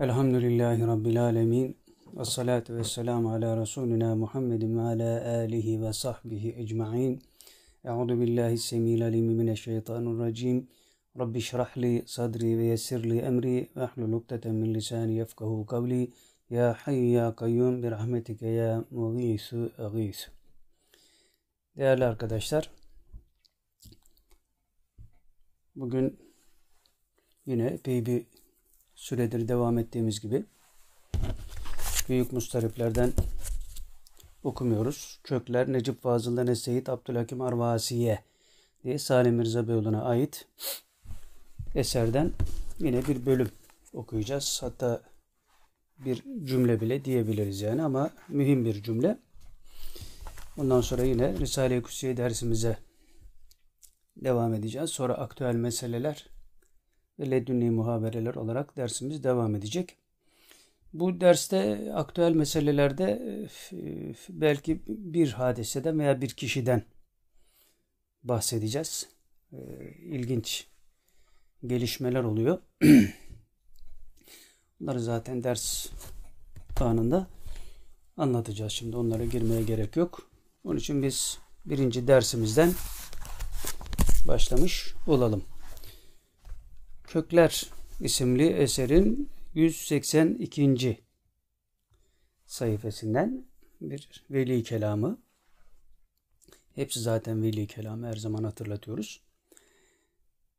Elhamdülillahi Rabbil Alemin. Ve salatu ve selamu ala Resulina Muhammedin ve ala alihi ve sahbihi ecma'in. Euzu billahi semil alimi mineşşeytanirracim. Rabbi şrah li sadri ve yessir li emri ve ahlul ukdeten min lisani yefkahu kavli. Ya hayy ya kayyum bir rahmetike ya mugisu agisu. Değerli arkadaşlar, bugün yine epey bir süredir devam ettiğimiz gibi büyük mustariplerden okumuyoruz. Kökler Necip Fazıl'dan Eseyit Abdülhakim Arvasiye diye Salim Mirza Beyoğlu'na ait eserden yine bir bölüm okuyacağız. Hatta bir cümle bile diyebiliriz yani ama mühim bir cümle. Ondan sonra yine Risale-i Kutsiye dersimize devam edeceğiz. Sonra aktüel meseleler ve ledünni muhabereler olarak dersimiz devam edecek. Bu derste aktüel meselelerde belki bir hadiseden veya bir kişiden bahsedeceğiz. E, ilginç gelişmeler oluyor. Bunları zaten ders anında anlatacağız. Şimdi onlara girmeye gerek yok. Onun için biz birinci dersimizden başlamış olalım. Kökler isimli eserin 182. sayfasından bir veli kelamı. Hepsi zaten veli kelamı her zaman hatırlatıyoruz.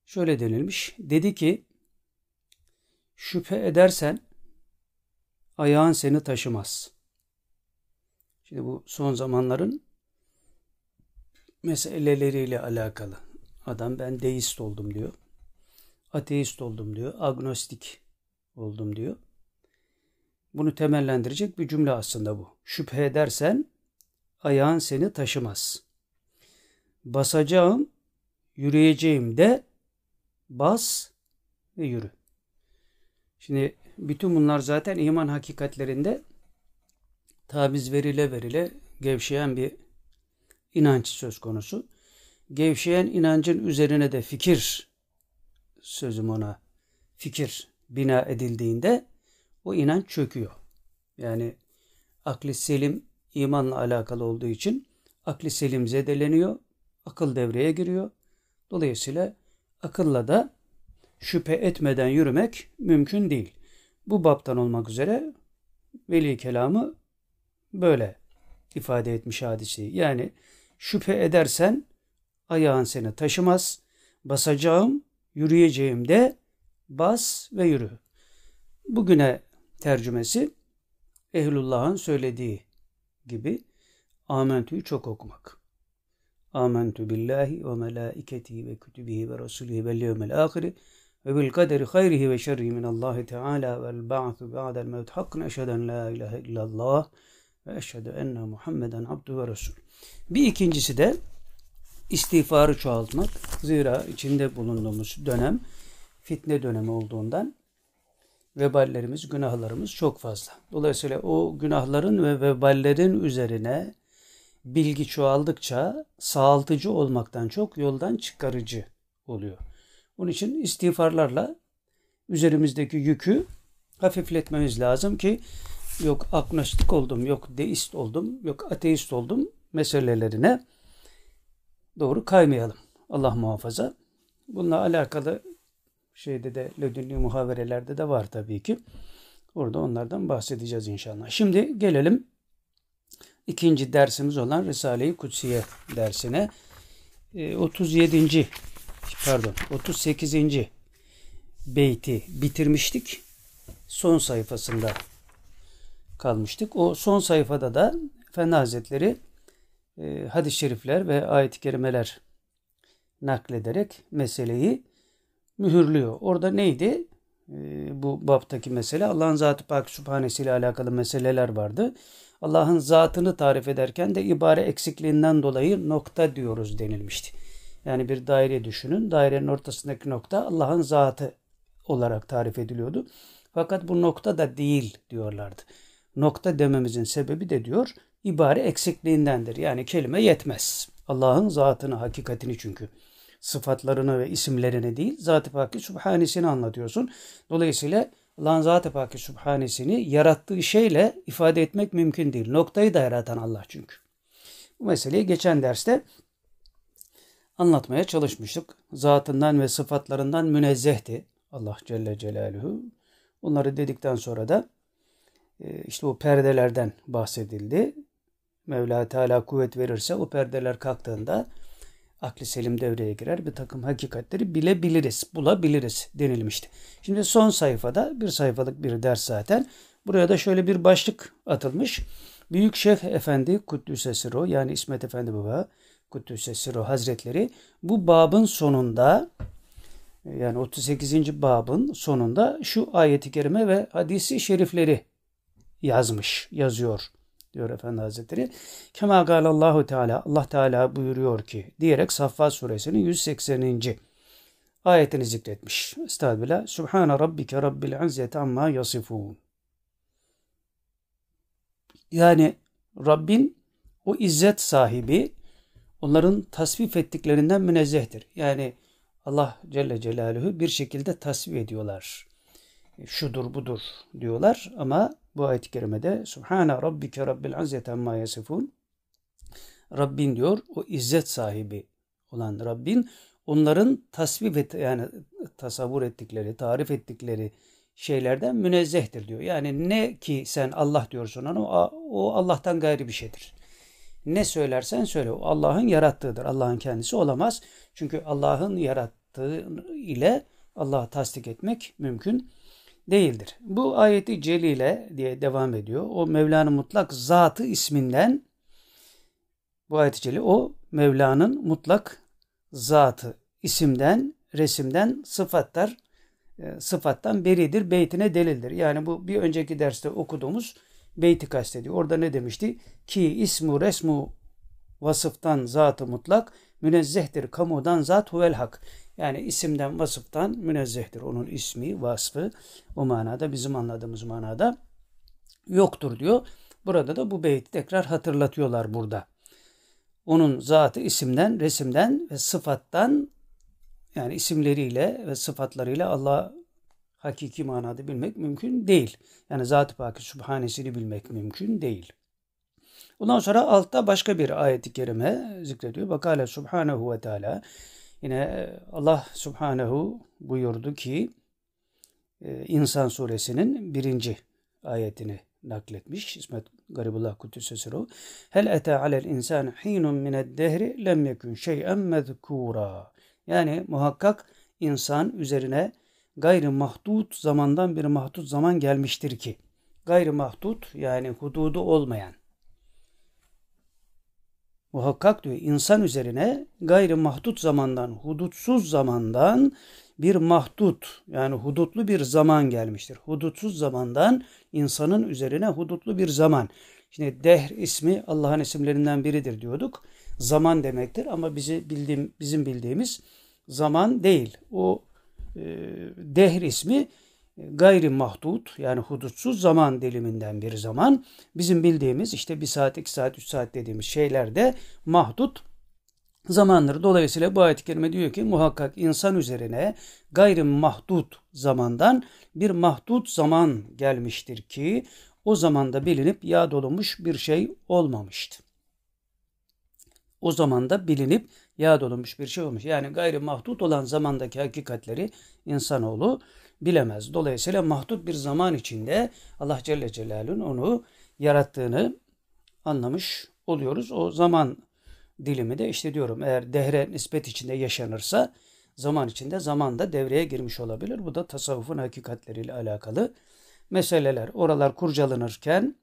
Şöyle denilmiş. Dedi ki şüphe edersen ayağın seni taşımaz. Şimdi bu son zamanların meseleleriyle alakalı. Adam ben deist oldum diyor ateist oldum diyor, agnostik oldum diyor. Bunu temellendirecek bir cümle aslında bu. Şüphe edersen ayağın seni taşımaz. Basacağım, yürüyeceğim de bas ve yürü. Şimdi bütün bunlar zaten iman hakikatlerinde tabiz verile verile gevşeyen bir inanç söz konusu. Gevşeyen inancın üzerine de fikir sözüm ona fikir bina edildiğinde o inanç çöküyor. Yani akli selim imanla alakalı olduğu için akli selim zedeleniyor. Akıl devreye giriyor. Dolayısıyla akılla da şüphe etmeden yürümek mümkün değil. Bu baptan olmak üzere veli kelamı böyle ifade etmiş hadiseyi. Yani şüphe edersen ayağın seni taşımaz. Basacağım yürüyeceğim de bas ve yürü. Bugüne tercümesi Ehlullah'ın söylediği gibi amentü'yü çok okumak. Amentü billahi ve melaiketihi ve kütübihi ve rasulihi ve yevmel ahiri ve bil kaderi hayrihi ve şerrihi min Allahi Teala vel ba'thu ba'del mevt hakkın eşheden la ilahe illallah ve eşhedü enne Muhammeden abdu ve resul. Bir ikincisi de istiğfarı çoğaltmak. Zira içinde bulunduğumuz dönem fitne dönemi olduğundan veballerimiz, günahlarımız çok fazla. Dolayısıyla o günahların ve veballerin üzerine bilgi çoğaldıkça sağaltıcı olmaktan çok yoldan çıkarıcı oluyor. Onun için istiğfarlarla üzerimizdeki yükü hafifletmemiz lazım ki yok agnostik oldum, yok deist oldum, yok ateist oldum meselelerine doğru kaymayalım. Allah muhafaza. Bununla alakalı şeyde de ledünni muhaverelerde de var tabii ki. Orada onlardan bahsedeceğiz inşallah. Şimdi gelelim ikinci dersimiz olan Risale-i Kutsiye dersine. 37. Ee, pardon 38. beyti bitirmiştik. Son sayfasında kalmıştık. O son sayfada da Efendi Hazretleri e, hadis-i şerifler ve ayet-i kerimeler naklederek meseleyi mühürlüyor. Orada neydi? E, bu baptaki mesele Allah'ın zatı pak subhanesi ile alakalı meseleler vardı. Allah'ın zatını tarif ederken de ibare eksikliğinden dolayı nokta diyoruz denilmişti. Yani bir daire düşünün. Dairenin ortasındaki nokta Allah'ın zatı olarak tarif ediliyordu. Fakat bu nokta da değil diyorlardı. Nokta dememizin sebebi de diyor ibare eksikliğindendir. Yani kelime yetmez. Allah'ın zatını, hakikatini çünkü. Sıfatlarını ve isimlerini değil, Zat-ı Pak'i Subhanesini anlatıyorsun. Dolayısıyla Allah'ın Zat-ı Paki Sübhanesini yarattığı şeyle ifade etmek mümkün değil. Noktayı da yaratan Allah çünkü. Bu meseleyi geçen derste anlatmaya çalışmıştık. Zatından ve sıfatlarından münezzehti Allah Celle Celaluhu. Bunları dedikten sonra da e, işte o perdelerden bahsedildi. Mevla Teala kuvvet verirse o perdeler kalktığında akli selim devreye girer. Bir takım hakikatleri bilebiliriz, bulabiliriz denilmişti. Şimdi son sayfada bir sayfalık bir ders zaten. Buraya da şöyle bir başlık atılmış. Büyük Şeyh Efendi Kuddüse Siro yani İsmet Efendi Baba Kuddüse Siro Hazretleri bu babın sonunda yani 38. babın sonunda şu ayeti kerime ve hadisi şerifleri yazmış, yazıyor diyor Efendi Hazretleri. Kema galallahu Teala Allah Teala buyuruyor ki diyerek Saffat suresinin 180. ayetini zikretmiş. Estağfirullah. Subhane rabbike rabbil izzeti amma yasifun. Yani Rabbin o izzet sahibi onların tasvip ettiklerinden münezzehtir. Yani Allah Celle Celaluhu bir şekilde tasvip ediyorlar. Şudur budur diyorlar ama bu ayet-i kerimede Subhane Rabbike Rabbil İzzet Amma Yasifun Rabbin diyor o izzet sahibi olan Rabbin onların tasvip et yani tasavvur ettikleri, tarif ettikleri şeylerden münezzehtir diyor. Yani ne ki sen Allah diyorsun ona o Allah'tan gayri bir şeydir. Ne söylersen söyle o Allah'ın yarattığıdır. Allah'ın kendisi olamaz. Çünkü Allah'ın yarattığı ile Allah'ı tasdik etmek mümkün değildir. Bu ayeti celile diye devam ediyor. O Mevla'nın mutlak zatı isminden bu ayeti celile o Mevla'nın mutlak zatı isimden, resimden sıfatlar e, sıfattan beridir, beytine delildir. Yani bu bir önceki derste okuduğumuz beyti kastediyor. Orada ne demişti? Ki ismu resmu vasıftan zatı mutlak, münezzehtir kamudan zat huvel hak. Yani isimden, vasıftan münezzehtir. Onun ismi, vasfı o manada bizim anladığımız manada yoktur diyor. Burada da bu beyti tekrar hatırlatıyorlar burada. Onun zatı isimden, resimden ve sıfattan yani isimleriyle ve sıfatlarıyla Allah hakiki manada bilmek mümkün değil. Yani Zat-ı Pak'ı Sübhanesini bilmek mümkün değil. Ondan sonra altta başka bir ayet-i kerime zikrediyor. Bakale Subhanehu ve Teala Yine e, Allah Subhanehu buyurdu ki e, İnsan suresinin birinci ayetini nakletmiş. İsmet Garibullah Kudüs'e Siru. Hel ete alel insan hinun mined dehri lem yekun şey'en mezkura. Yani muhakkak insan üzerine gayri mahdut zamandan bir mahdut zaman gelmiştir ki. Gayri mahdut yani hududu olmayan Muhakkak diyor insan üzerine gayri mahdut zamandan, hudutsuz zamandan bir mahdut yani hudutlu bir zaman gelmiştir. Hudutsuz zamandan insanın üzerine hudutlu bir zaman. Şimdi dehr ismi Allah'ın isimlerinden biridir diyorduk. Zaman demektir ama bizi bildiğim, bizim bildiğimiz zaman değil. O e, dehr ismi gayri mahdut yani hudutsuz zaman diliminden bir zaman bizim bildiğimiz işte bir saat, iki saat, üç saat dediğimiz şeyler de mahdut zamandır. Dolayısıyla bu ayet-i kerime diyor ki muhakkak insan üzerine gayri mahdut zamandan bir mahdut zaman gelmiştir ki o zamanda bilinip yad olunmuş bir şey olmamıştı. O zamanda bilinip yad olunmuş bir şey olmuş. Yani gayri mahdut olan zamandaki hakikatleri insanoğlu bilemez. Dolayısıyla mahdut bir zaman içinde Allah Celle Celaluhu'nun onu yarattığını anlamış oluyoruz. O zaman dilimi de işte diyorum eğer dehre nispet içinde yaşanırsa zaman içinde zaman da devreye girmiş olabilir. Bu da tasavvufun hakikatleriyle alakalı meseleler. Oralar kurcalanırken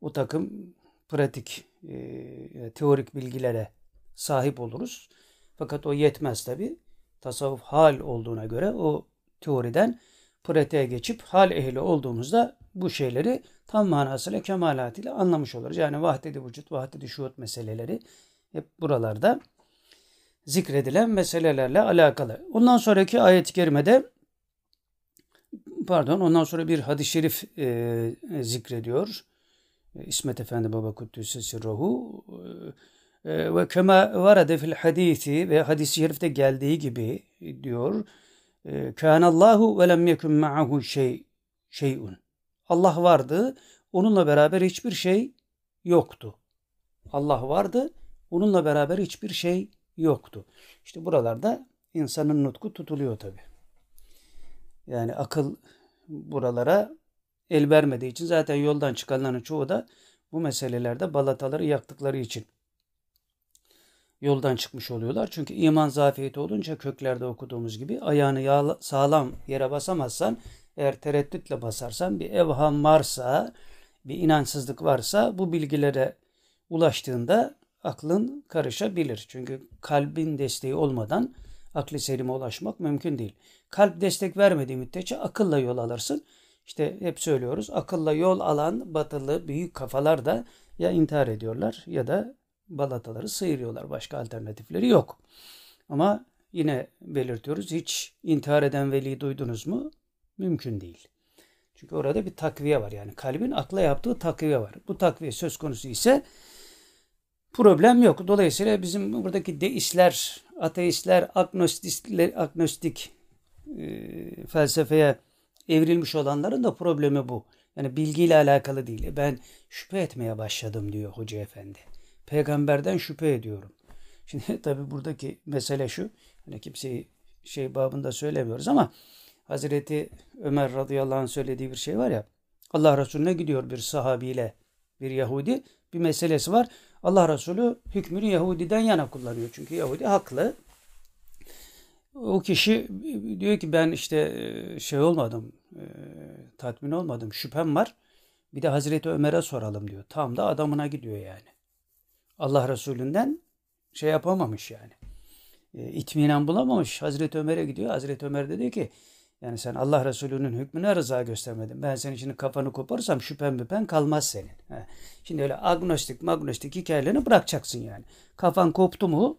o takım pratik, e, teorik bilgilere sahip oluruz. Fakat o yetmez tabi. Tasavvuf hal olduğuna göre o teoriden pratiğe geçip hal ehli olduğumuzda bu şeyleri tam manasıyla kemalatıyla anlamış oluruz. Yani vahdedi vücut, vahdedi şuhut meseleleri hep buralarda zikredilen meselelerle alakalı. Ondan sonraki ayet-i kerimede pardon ondan sonra bir hadis-i şerif e, zikrediyor. İsmet Efendi Baba Kuddüs'ü Sirruhu e, ve kema varade fil hadisi ve hadis-i şerifte geldiği gibi diyor. Kânallahu ve lem yekun ma'ahu şey şeyun. Allah vardı, onunla beraber hiçbir şey yoktu. Allah vardı, onunla beraber hiçbir şey yoktu. İşte buralarda insanın nutku tutuluyor tabi. Yani akıl buralara el vermediği için zaten yoldan çıkanların çoğu da bu meselelerde balataları yaktıkları için yoldan çıkmış oluyorlar. Çünkü iman zafiyeti olunca köklerde okuduğumuz gibi ayağını sağlam yere basamazsan eğer tereddütle basarsan bir evham varsa bir inançsızlık varsa bu bilgilere ulaştığında aklın karışabilir. Çünkü kalbin desteği olmadan akli selime ulaşmak mümkün değil. Kalp destek vermediği müddetçe akılla yol alırsın. İşte hep söylüyoruz akılla yol alan batılı büyük kafalar da ya intihar ediyorlar ya da balataları sıyırıyorlar. Başka alternatifleri yok. Ama yine belirtiyoruz hiç intihar eden veli duydunuz mu? Mümkün değil. Çünkü orada bir takviye var. Yani kalbin akla yaptığı takviye var. Bu takviye söz konusu ise problem yok. Dolayısıyla bizim buradaki deistler, ateistler, agnostikler, agnostik e, felsefeye evrilmiş olanların da problemi bu. Yani bilgiyle alakalı değil. E, ben şüphe etmeye başladım diyor Hoca Efendi. Peygamberden şüphe ediyorum. Şimdi tabi buradaki mesele şu. Hani kimseyi şey babında söylemiyoruz ama Hazreti Ömer radıyallahu anh söylediği bir şey var ya. Allah Resulüne gidiyor bir sahabiyle bir Yahudi. Bir meselesi var. Allah Resulü hükmünü Yahudi'den yana kullanıyor. Çünkü Yahudi haklı. O kişi diyor ki ben işte şey olmadım, tatmin olmadım, şüphem var. Bir de Hazreti Ömer'e soralım diyor. Tam da adamına gidiyor yani. Allah Resulü'nden şey yapamamış yani. E, itminan bulamamış. Hazreti Ömer'e gidiyor. Hazreti Ömer de diyor ki yani sen Allah Resulü'nün hükmüne rıza göstermedin. Ben senin şimdi kafanı koparsam şüphen müpen kalmaz senin. He. Şimdi öyle agnostik magnostik hikayelerini bırakacaksın yani. Kafan koptu mu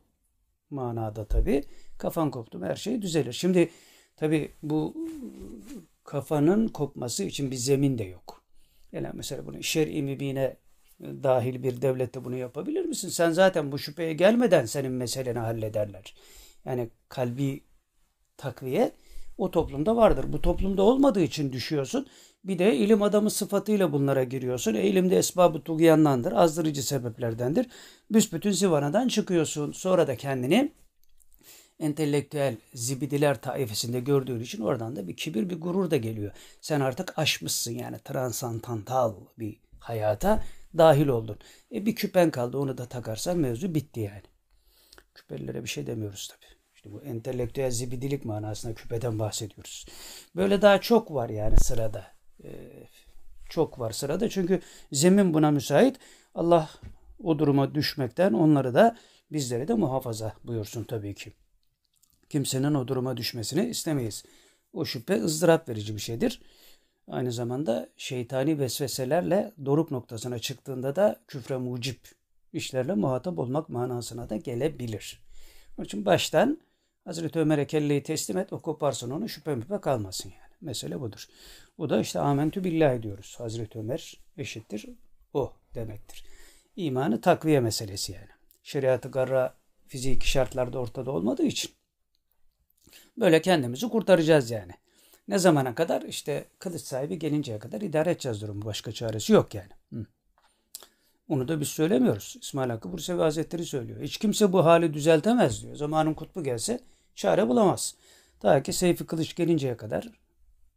manada tabii. Kafan koptu mu her şey düzelir. Şimdi tabii bu kafanın kopması için bir zemin de yok. Yani mesela bunu şer'i mübine dahil bir devlette bunu yapabilir misin? Sen zaten bu şüpheye gelmeden senin meseleni hallederler. Yani kalbi takviye o toplumda vardır. Bu toplumda olmadığı için düşüyorsun. Bir de ilim adamı sıfatıyla bunlara giriyorsun. E, ilimde esbabı tuğyandandır, azdırıcı sebeplerdendir. Büsbütün zivanadan çıkıyorsun. Sonra da kendini entelektüel zibidiler taifesinde gördüğün için oradan da bir kibir, bir gurur da geliyor. Sen artık aşmışsın yani transantantal bir hayata dahil oldun. E bir küpen kaldı onu da takarsan mevzu bitti yani. Küpelilere bir şey demiyoruz tabi. İşte bu entelektüel zibidilik manasında küpeden bahsediyoruz. Böyle daha çok var yani sırada. Ee, çok var sırada çünkü zemin buna müsait. Allah o duruma düşmekten onları da bizleri de muhafaza buyursun tabii ki. Kimsenin o duruma düşmesini istemeyiz. O şüphe ızdırap verici bir şeydir. Aynı zamanda şeytani vesveselerle doruk noktasına çıktığında da küfre mucip işlerle muhatap olmak manasına da gelebilir. Onun için baştan Hazreti Ömer'e kelleyi teslim et, o koparsın onu şüphe müphe kalmasın yani. Mesele budur. Bu da işte amentü billah diyoruz. Hazreti Ömer eşittir o demektir. İmanı takviye meselesi yani. Şeriatı garra fiziki şartlarda ortada olmadığı için böyle kendimizi kurtaracağız yani. Ne zamana kadar? İşte kılıç sahibi gelinceye kadar idare edeceğiz durumu. Başka çaresi yok yani. Hı. Onu da biz söylemiyoruz. İsmail Hakkı Bursevi Hazretleri söylüyor. Hiç kimse bu hali düzeltemez diyor. Zamanın kutbu gelse çare bulamaz. Ta ki Seyfi Kılıç gelinceye kadar,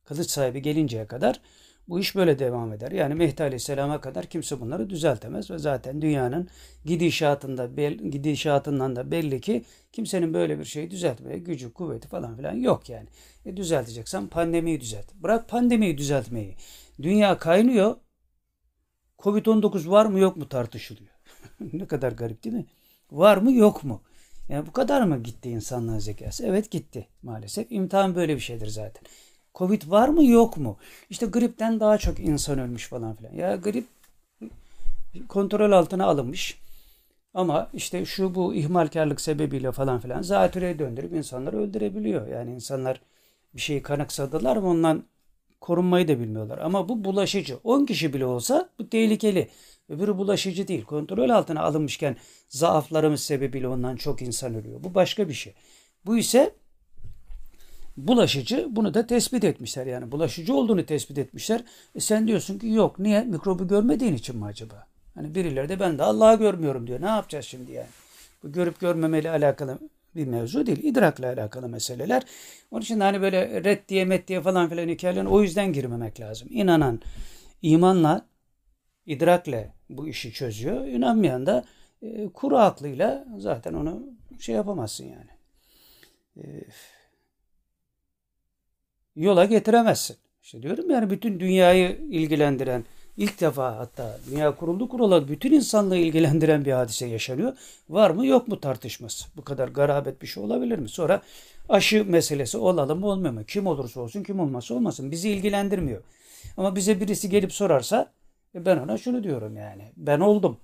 kılıç sahibi gelinceye kadar bu iş böyle devam eder. Yani Mehdi Aleyhisselam'a kadar kimse bunları düzeltemez ve zaten dünyanın gidişatında gidişatından da belli ki kimsenin böyle bir şeyi düzeltmeye gücü, kuvveti falan filan yok yani. E düzelteceksen pandemiyi düzelt. Bırak pandemiyi düzeltmeyi. Dünya kaynıyor. Covid-19 var mı yok mu tartışılıyor. ne kadar garip değil mi? Var mı yok mu? Yani bu kadar mı gitti insanlığın zekası? Evet gitti maalesef. İmtihan böyle bir şeydir zaten. Covid var mı yok mu? İşte gripten daha çok insan ölmüş falan filan. Ya grip kontrol altına alınmış. Ama işte şu bu ihmalkarlık sebebiyle falan filan zatürreye döndürüp insanları öldürebiliyor. Yani insanlar bir şeyi kanıksadılar mı ondan korunmayı da bilmiyorlar. Ama bu bulaşıcı. 10 kişi bile olsa bu tehlikeli. Öbürü bulaşıcı değil. Kontrol altına alınmışken zaaflarımız sebebiyle ondan çok insan ölüyor. Bu başka bir şey. Bu ise bulaşıcı bunu da tespit etmişler yani bulaşıcı olduğunu tespit etmişler. E sen diyorsun ki yok niye mikrobu görmediğin için mi acaba? Hani birileri de ben de Allah'ı görmüyorum diyor. Ne yapacağız şimdi yani? Bu görüp görmemeli alakalı bir mevzu değil. İdrakla alakalı meseleler. Onun için hani böyle red diye met diye falan filan hikayelerine o yüzden girmemek lazım. İnanan imanla idrakle bu işi çözüyor. İnanmayan da e, kuru aklıyla zaten onu şey yapamazsın yani. E, yola getiremezsin. İşte diyorum yani bütün dünyayı ilgilendiren ilk defa hatta dünya kuruldu kurulalı bütün insanlığı ilgilendiren bir hadise yaşanıyor. Var mı yok mu tartışması. Bu kadar garabet bir şey olabilir mi? Sonra aşı meselesi olalım mı olmuyor mu? Kim olursa olsun kim olmazsa olmasın. Bizi ilgilendirmiyor. Ama bize birisi gelip sorarsa e ben ona şunu diyorum yani. Ben oldum.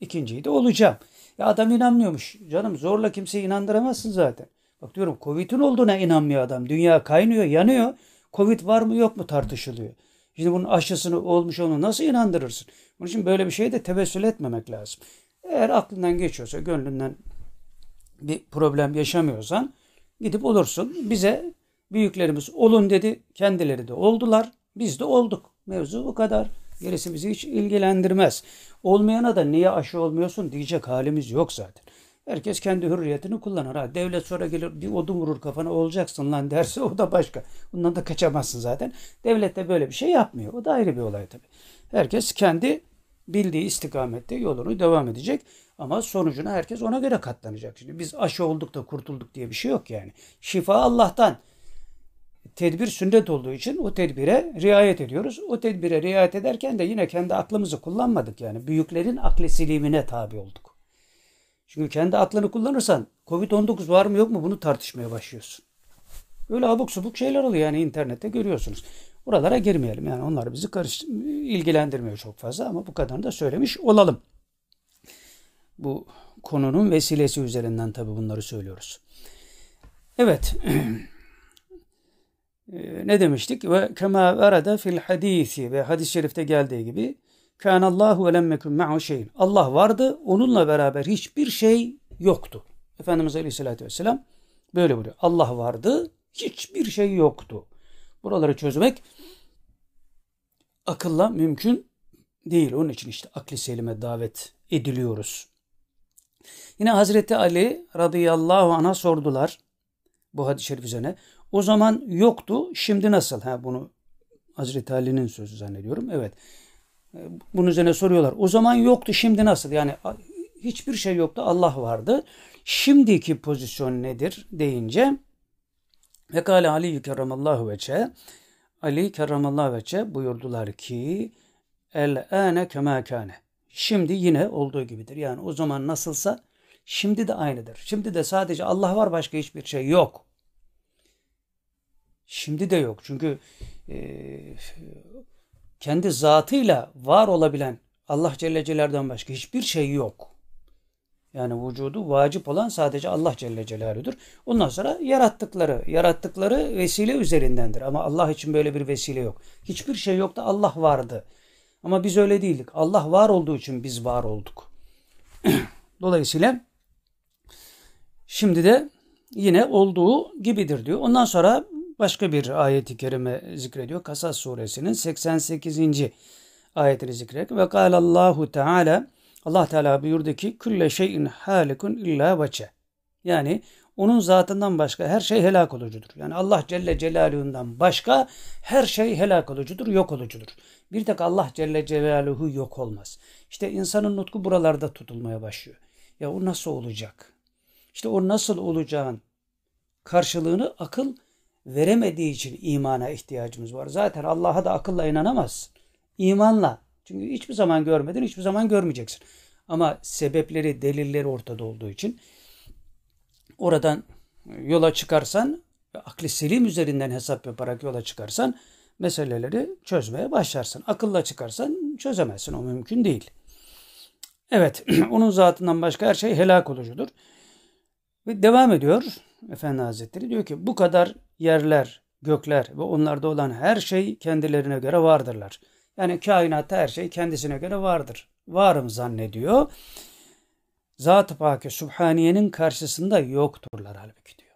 İkinciyi de olacağım. Ya adam inanmıyormuş. Canım zorla kimseyi inandıramazsın zaten. Bak diyorum Covid'in olduğuna inanmıyor adam. Dünya kaynıyor, yanıyor. Covid var mı yok mu tartışılıyor. Şimdi bunun aşısını olmuş onu nasıl inandırırsın? Onun için böyle bir şeye de tevessül etmemek lazım. Eğer aklından geçiyorsa, gönlünden bir problem yaşamıyorsan gidip olursun. Bize büyüklerimiz olun dedi. Kendileri de oldular. Biz de olduk. Mevzu bu kadar. Gerisi bizi hiç ilgilendirmez. Olmayana da niye aşı olmuyorsun diyecek halimiz yok zaten. Herkes kendi hürriyetini kullanır. Ha, devlet sonra gelir bir odun vurur kafana olacaksın lan derse o da başka. Bundan da kaçamazsın zaten. Devlet de böyle bir şey yapmıyor. O da ayrı bir olay tabii. Herkes kendi bildiği istikamette yolunu devam edecek. Ama sonucuna herkes ona göre katlanacak. Şimdi biz aşı olduk da kurtulduk diye bir şey yok yani. Şifa Allah'tan. Tedbir sünnet olduğu için o tedbire riayet ediyoruz. O tedbire riayet ederken de yine kendi aklımızı kullanmadık yani. Büyüklerin akli tabi olduk. Çünkü kendi aklını kullanırsan Covid-19 var mı yok mu bunu tartışmaya başlıyorsun. Böyle abuk subuk şeyler oluyor yani internette görüyorsunuz. Buralara girmeyelim yani onlar bizi karış ilgilendirmiyor çok fazla ama bu kadarını da söylemiş olalım. Bu konunun vesilesi üzerinden tabi bunları söylüyoruz. Evet. Ee, ne demiştik? Ve kema verada fil hadisi ve hadis-i şerifte geldiği gibi Kânallâhu ve lem mekun ma'hu şeyin. Allah vardı, onunla beraber hiçbir şey yoktu. Efendimiz Aleyhisselatü Vesselam böyle buyuruyor. Allah vardı, hiçbir şey yoktu. Buraları çözmek akılla mümkün değil. Onun için işte akli selime davet ediliyoruz. Yine Hazreti Ali radıyallahu anh'a sordular bu hadis-i şerif üzerine. O zaman yoktu, şimdi nasıl? Ha, bunu Hazreti Ali'nin sözü zannediyorum. Evet. Bunun üzerine soruyorlar. O zaman yoktu şimdi nasıl? Yani hiçbir şey yoktu Allah vardı. Şimdiki pozisyon nedir deyince ve kâle Ali kerramallahu veçe Ali kerramallahu veçe buyurdular ki el âne kemâ kâne. Şimdi yine olduğu gibidir. Yani o zaman nasılsa şimdi de aynıdır. Şimdi de sadece Allah var başka hiçbir şey yok. Şimdi de yok. Çünkü e, kendi zatıyla var olabilen Allah Celle Celaluhu'dan başka hiçbir şey yok. Yani vücudu vacip olan sadece Allah Celle Celaluhu'dur. Ondan sonra yarattıkları, yarattıkları vesile üzerindendir. Ama Allah için böyle bir vesile yok. Hiçbir şey yok da Allah vardı. Ama biz öyle değildik. Allah var olduğu için biz var olduk. Dolayısıyla şimdi de yine olduğu gibidir diyor. Ondan sonra başka bir ayeti kerime zikrediyor. Kasas suresinin 88. ayetini zikrediyor. Ve kâlallahu teâlâ Allah Teala buyurdu ki külle şeyin halikun illa veçe. Yani onun zatından başka her şey helak olucudur. Yani Allah Celle Celaluhu'ndan başka her şey helak olucudur, yok olucudur. Bir tek Allah Celle Celaluhu yok olmaz. İşte insanın nutku buralarda tutulmaya başlıyor. Ya o nasıl olacak? İşte o nasıl olacağın karşılığını akıl veremediği için imana ihtiyacımız var. Zaten Allah'a da akılla inanamazsın. İmanla. Çünkü hiçbir zaman görmedin, hiçbir zaman görmeyeceksin. Ama sebepleri, delilleri ortada olduğu için oradan yola çıkarsan, akli selim üzerinden hesap yaparak yola çıkarsan meseleleri çözmeye başlarsın. Akılla çıkarsan çözemezsin. O mümkün değil. Evet, onun zatından başka her şey helak olucudur. Ve devam ediyor Efendi Hazretleri diyor ki bu kadar yerler, gökler ve onlarda olan her şey kendilerine göre vardırlar. Yani kainatta her şey kendisine göre vardır. Varım zannediyor. Zat-ı Pâke Subhaniye'nin karşısında yokturlar halbuki diyor.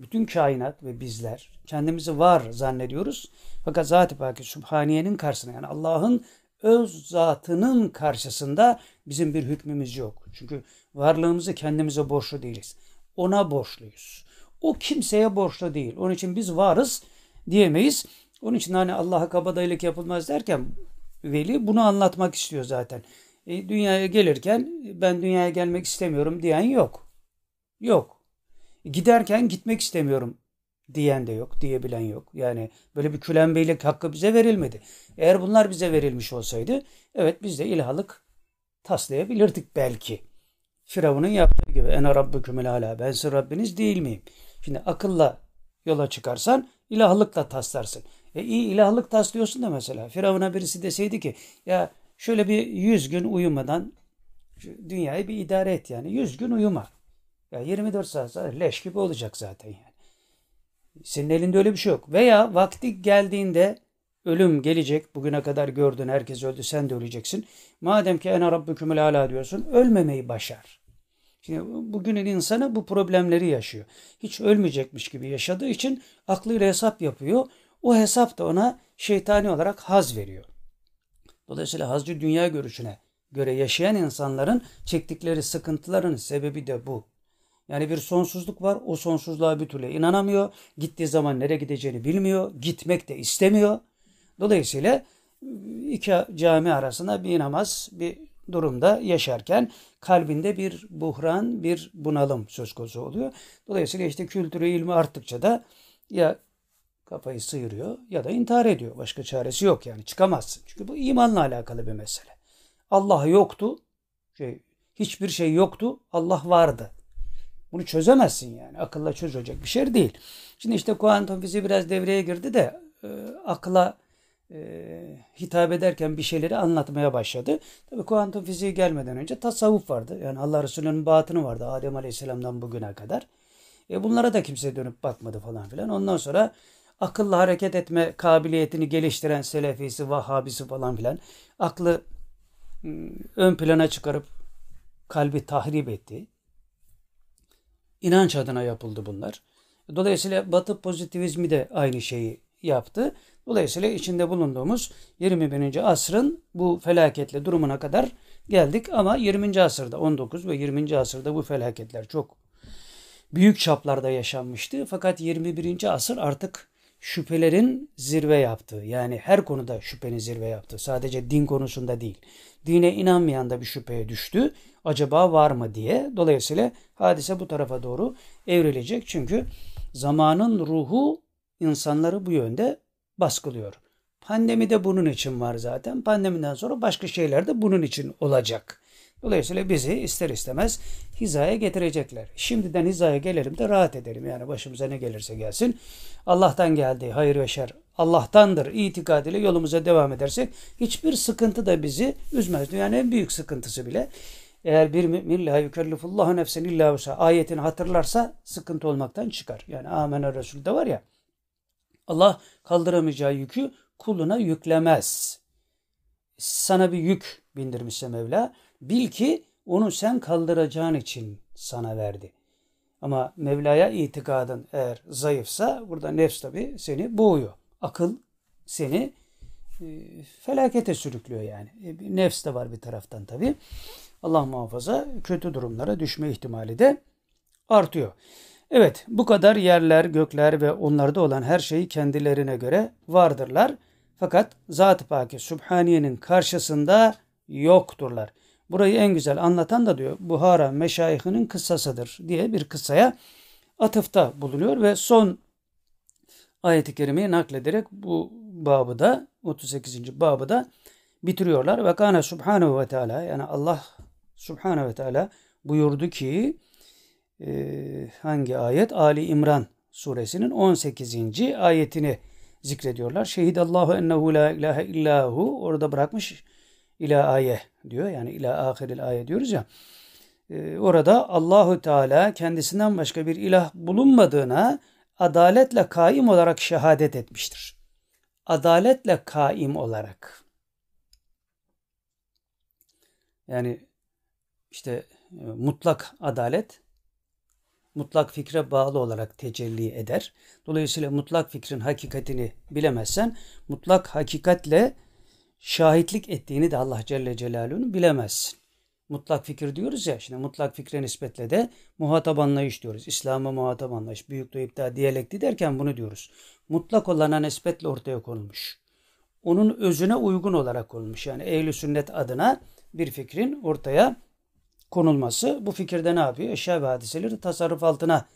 Bütün kainat ve bizler kendimizi var zannediyoruz. Fakat Zat-ı Paki Sübhaniye'nin karşısında yani Allah'ın öz zatının karşısında bizim bir hükmümüz yok. Çünkü varlığımızı kendimize borçlu değiliz. Ona borçluyuz. O kimseye borçlu değil. Onun için biz varız diyemeyiz. Onun için hani Allah'a kabadayılık yapılmaz derken veli bunu anlatmak istiyor zaten. E, dünyaya gelirken ben dünyaya gelmek istemiyorum diyen yok. Yok. Giderken gitmek istemiyorum diyen de yok, diyebilen yok. Yani böyle bir külenbeylik hakkı bize verilmedi. Eğer bunlar bize verilmiş olsaydı evet biz de ilahlık taslayabilirdik belki. Firavun'un yaptığı gibi ene rabbükümül ala ben sizin Rabbiniz değil miyim? Şimdi akılla yola çıkarsan ilahlıkla taslarsın. E iyi ilahlık taslıyorsun da mesela Firavun'a birisi deseydi ki ya şöyle bir yüz gün uyumadan dünyayı bir idare et yani. Yüz gün uyuma. Ya 24 saat sonra leş gibi olacak zaten yani. Senin elinde öyle bir şey yok. Veya vakti geldiğinde ölüm gelecek. Bugüne kadar gördün herkes öldü sen de öleceksin. Madem ki ene rabbükümül ala diyorsun ölmemeyi başar. Şimdi bugünün insanı bu problemleri yaşıyor. Hiç ölmeyecekmiş gibi yaşadığı için aklıyla hesap yapıyor. O hesap da ona şeytani olarak haz veriyor. Dolayısıyla hazcı dünya görüşüne göre yaşayan insanların çektikleri sıkıntıların sebebi de bu. Yani bir sonsuzluk var. O sonsuzluğa bir türlü inanamıyor. Gittiği zaman nereye gideceğini bilmiyor. Gitmek de istemiyor. Dolayısıyla iki cami arasında bir namaz bir durumda yaşarken kalbinde bir buhran, bir bunalım söz konusu oluyor. Dolayısıyla işte kültürü, ilmi arttıkça da ya kafayı sıyırıyor ya da intihar ediyor. Başka çaresi yok yani çıkamazsın. Çünkü bu imanla alakalı bir mesele. Allah yoktu. Şey, hiçbir şey yoktu. Allah vardı. Bunu çözemezsin yani. Akılla çözülecek bir şey değil. Şimdi işte kuantum fiziği biraz devreye girdi de e, akla e, hitap ederken bir şeyleri anlatmaya başladı. Tabii kuantum fiziği gelmeden önce tasavvuf vardı. Yani Allah Resulü'nün batını vardı Adem Aleyhisselam'dan bugüne kadar. E bunlara da kimse dönüp bakmadı falan filan. Ondan sonra akılla hareket etme kabiliyetini geliştiren Selefisi, Vahhabisi falan filan aklı ıı, ön plana çıkarıp kalbi tahrip etti. İnanç adına yapıldı bunlar. Dolayısıyla Batı pozitivizmi de aynı şeyi yaptı. Dolayısıyla içinde bulunduğumuz 21. asrın bu felaketli durumuna kadar geldik ama 20. asırda 19 ve 20. asırda bu felaketler çok büyük çaplarda yaşanmıştı. Fakat 21. asır artık şüphelerin zirve yaptığı yani her konuda şüphenin zirve yaptığı sadece din konusunda değil. Dine inanmayan da bir şüpheye düştü. Acaba var mı diye. Dolayısıyla hadise bu tarafa doğru evrilecek. Çünkü zamanın ruhu insanları bu yönde baskılıyor. Pandemi de bunun için var zaten. Pandemiden sonra başka şeyler de bunun için olacak. Dolayısıyla bizi ister istemez hizaya getirecekler. Şimdiden hizaya gelelim de rahat edelim. Yani başımıza ne gelirse gelsin. Allah'tan geldi hayır ve şer. Allah'tandır itikadıyla yolumuza devam edersek hiçbir sıkıntı da bizi üzmez. Yani en büyük sıkıntısı bile eğer bir mümin la yükellifullahu nefsen illa ayetini hatırlarsa sıkıntı olmaktan çıkar. Yani amene Resul'de var ya Allah kaldıramayacağı yükü kuluna yüklemez. Sana bir yük bindirmişse Mevla bil ki onu sen kaldıracağın için sana verdi. Ama Mevla'ya itikadın eğer zayıfsa burada nefs tabi seni boğuyor. Akıl seni e, felakete sürüklüyor yani. E, nefs de var bir taraftan tabi. Allah muhafaza kötü durumlara düşme ihtimali de artıyor. Evet bu kadar yerler, gökler ve onlarda olan her şey kendilerine göre vardırlar. Fakat Zat-ı Paki Sübhaniye'nin karşısında yokturlar. Burayı en güzel anlatan da diyor Buhara meşayihinin kıssasıdır diye bir kıssaya atıfta bulunuyor ve son ayeti kerimeyi naklederek bu babı da 38. babı da bitiriyorlar. Ve kana subhanehu ve teala yani Allah subhanehu ve teala buyurdu ki hangi ayet? Ali İmran suresinin 18. ayetini zikrediyorlar. Şehidallahu ennehu la ilahe illahu orada bırakmış ila aye diyor. Yani ila ahiril aye diyoruz ya. E, orada Allahu Teala kendisinden başka bir ilah bulunmadığına adaletle kaim olarak şehadet etmiştir. Adaletle kaim olarak. Yani işte e, mutlak adalet mutlak fikre bağlı olarak tecelli eder. Dolayısıyla mutlak fikrin hakikatini bilemezsen mutlak hakikatle şahitlik ettiğini de Allah Celle Celaluhu'nun bilemezsin. Mutlak fikir diyoruz ya, şimdi mutlak fikre nispetle de muhatap anlayış diyoruz. İslam'a muhatap anlayış, büyüklüğü iptal, diyalekti derken bunu diyoruz. Mutlak olana nispetle ortaya konulmuş. Onun özüne uygun olarak konulmuş. Yani ehl sünnet adına bir fikrin ortaya konulması bu fikirde ne yapıyor? Eşya ve hadiseleri tasarruf altına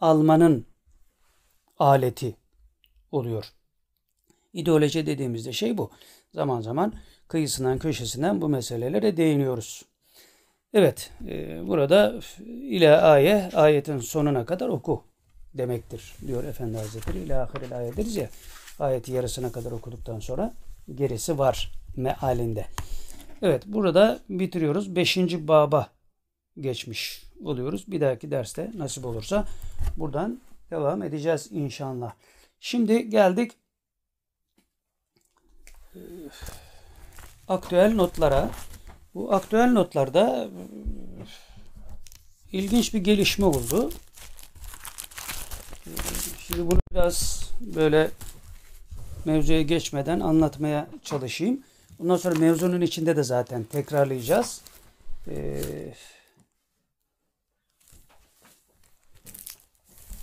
almanın aleti oluyor. İdeoloji dediğimizde şey bu. Zaman zaman kıyısından köşesinden bu meselelere değiniyoruz. Evet, e, burada ile aye, ayetin sonuna kadar oku demektir diyor Efendi Hazretleri. İle ahiril ayet deriz ya, ayeti yarısına kadar okuduktan sonra gerisi var mealinde. Evet, burada bitiriyoruz. Beşinci baba geçmiş oluyoruz. Bir dahaki derste nasip olursa buradan devam edeceğiz inşallah. Şimdi geldik aktüel notlara. Bu aktüel notlarda e, ilginç bir gelişme oldu. Şimdi bunu biraz böyle mevzuya geçmeden anlatmaya çalışayım. Ondan sonra mevzunun içinde de zaten tekrarlayacağız. Ee,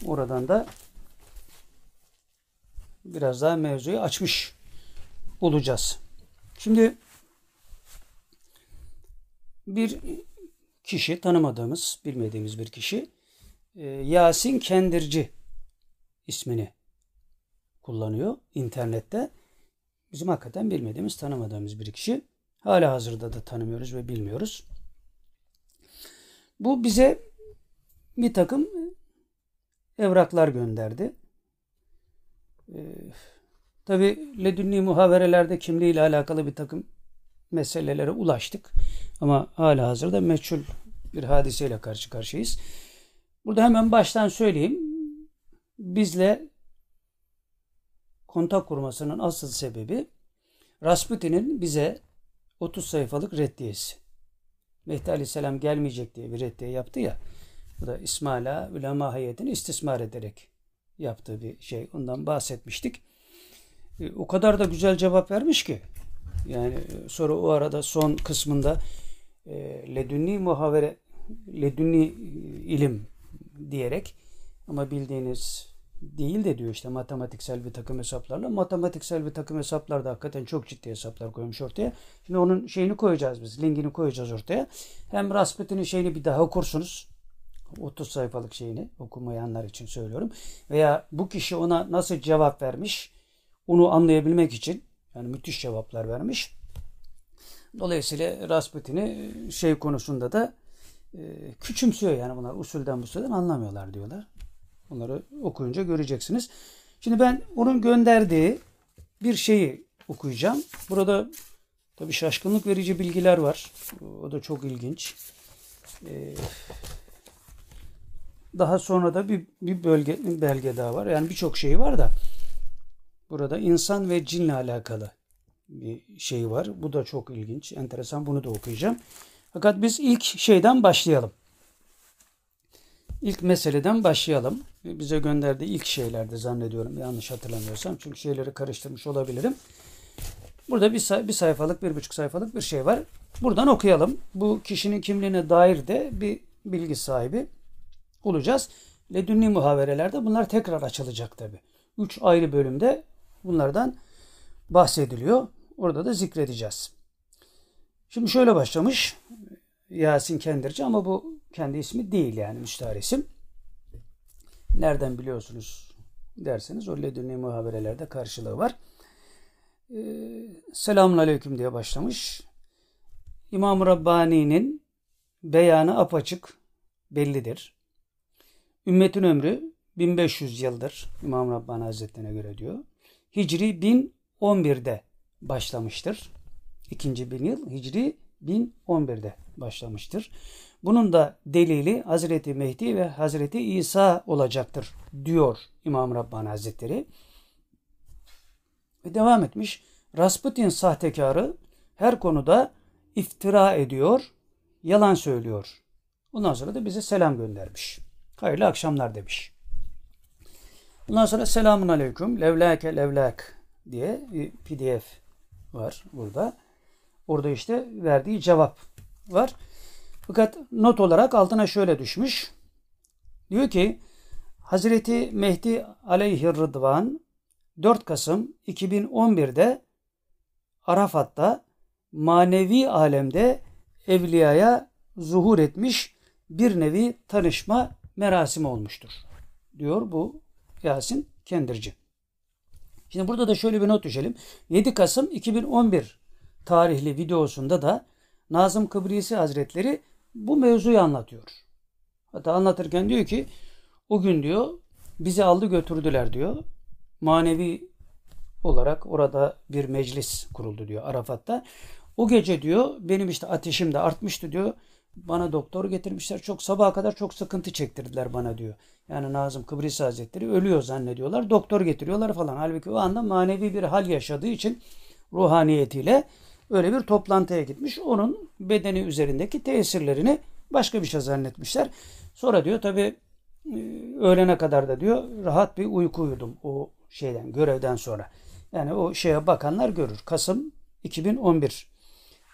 oradan da biraz daha mevzuyu açmış olacağız. Şimdi bir kişi tanımadığımız, bilmediğimiz bir kişi e, Yasin Kendirci ismini kullanıyor internette. Bizim hakikaten bilmediğimiz, tanımadığımız bir kişi. Hala hazırda da tanımıyoruz ve bilmiyoruz. Bu bize bir takım evraklar gönderdi. Ee, Tabi ledünni muhaverelerde kimliğiyle alakalı bir takım meselelere ulaştık. Ama hala hazırda meçhul bir hadiseyle karşı karşıyayız. Burada hemen baştan söyleyeyim. Bizle kontak kurmasının asıl sebebi Rasputin'in bize 30 sayfalık reddiyesi. Mehdi Aleyhisselam gelmeyecek diye bir reddiye yaptı ya. Bu da İsmaila ulema hayetini istismar ederek yaptığı bir şey. Ondan bahsetmiştik. E, o kadar da güzel cevap vermiş ki. Yani e, sonra o arada son kısmında e, ledünni muhavere ledünni ilim diyerek ama bildiğiniz değil de diyor işte matematiksel bir takım hesaplarla. Matematiksel bir takım hesaplar da hakikaten çok ciddi hesaplar koymuş ortaya. Şimdi onun şeyini koyacağız biz. Linkini koyacağız ortaya. Hem Rasputin'in şeyini bir daha okursunuz. 30 sayfalık şeyini okumayanlar için söylüyorum. Veya bu kişi ona nasıl cevap vermiş onu anlayabilmek için yani müthiş cevaplar vermiş. Dolayısıyla Rasputin'i şey konusunda da e, küçümsüyor yani bunlar usulden usulden anlamıyorlar diyorlar. Bunları okuyunca göreceksiniz. Şimdi ben onun gönderdiği bir şeyi okuyacağım. Burada tabi şaşkınlık verici bilgiler var. O da çok ilginç. Ee, daha sonra da bir, bir bölge belge daha var. Yani birçok şey var da burada insan ve cinle alakalı bir şey var. Bu da çok ilginç, enteresan. Bunu da okuyacağım. Fakat biz ilk şeyden başlayalım. İlk meseleden başlayalım. Bize gönderdiği ilk şeylerde zannediyorum yanlış hatırlamıyorsam. Çünkü şeyleri karıştırmış olabilirim. Burada bir, say bir sayfalık, bir buçuk sayfalık bir şey var. Buradan okuyalım. Bu kişinin kimliğine dair de bir bilgi sahibi olacağız. Ledünni muhaverelerde bunlar tekrar açılacak tabi. Üç ayrı bölümde bunlardan bahsediliyor. Orada da zikredeceğiz. Şimdi şöyle başlamış. Yasin Kendirci ama bu kendi ismi değil yani müstahar isim. Nereden biliyorsunuz derseniz o ledünni muhaberelerde karşılığı var. Ee, Selamun Aleyküm diye başlamış. İmam Rabbani'nin beyanı apaçık bellidir. Ümmetin ömrü 1500 yıldır İmam Rabbani Hazretlerine göre diyor. Hicri 1011'de başlamıştır. İkinci bin yıl Hicri 1011'de başlamıştır. Bunun da delili Hazreti Mehdi ve Hazreti İsa olacaktır diyor İmam Rabbani Hazretleri. Ve devam etmiş. Rasputin sahtekarı her konuda iftira ediyor, yalan söylüyor. Ondan sonra da bize selam göndermiş. Hayırlı akşamlar demiş. Ondan sonra selamun aleyküm. Levlake levlak diye bir pdf var burada. Orada işte verdiği cevap var. Fakat not olarak altına şöyle düşmüş. Diyor ki Hazreti Mehdi aleyhi rıdvan 4 Kasım 2011'de Arafat'ta manevi alemde evliyaya zuhur etmiş bir nevi tanışma merasimi olmuştur. Diyor bu Yasin Kendirci. Şimdi burada da şöyle bir not düşelim. 7 Kasım 2011 tarihli videosunda da Nazım Kıbrisi Hazretleri bu mevzuyu anlatıyor. Hatta anlatırken diyor ki o gün diyor bizi aldı götürdüler diyor. Manevi olarak orada bir meclis kuruldu diyor Arafat'ta. O gece diyor benim işte ateşim de artmıştı diyor. Bana doktor getirmişler. Çok sabaha kadar çok sıkıntı çektirdiler bana diyor. Yani Nazım Kıbrıs Hazretleri ölüyor zannediyorlar. Doktor getiriyorlar falan. Halbuki o anda manevi bir hal yaşadığı için ruhaniyetiyle öyle bir toplantıya gitmiş. Onun bedeni üzerindeki tesirlerini başka bir şey zannetmişler. Sonra diyor tabi e, öğlene kadar da diyor rahat bir uyku uyudum o şeyden görevden sonra. Yani o şeye bakanlar görür. Kasım 2011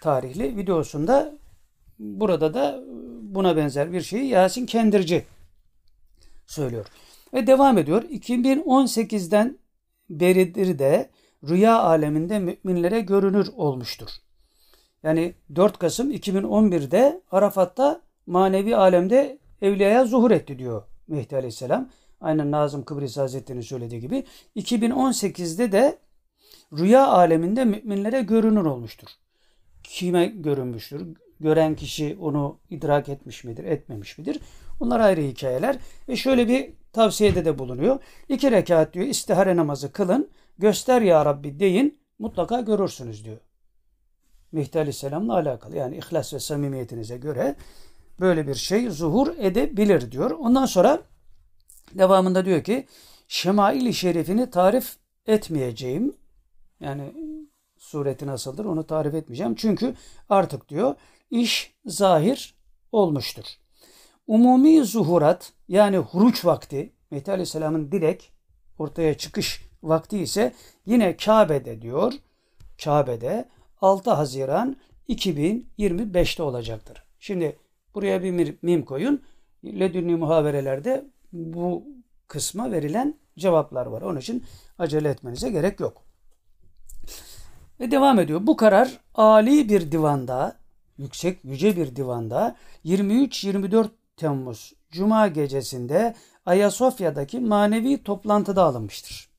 tarihli videosunda burada da buna benzer bir şeyi Yasin Kendirci söylüyor. Ve devam ediyor. 2018'den beridir de rüya aleminde müminlere görünür olmuştur. Yani 4 Kasım 2011'de Arafat'ta manevi alemde evliyaya zuhur etti diyor Mehdi Aleyhisselam. Aynen Nazım Kıbrıs Hazretleri'nin söylediği gibi. 2018'de de rüya aleminde müminlere görünür olmuştur. Kime görünmüştür? Gören kişi onu idrak etmiş midir, etmemiş midir? Bunlar ayrı hikayeler. Ve şöyle bir tavsiyede de bulunuyor. İki rekat diyor istihare namazı kılın. Göster ya Rabbi deyin. Mutlaka görürsünüz diyor. Mehdi Aleyhisselam'la alakalı. Yani ihlas ve samimiyetinize göre böyle bir şey zuhur edebilir diyor. Ondan sonra devamında diyor ki Şemail-i Şerifini tarif etmeyeceğim. Yani sureti nasıldır onu tarif etmeyeceğim. Çünkü artık diyor iş zahir olmuştur. Umumi zuhurat yani huruç vakti Mehdi Aleyhisselam'ın direkt ortaya çıkış vakti ise yine Kabe'de diyor. Kabe'de 6 Haziran 2025'te olacaktır. Şimdi buraya bir mim koyun. Ledünni muhaverelerde bu kısma verilen cevaplar var. Onun için acele etmenize gerek yok. Ve devam ediyor. Bu karar Ali bir divanda, yüksek yüce bir divanda 23-24 Temmuz Cuma gecesinde Ayasofya'daki manevi toplantıda alınmıştır.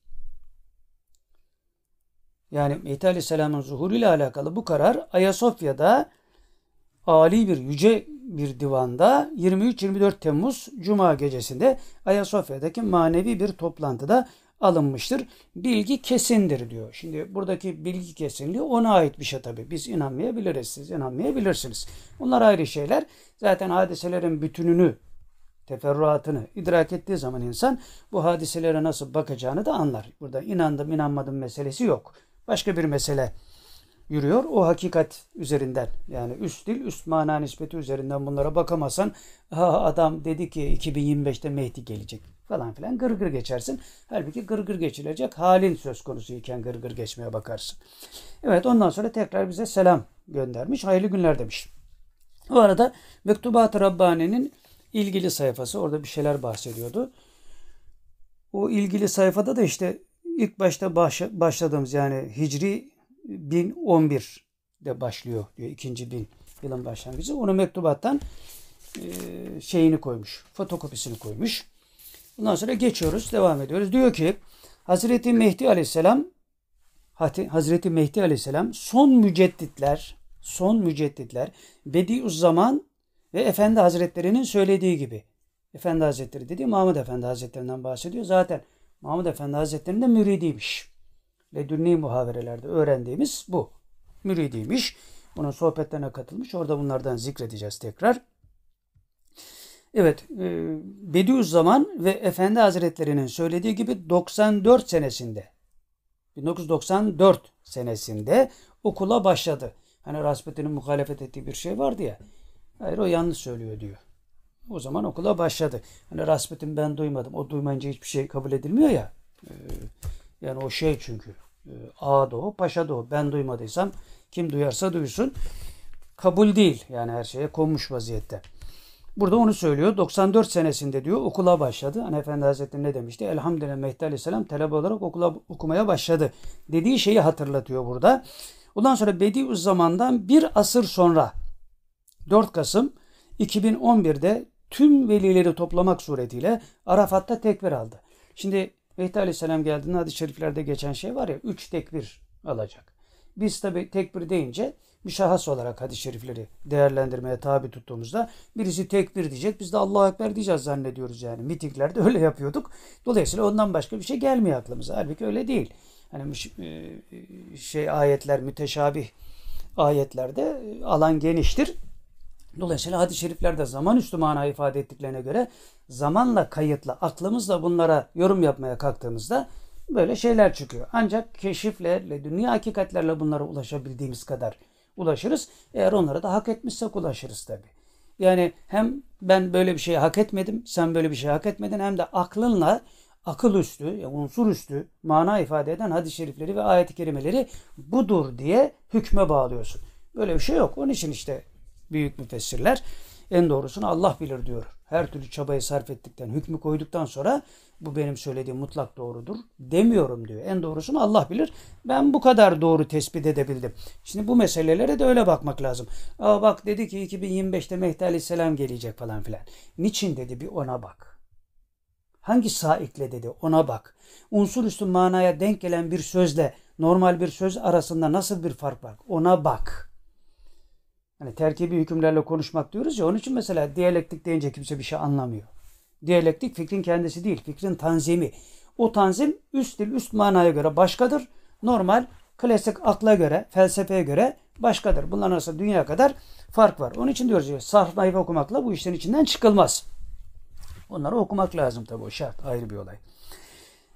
Yani Mehdi Aleyhisselam'ın zuhuruyla alakalı bu karar Ayasofya'da Ali bir yüce bir divanda 23-24 Temmuz Cuma gecesinde Ayasofya'daki manevi bir toplantıda alınmıştır. Bilgi kesindir diyor. Şimdi buradaki bilgi kesinliği ona ait bir şey tabii. Biz inanmayabiliriz, siz inanmayabilirsiniz. Bunlar ayrı şeyler. Zaten hadiselerin bütününü, teferruatını idrak ettiği zaman insan bu hadiselere nasıl bakacağını da anlar. Burada inandım inanmadım meselesi yok. Başka bir mesele yürüyor. O hakikat üzerinden yani üst dil, üst mana nispeti üzerinden bunlara bakamazsan ha adam dedi ki 2025'te Mehdi gelecek falan filan gırgır gır geçersin. Halbuki gırgır gır geçilecek halin söz konusu iken gırgır gır geçmeye bakarsın. Evet ondan sonra tekrar bize selam göndermiş. Hayırlı günler demiş. O arada Mektubat-ı Rabbani'nin ilgili sayfası orada bir şeyler bahsediyordu. O ilgili sayfada da işte ilk başta başladığımız yani Hicri 1011'de başlıyor diyor. ikinci bin yılın başlangıcı. Onu mektubattan e, şeyini koymuş. Fotokopisini koymuş. Bundan sonra geçiyoruz. Devam ediyoruz. Diyor ki Hazreti Mehdi Aleyhisselam Hazreti Mehdi Aleyhisselam son mücedditler son mücedditler Bediüzzaman ve Efendi Hazretlerinin söylediği gibi Efendi Hazretleri dedi Mahmud Efendi Hazretlerinden bahsediyor. Zaten Mahmud Efendi Hazretleri'nin de müridiymiş ledünni muhaverelerde öğrendiğimiz bu. Müridiymiş. Bunun sohbetlerine katılmış. Orada bunlardan zikredeceğiz tekrar. Evet, e, Bediüzzaman ve Efendi Hazretleri'nin söylediği gibi 94 senesinde 1994 senesinde okula başladı. Hani Rasputin'in muhalefet ettiği bir şey vardı ya. Hayır o yanlış söylüyor diyor. O zaman okula başladı. Hani Rasputin ben duymadım. O duymayınca hiçbir şey kabul edilmiyor ya. Ee, yani o şey çünkü. E, ağa da o, paşa da o. Ben duymadıysam kim duyarsa duysun. Kabul değil. Yani her şeye konmuş vaziyette. Burada onu söylüyor. 94 senesinde diyor okula başladı. Hani Efendi Hazretleri ne demişti? Elhamdülillah Mehdi Aleyhisselam talebe olarak okula okumaya başladı. Dediği şeyi hatırlatıyor burada. Ondan sonra Bediüzzaman'dan bir asır sonra 4 Kasım 2011'de tüm velileri toplamak suretiyle Arafat'ta tekbir aldı. Şimdi Mehdi Aleyhisselam geldiğinde hadis-i şeriflerde geçen şey var ya üç tekbir alacak. Biz tabi tekbir deyince müşahhas olarak hadis-i şerifleri değerlendirmeye tabi tuttuğumuzda birisi tekbir diyecek. Biz de Allahu Ekber diyeceğiz zannediyoruz yani. Mitinglerde öyle yapıyorduk. Dolayısıyla ondan başka bir şey gelmiyor aklımıza. Halbuki öyle değil. Hani e, şey ayetler müteşabih ayetlerde alan geniştir. Dolayısıyla hadis-i şeriflerde zaman üstü mana ifade ettiklerine göre zamanla kayıtlı aklımızla bunlara yorum yapmaya kalktığımızda böyle şeyler çıkıyor. Ancak keşiflerle, dünya hakikatlerle bunlara ulaşabildiğimiz kadar ulaşırız. Eğer onlara da hak etmişsek ulaşırız tabi. Yani hem ben böyle bir şey hak etmedim, sen böyle bir şey hak etmedin hem de aklınla akıl üstü, unsur üstü mana ifade eden hadis-i şerifleri ve ayet-i kerimeleri budur diye hükme bağlıyorsun. Böyle bir şey yok. Onun için işte büyük müfessirler en doğrusunu Allah bilir diyor. Her türlü çabayı sarf ettikten, hükmü koyduktan sonra bu benim söylediğim mutlak doğrudur demiyorum diyor. En doğrusunu Allah bilir. Ben bu kadar doğru tespit edebildim. Şimdi bu meselelere de öyle bakmak lazım. Aa bak dedi ki 2025'te Mehdi Aleyhisselam gelecek falan filan. Niçin dedi bir ona bak. Hangi saikle dedi ona bak. Unsur üstü manaya denk gelen bir sözle normal bir söz arasında nasıl bir fark var ona bak. Hani terkibi hükümlerle konuşmak diyoruz ya onun için mesela diyalektik deyince kimse bir şey anlamıyor. Diyalektik fikrin kendisi değil, fikrin tanzimi. O tanzim üst dil, üst manaya göre başkadır. Normal, klasik akla göre, felsefeye göre başkadır. Bunların arasında dünya kadar fark var. Onun için diyoruz ya, sarf naife okumakla bu işlerin içinden çıkılmaz. Onları okumak lazım tabii o şart, ayrı bir olay.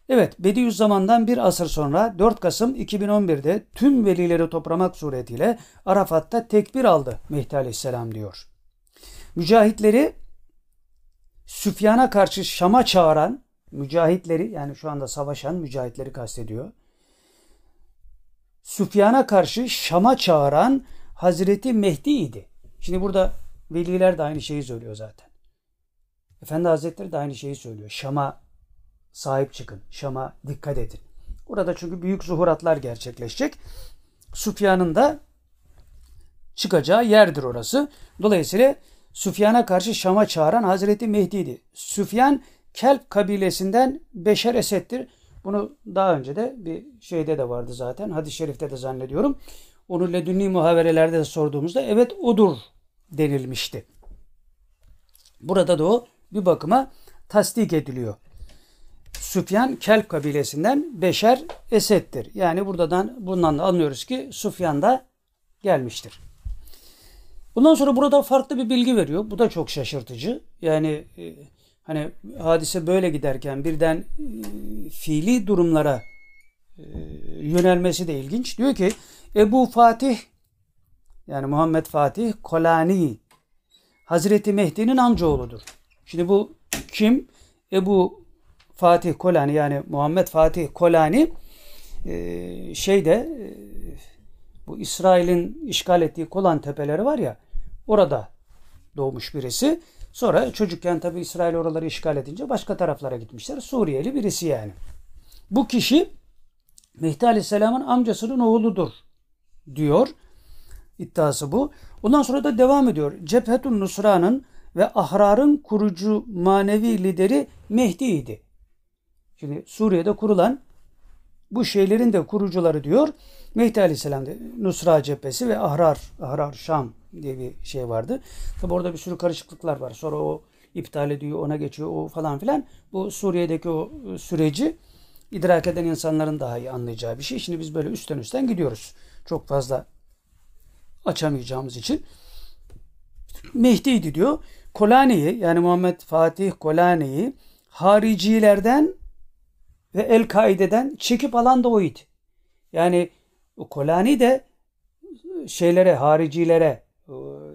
Evet, Bediüzzaman'dan bir asır sonra 4 Kasım 2011'de tüm velileri toplamak suretiyle Arafat'ta tekbir aldı Mehdi Aleyhisselam diyor. Mücahitleri Süfyan'a karşı Şam'a çağıran mücahitleri yani şu anda savaşan mücahitleri kastediyor. Süfyan'a karşı Şam'a çağıran Hazreti Mehdi idi. Şimdi burada veliler de aynı şeyi söylüyor zaten. Efendi Hazretleri de aynı şeyi söylüyor. Şam'a sahip çıkın. Şam'a dikkat edin. Burada çünkü büyük zuhuratlar gerçekleşecek. Süfyan'ın da çıkacağı yerdir orası. Dolayısıyla Süfyan'a karşı Şam'a çağıran Hazreti Mehdi'ydi. Süfyan Kelp kabilesinden Beşer Esed'dir. Bunu daha önce de bir şeyde de vardı zaten. Hadis-i şerifte de zannediyorum. Onu ledünni muhaverelerde de sorduğumuzda evet odur denilmişti. Burada da o bir bakıma tasdik ediliyor. Süfyan Kelp kabilesinden Beşer Esed'dir. Yani buradan bundan da anlıyoruz ki Süfyan da gelmiştir. Bundan sonra burada farklı bir bilgi veriyor. Bu da çok şaşırtıcı. Yani e, hani hadise böyle giderken birden e, fiili durumlara e, yönelmesi de ilginç. Diyor ki Ebu Fatih yani Muhammed Fatih Kolani Hazreti Mehdi'nin amcaoğludur. Şimdi bu kim? Ebu Fatih Kolani yani Muhammed Fatih Kolani e, şeyde e, bu İsrail'in işgal ettiği Kolan tepeleri var ya orada doğmuş birisi. Sonra çocukken tabi İsrail oraları işgal edince başka taraflara gitmişler. Suriyeli birisi yani. Bu kişi Mehdi Aleyhisselam'ın amcasının oğludur diyor. İddiası bu. Ondan sonra da devam ediyor. Cephetun Nusra'nın ve Ahrar'ın kurucu manevi lideri Mehdi'ydi. Şimdi Suriye'de kurulan bu şeylerin de kurucuları diyor. Mehdi Aleyhisselam Nusra cephesi ve Ahrar, Ahrar Şam diye bir şey vardı. Tabi orada bir sürü karışıklıklar var. Sonra o iptal ediyor, ona geçiyor, o falan filan. Bu Suriye'deki o süreci idrak eden insanların daha iyi anlayacağı bir şey. Şimdi biz böyle üstten üstten gidiyoruz. Çok fazla açamayacağımız için. Mehdi'ydi diyor. Kolani'yi yani Muhammed Fatih Kolani'yi haricilerden ve El-Kaide'den çekip alan da oydu. Yani Kolani de şeylere, haricilere,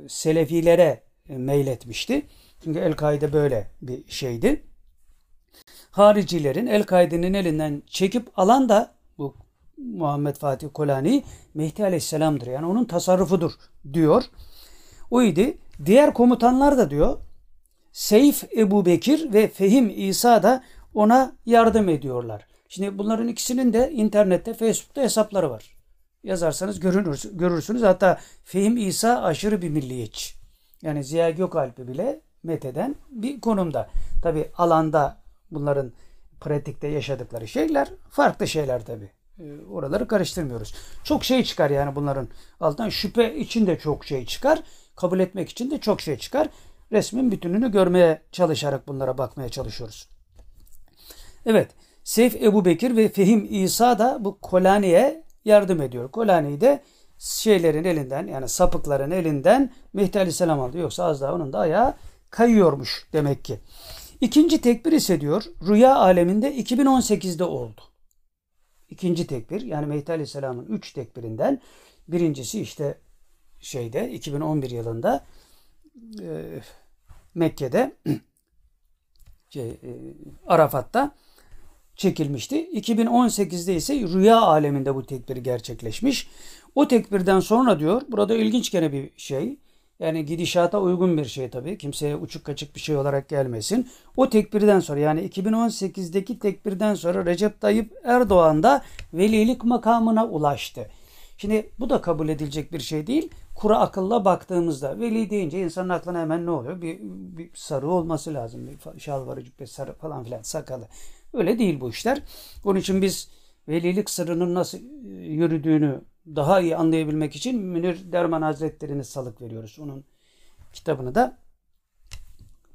selefilere meyletmişti. Çünkü El-Kaide böyle bir şeydi. Haricilerin El-Kaide'nin elinden çekip alan da bu Muhammed Fatih Kolani Mehdi Aleyhisselam'dır. Yani onun tasarrufudur diyor. O idi. Diğer komutanlar da diyor Seyf Ebu Bekir ve Fehim İsa da ona yardım ediyorlar. Şimdi bunların ikisinin de internette, Facebook'ta hesapları var. Yazarsanız görürsünüz. Hatta Fehim İsa aşırı bir milliyetçi. Yani Ziya Gökalp'i bile metheden bir konumda. Tabi alanda bunların pratikte yaşadıkları şeyler farklı şeyler tabi. Ee, oraları karıştırmıyoruz. Çok şey çıkar yani bunların altından. Şüphe için de çok şey çıkar. Kabul etmek için de çok şey çıkar. Resmin bütününü görmeye çalışarak bunlara bakmaya çalışıyoruz. Evet. Seyf Ebu Bekir ve Fehim İsa da bu Kolani'ye yardım ediyor. Kolani'yi de şeylerin elinden yani sapıkların elinden Mehdi Aleyhisselam aldı. Yoksa az daha onun da ayağı kayıyormuş demek ki. İkinci tekbir ise diyor rüya aleminde 2018'de oldu. İkinci tekbir yani Mehdi Aleyhisselam'ın üç tekbirinden birincisi işte şeyde 2011 yılında e, Mekke'de şey, e, Arafat'ta çekilmişti. 2018'de ise rüya aleminde bu tekbir gerçekleşmiş. O tekbirden sonra diyor, burada ilginç gene bir şey. Yani gidişata uygun bir şey tabii. Kimseye uçuk kaçık bir şey olarak gelmesin. O tekbirden sonra yani 2018'deki tekbirden sonra Recep Tayyip Erdoğan da velilik makamına ulaştı. Şimdi bu da kabul edilecek bir şey değil. Kura akılla baktığımızda veli deyince insanın aklına hemen ne oluyor? Bir, bir sarı olması lazım. Bir şalvarı, cübbe, sarı falan filan sakalı. Öyle değil bu işler. Onun için biz velilik sırrının nasıl e, yürüdüğünü daha iyi anlayabilmek için Münir Derman Hazretleri'ne salık veriyoruz. Onun kitabını da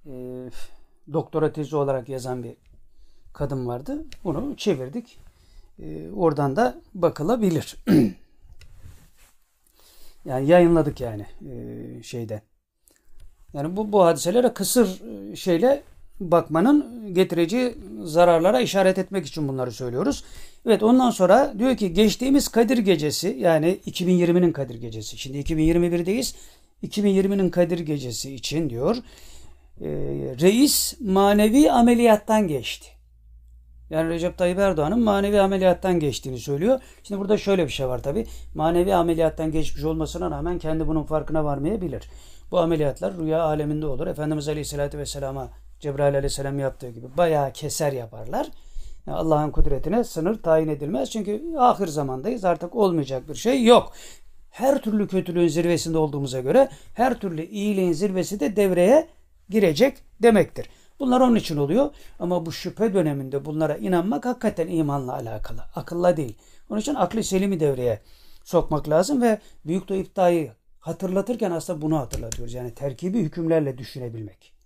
e, doktora tezi olarak yazan bir kadın vardı. Onu çevirdik. E, oradan da bakılabilir. yani yayınladık yani e, şeyde. Yani bu, bu hadiselere kısır e, şeyle bakmanın getireceği zararlara işaret etmek için bunları söylüyoruz. Evet ondan sonra diyor ki geçtiğimiz Kadir Gecesi yani 2020'nin Kadir Gecesi. Şimdi 2021'deyiz. 2020'nin Kadir Gecesi için diyor e, reis manevi ameliyattan geçti. Yani Recep Tayyip Erdoğan'ın manevi ameliyattan geçtiğini söylüyor. Şimdi burada şöyle bir şey var tabi. Manevi ameliyattan geçmiş olmasına rağmen kendi bunun farkına varmayabilir. Bu ameliyatlar rüya aleminde olur. Efendimiz Aleyhisselatü Vesselam'a Cebrail aleyhisselam yaptığı gibi bayağı keser yaparlar. Allah'ın kudretine sınır tayin edilmez. Çünkü ahir zamandayız artık olmayacak bir şey yok. Her türlü kötülüğün zirvesinde olduğumuza göre her türlü iyiliğin zirvesi de devreye girecek demektir. Bunlar onun için oluyor. Ama bu şüphe döneminde bunlara inanmak hakikaten imanla alakalı. Akılla değil. Onun için aklı selimi devreye sokmak lazım ve büyük iddiayı hatırlatırken aslında bunu hatırlatıyoruz. Yani terkibi hükümlerle düşünebilmek.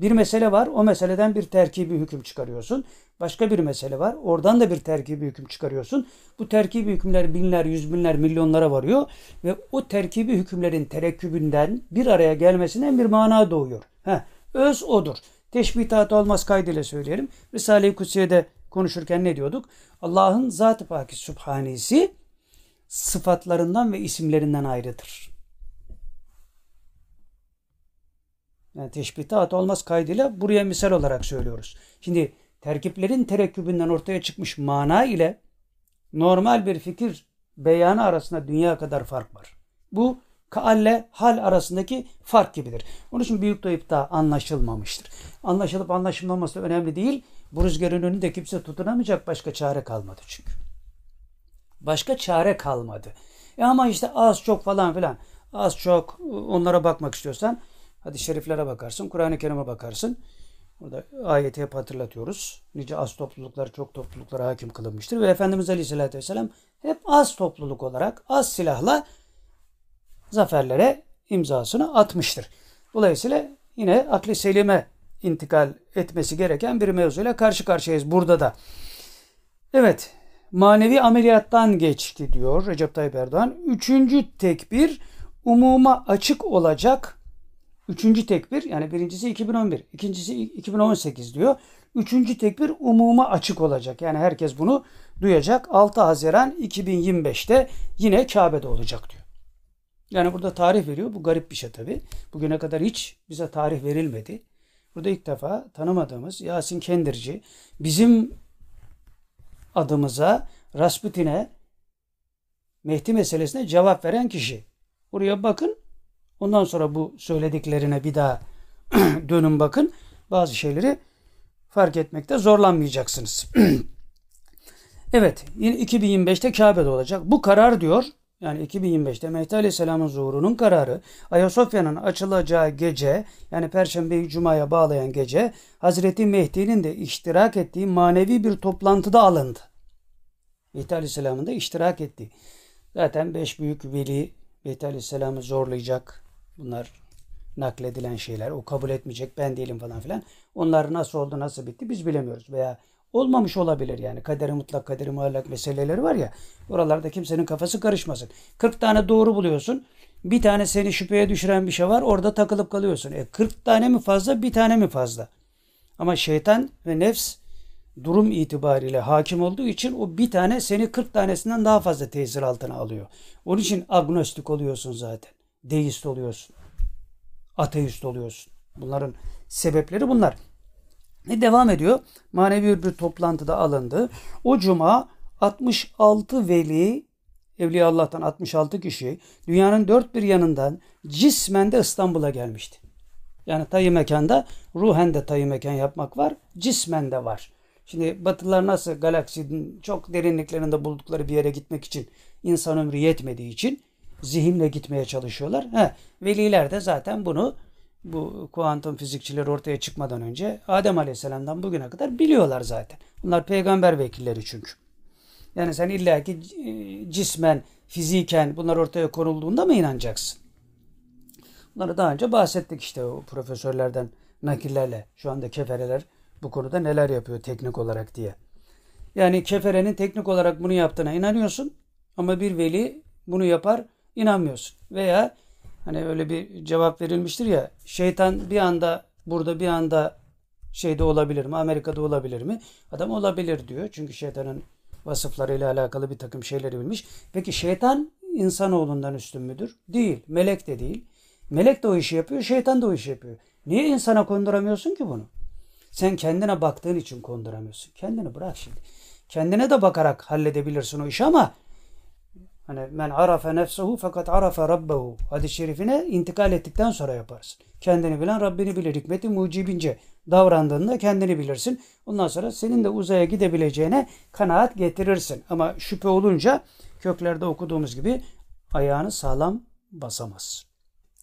Bir mesele var. O meseleden bir terkibi hüküm çıkarıyorsun. Başka bir mesele var. Oradan da bir terkibi hüküm çıkarıyorsun. Bu terkibi hükümler binler, yüz binler, milyonlara varıyor. Ve o terkibi hükümlerin terekkübünden bir araya gelmesinden bir mana doğuyor. Heh, öz odur. Teşbihat olmaz kaydıyla söyleyelim. Risale-i Kutsiye'de konuşurken ne diyorduk? Allah'ın Zat-ı Pakis Subhanesi sıfatlarından ve isimlerinden ayrıdır. Yani teşbihat olmaz kaydıyla buraya misal olarak söylüyoruz. Şimdi terkiplerin terekkübünden ortaya çıkmış mana ile normal bir fikir beyanı arasında dünya kadar fark var. Bu kaalle hal arasındaki fark gibidir. Onun için büyük doyup da anlaşılmamıştır. Anlaşılıp anlaşılmaması önemli değil. Bu rüzgarın önünde kimse tutunamayacak başka çare kalmadı çünkü. Başka çare kalmadı. E ama işte az çok falan filan az çok onlara bakmak istiyorsan Hadis-i şeriflere bakarsın, Kur'an-ı Kerim'e bakarsın. Burada ayeti hep hatırlatıyoruz. Nice az topluluklar çok topluluklara hakim kılınmıştır. Ve Efendimiz Aleyhisselatü Vesselam hep az topluluk olarak az silahla zaferlere imzasını atmıştır. Dolayısıyla yine akli selime intikal etmesi gereken bir mevzuyla karşı karşıyayız burada da. Evet, manevi ameliyattan geçti diyor Recep Tayyip Erdoğan. Üçüncü tekbir umuma açık olacak Üçüncü tekbir yani birincisi 2011, ikincisi 2018 diyor. Üçüncü tekbir umuma açık olacak. Yani herkes bunu duyacak. 6 Haziran 2025'te yine Kabe'de olacak diyor. Yani burada tarih veriyor. Bu garip bir şey tabi. Bugüne kadar hiç bize tarih verilmedi. Burada ilk defa tanımadığımız Yasin Kendirci bizim adımıza Rasputin'e Mehdi meselesine cevap veren kişi. Buraya bakın. Ondan sonra bu söylediklerine bir daha dönün bakın. Bazı şeyleri fark etmekte zorlanmayacaksınız. evet, yine 2025'te Kabe'de olacak. Bu karar diyor, yani 2025'te Mehdi Aleyhisselam'ın zuhurunun kararı Ayasofya'nın açılacağı gece yani Perşembeyi Cuma'ya bağlayan gece Hazreti Mehdi'nin de iştirak ettiği manevi bir toplantıda alındı. Mehdi Aleyhisselam'ın da iştirak ettiği. Zaten beş büyük veli Mehdi Aleyhisselam'ı zorlayacak. Bunlar nakledilen şeyler. O kabul etmeyecek ben değilim falan filan. Onlar nasıl oldu nasıl bitti biz bilemiyoruz. Veya olmamış olabilir yani. Kaderi mutlak, kaderi muallak meseleleri var ya. Oralarda kimsenin kafası karışmasın. 40 tane doğru buluyorsun. Bir tane seni şüpheye düşüren bir şey var. Orada takılıp kalıyorsun. E 40 tane mi fazla, bir tane mi fazla? Ama şeytan ve nefs durum itibariyle hakim olduğu için o bir tane seni 40 tanesinden daha fazla tesir altına alıyor. Onun için agnostik oluyorsun zaten. Deist oluyorsun. Ateist oluyorsun. Bunların sebepleri bunlar. Ne devam ediyor? Manevi bir toplantıda alındı. O cuma 66 veli Evliya Allah'tan 66 kişi dünyanın dört bir yanından cismen de İstanbul'a gelmişti. Yani tayı mekanda ruhen de tayı mekan yapmak var, cismen de var. Şimdi Batılılar nasıl galaksinin çok derinliklerinde buldukları bir yere gitmek için insan ömrü yetmediği için zihinle gitmeye çalışıyorlar. He, veliler de zaten bunu bu kuantum fizikçiler ortaya çıkmadan önce Adem Aleyhisselam'dan bugüne kadar biliyorlar zaten. Bunlar peygamber vekilleri çünkü. Yani sen illaki e, cismen, fiziken bunlar ortaya konulduğunda mı inanacaksın? Bunları daha önce bahsettik işte o profesörlerden nakillerle. Şu anda kefereler bu konuda neler yapıyor teknik olarak diye. Yani keferenin teknik olarak bunu yaptığına inanıyorsun ama bir veli bunu yapar inanmıyorsun. Veya hani öyle bir cevap verilmiştir ya şeytan bir anda burada bir anda şeyde olabilir mi? Amerika'da olabilir mi? Adam olabilir diyor. Çünkü şeytanın vasıflarıyla alakalı bir takım şeyleri bilmiş. Peki şeytan insanoğlundan üstün müdür? Değil. Melek de değil. Melek de o işi yapıyor, şeytan da o işi yapıyor. Niye insana konduramıyorsun ki bunu? Sen kendine baktığın için konduramıyorsun. Kendini bırak şimdi. Kendine de bakarak halledebilirsin o işi ama hani men arafe nefsehu fakat arafe rabbehu hadis-i şerifine intikal ettikten sonra yaparsın. Kendini bilen Rabbini bilir. Hikmeti mucibince davrandığında kendini bilirsin. Ondan sonra senin de uzaya gidebileceğine kanaat getirirsin. Ama şüphe olunca köklerde okuduğumuz gibi ayağını sağlam basamaz.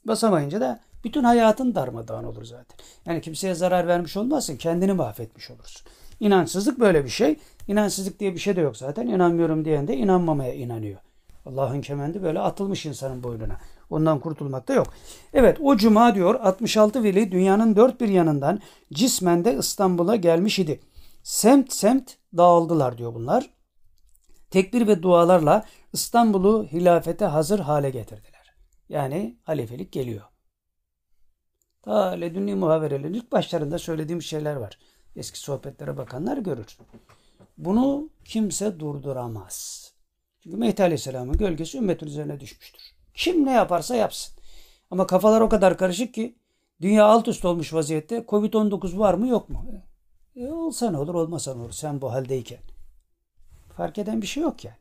Basamayınca da bütün hayatın darmadağın olur zaten. Yani kimseye zarar vermiş olmazsın, kendini mahvetmiş olursun. İnançsızlık böyle bir şey. İnançsızlık diye bir şey de yok zaten. İnanmıyorum diyen de inanmamaya inanıyor. Allah'ın kemendi böyle atılmış insanın boynuna. Ondan kurtulmak da yok. Evet o cuma diyor 66 veli dünyanın dört bir yanından cismen de İstanbul'a gelmiş idi. Semt semt dağıldılar diyor bunlar. Tekbir ve dualarla İstanbul'u hilafete hazır hale getirdiler. Yani halifelik geliyor. Ta ledünni muhaverelerin ilk başlarında söylediğim şeyler var. Eski sohbetlere bakanlar görür. Bunu kimse durduramaz. Çünkü Mehdi Aleyhisselam'ın gölgesi ümmetin üzerine düşmüştür. Kim ne yaparsa yapsın. Ama kafalar o kadar karışık ki dünya alt üst olmuş vaziyette Covid-19 var mı yok mu? E, olsa ne olur olmasa ne olur sen bu haldeyken. Fark eden bir şey yok yani.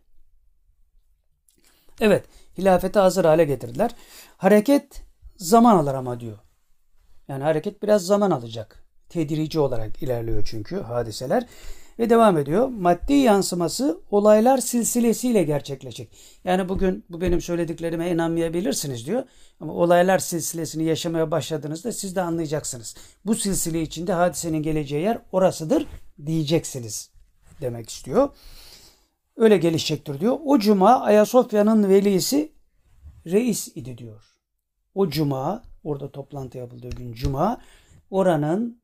Evet hilafeti hazır hale getirdiler. Hareket zaman alır ama diyor. Yani hareket biraz zaman alacak. Tedirici olarak ilerliyor çünkü hadiseler. Ve devam ediyor. Maddi yansıması olaylar silsilesiyle gerçekleşecek. Yani bugün bu benim söylediklerime inanmayabilirsiniz diyor. Ama olaylar silsilesini yaşamaya başladığınızda siz de anlayacaksınız. Bu silsile içinde hadisenin geleceği yer orasıdır diyeceksiniz demek istiyor. Öyle gelişecektir diyor. O cuma Ayasofya'nın velisi reis idi diyor. O cuma orada toplantı yapıldığı gün cuma oranın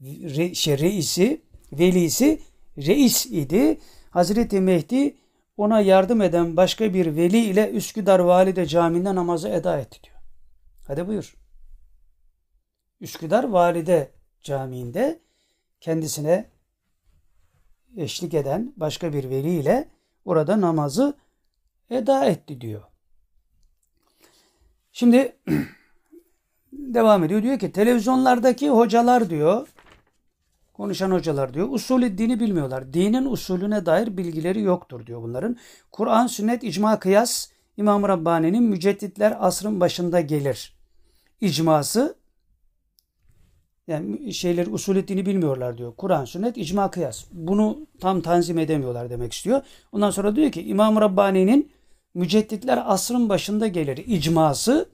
re, şey, reisi velisi reis idi. Hazreti Mehdi ona yardım eden başka bir veli ile Üsküdar Valide Camii'nde namazı eda etti diyor. Hadi buyur. Üsküdar Valide Camii'nde kendisine eşlik eden başka bir veli ile orada namazı eda etti diyor. Şimdi devam ediyor. Diyor ki televizyonlardaki hocalar diyor konuşan hocalar diyor usulü dini bilmiyorlar. Dinin usulüne dair bilgileri yoktur diyor bunların. Kur'an, sünnet, icma, kıyas İmam Rabbani'nin mücedditler asrın başında gelir. İcması yani şeyler usulü dini bilmiyorlar diyor. Kur'an, sünnet, icma, kıyas. Bunu tam tanzim edemiyorlar demek istiyor. Ondan sonra diyor ki İmam Rabbani'nin mücedditler asrın başında gelir. İcması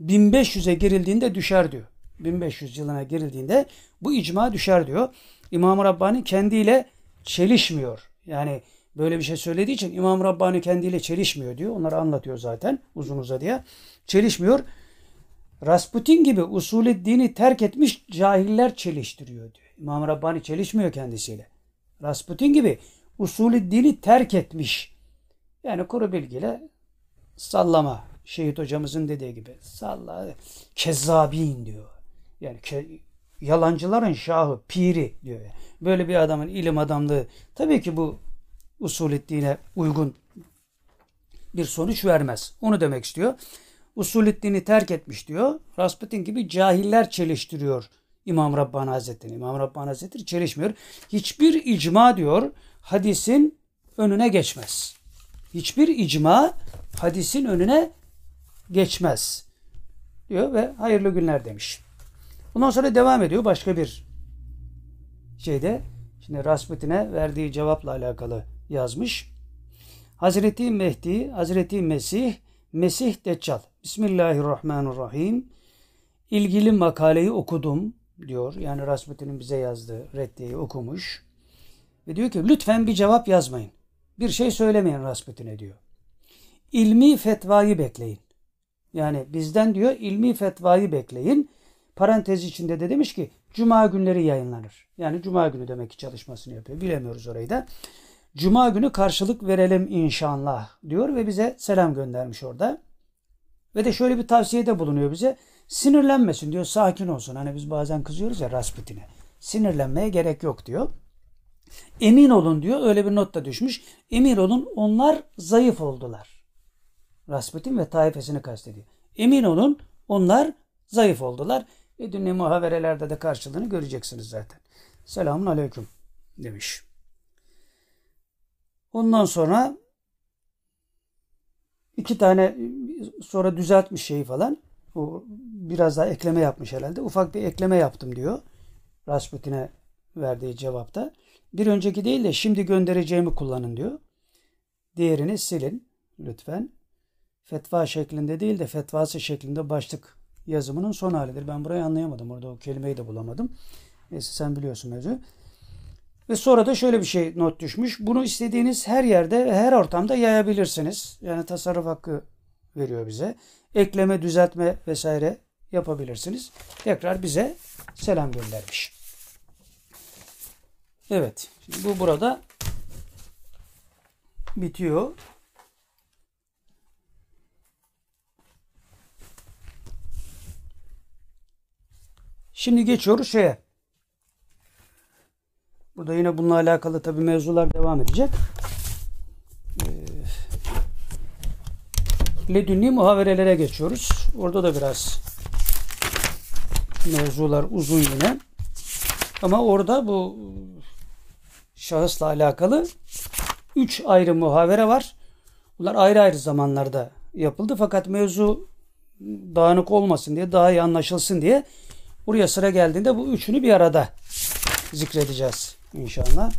1500'e girildiğinde düşer diyor. 1500 yılına girildiğinde bu icma düşer diyor. İmam Rabbani kendiyle çelişmiyor. Yani böyle bir şey söylediği için İmam Rabbani kendiyle çelişmiyor diyor. Onları anlatıyor zaten uzun uzadıya. Çelişmiyor. Rasputin gibi usulü dini terk etmiş cahiller çeliştiriyor diyor. İmam Rabbani çelişmiyor kendisiyle. Rasputin gibi usulü dini terk etmiş. Yani kuru bilgiyle sallama. Şehit hocamızın dediği gibi. Salla. Kezzabin diyor. Yani yalancıların şahı, piri diyor. Böyle bir adamın ilim adamlığı tabii ki bu usul ettiğine uygun bir sonuç vermez. Onu demek istiyor. Usul ettiğini terk etmiş diyor. Rasputin gibi cahiller çeliştiriyor İmam Rabbani Hazretleri. İmam Rabbani Hazretleri çelişmiyor. Hiçbir icma diyor hadisin önüne geçmez. Hiçbir icma hadisin önüne geçmez. Diyor ve hayırlı günler demiş. Ondan sonra devam ediyor başka bir şeyde. Şimdi Rasputin'e verdiği cevapla alakalı yazmış. Hazreti Mehdi, Hazreti Mesih, Mesih Deccal. Bismillahirrahmanirrahim. İlgili makaleyi okudum diyor. Yani Rasputin'in bize yazdığı reddiyeyi okumuş. Ve diyor ki lütfen bir cevap yazmayın. Bir şey söylemeyin Rasputin'e diyor. İlmi fetvayı bekleyin. Yani bizden diyor ilmi fetvayı bekleyin. Parantez içinde de demiş ki Cuma günleri yayınlanır. Yani Cuma günü demek ki çalışmasını yapıyor. Bilemiyoruz orayı da. Cuma günü karşılık verelim inşallah diyor ve bize selam göndermiş orada. Ve de şöyle bir tavsiyede bulunuyor bize. Sinirlenmesin diyor. Sakin olsun. Hani biz bazen kızıyoruz ya Rasputin'e. Sinirlenmeye gerek yok diyor. Emin olun diyor. Öyle bir not da düşmüş. Emin olun onlar zayıf oldular. Rasputin ve taifesini kastediyor. Emin olun onlar zayıf oldular. E dünlü muhaverelerde de karşılığını göreceksiniz zaten. Selamun aleyküm demiş. Ondan sonra iki tane sonra düzeltmiş şeyi falan. O biraz daha ekleme yapmış herhalde. Ufak bir ekleme yaptım diyor. Rasputin'e verdiği cevapta. Bir önceki değil de şimdi göndereceğimi kullanın diyor. Diğerini silin lütfen. Fetva şeklinde değil de fetvası şeklinde başlık yazımının son halidir. Ben burayı anlayamadım. Orada o kelimeyi de bulamadım. Neyse sen biliyorsun mevzu. Ve sonra da şöyle bir şey not düşmüş. Bunu istediğiniz her yerde ve her ortamda yayabilirsiniz. Yani tasarruf hakkı veriyor bize. Ekleme, düzeltme vesaire yapabilirsiniz. Tekrar bize selam göndermiş. Evet. Şimdi bu burada bitiyor. Şimdi geçiyoruz şeye. Burada yine bununla alakalı tabi mevzular devam edecek. Ee, ledünni muhaverelere geçiyoruz. Orada da biraz mevzular uzun yine. Ama orada bu şahısla alakalı üç ayrı muhavere var. Bunlar ayrı ayrı zamanlarda yapıldı. Fakat mevzu dağınık olmasın diye, daha iyi anlaşılsın diye Buraya sıra geldiğinde bu üçünü bir arada zikredeceğiz inşallah.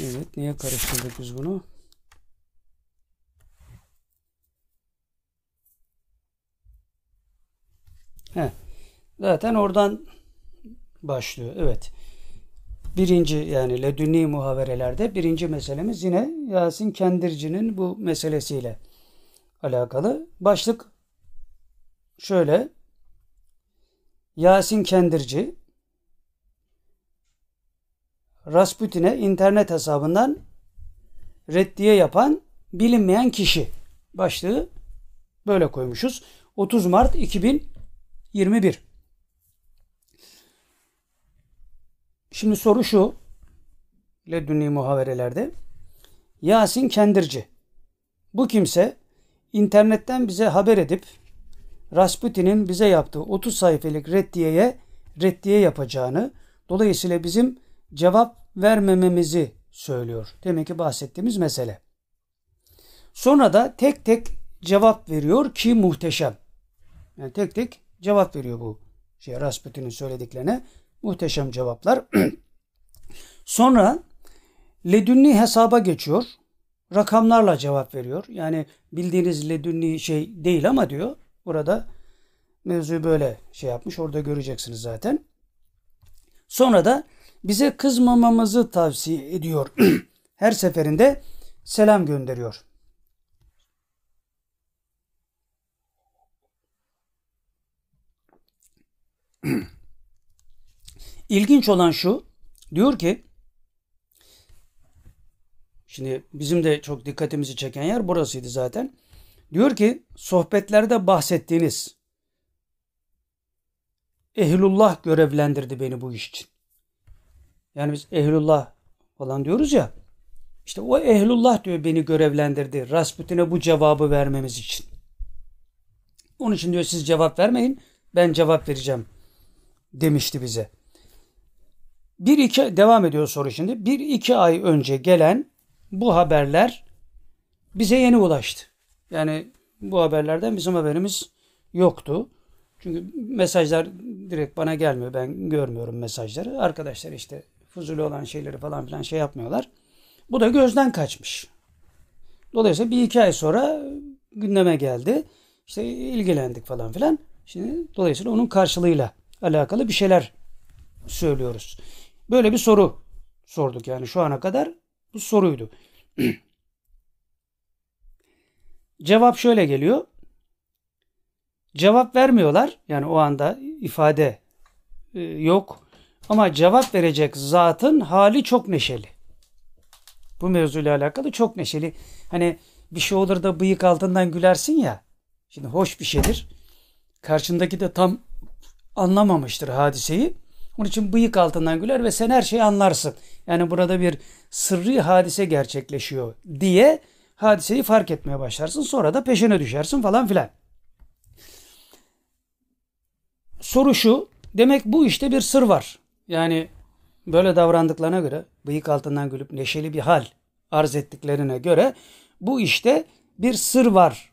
Evet, niye karıştırdık biz bunu? Heh. Zaten oradan başlıyor. Evet. Birinci yani ledünni muhaverelerde birinci meselemiz yine Yasin Kendirci'nin bu meselesiyle alakalı. Başlık şöyle. Yasin Kendirci Rasputin'e internet hesabından reddiye yapan bilinmeyen kişi. Başlığı böyle koymuşuz. 30 Mart 2021. Şimdi soru şu. Ledünni muhaverelerde. Yasin Kendirci. Bu kimse internetten bize haber edip Rasputin'in bize yaptığı 30 sayfalık reddiyeye reddiye yapacağını, dolayısıyla bizim cevap vermememizi söylüyor. Demek ki bahsettiğimiz mesele. Sonra da tek tek cevap veriyor ki muhteşem. Yani tek tek cevap veriyor bu şey Rasputin'in söylediklerine. Muhteşem cevaplar. Sonra ledünni hesaba geçiyor. Rakamlarla cevap veriyor. Yani bildiğiniz ledünni şey değil ama diyor. Burada mevzu böyle şey yapmış. Orada göreceksiniz zaten. Sonra da bize kızmamamızı tavsiye ediyor. Her seferinde selam gönderiyor. İlginç olan şu, diyor ki, şimdi bizim de çok dikkatimizi çeken yer burasıydı zaten. Diyor ki, sohbetlerde bahsettiğiniz ehlullah görevlendirdi beni bu iş için. Yani biz ehlullah falan diyoruz ya. İşte o ehlullah diyor beni görevlendirdi. Rasputin'e bu cevabı vermemiz için. Onun için diyor siz cevap vermeyin. Ben cevap vereceğim demişti bize. Bir iki devam ediyor soru şimdi. Bir iki ay önce gelen bu haberler bize yeni ulaştı. Yani bu haberlerden bizim haberimiz yoktu. Çünkü mesajlar direkt bana gelmiyor. Ben görmüyorum mesajları. Arkadaşlar işte fuzuli olan şeyleri falan filan şey yapmıyorlar. Bu da gözden kaçmış. Dolayısıyla bir iki ay sonra gündeme geldi. İşte ilgilendik falan filan. Şimdi dolayısıyla onun karşılığıyla alakalı bir şeyler söylüyoruz. Böyle bir soru sorduk yani şu ana kadar bu soruydu. Cevap şöyle geliyor. Cevap vermiyorlar. Yani o anda ifade e, yok. Ama cevap verecek zatın hali çok neşeli. Bu mevzuyla alakalı çok neşeli. Hani bir şey olur da bıyık altından gülersin ya. Şimdi hoş bir şeydir. Karşındaki de tam anlamamıştır hadiseyi. Onun için bıyık altından güler ve sen her şeyi anlarsın. Yani burada bir sırrı hadise gerçekleşiyor diye hadiseyi fark etmeye başlarsın. Sonra da peşine düşersin falan filan. Soru şu. Demek bu işte bir sır var. Yani böyle davrandıklarına göre bıyık altından gülüp neşeli bir hal arz ettiklerine göre bu işte bir sır var.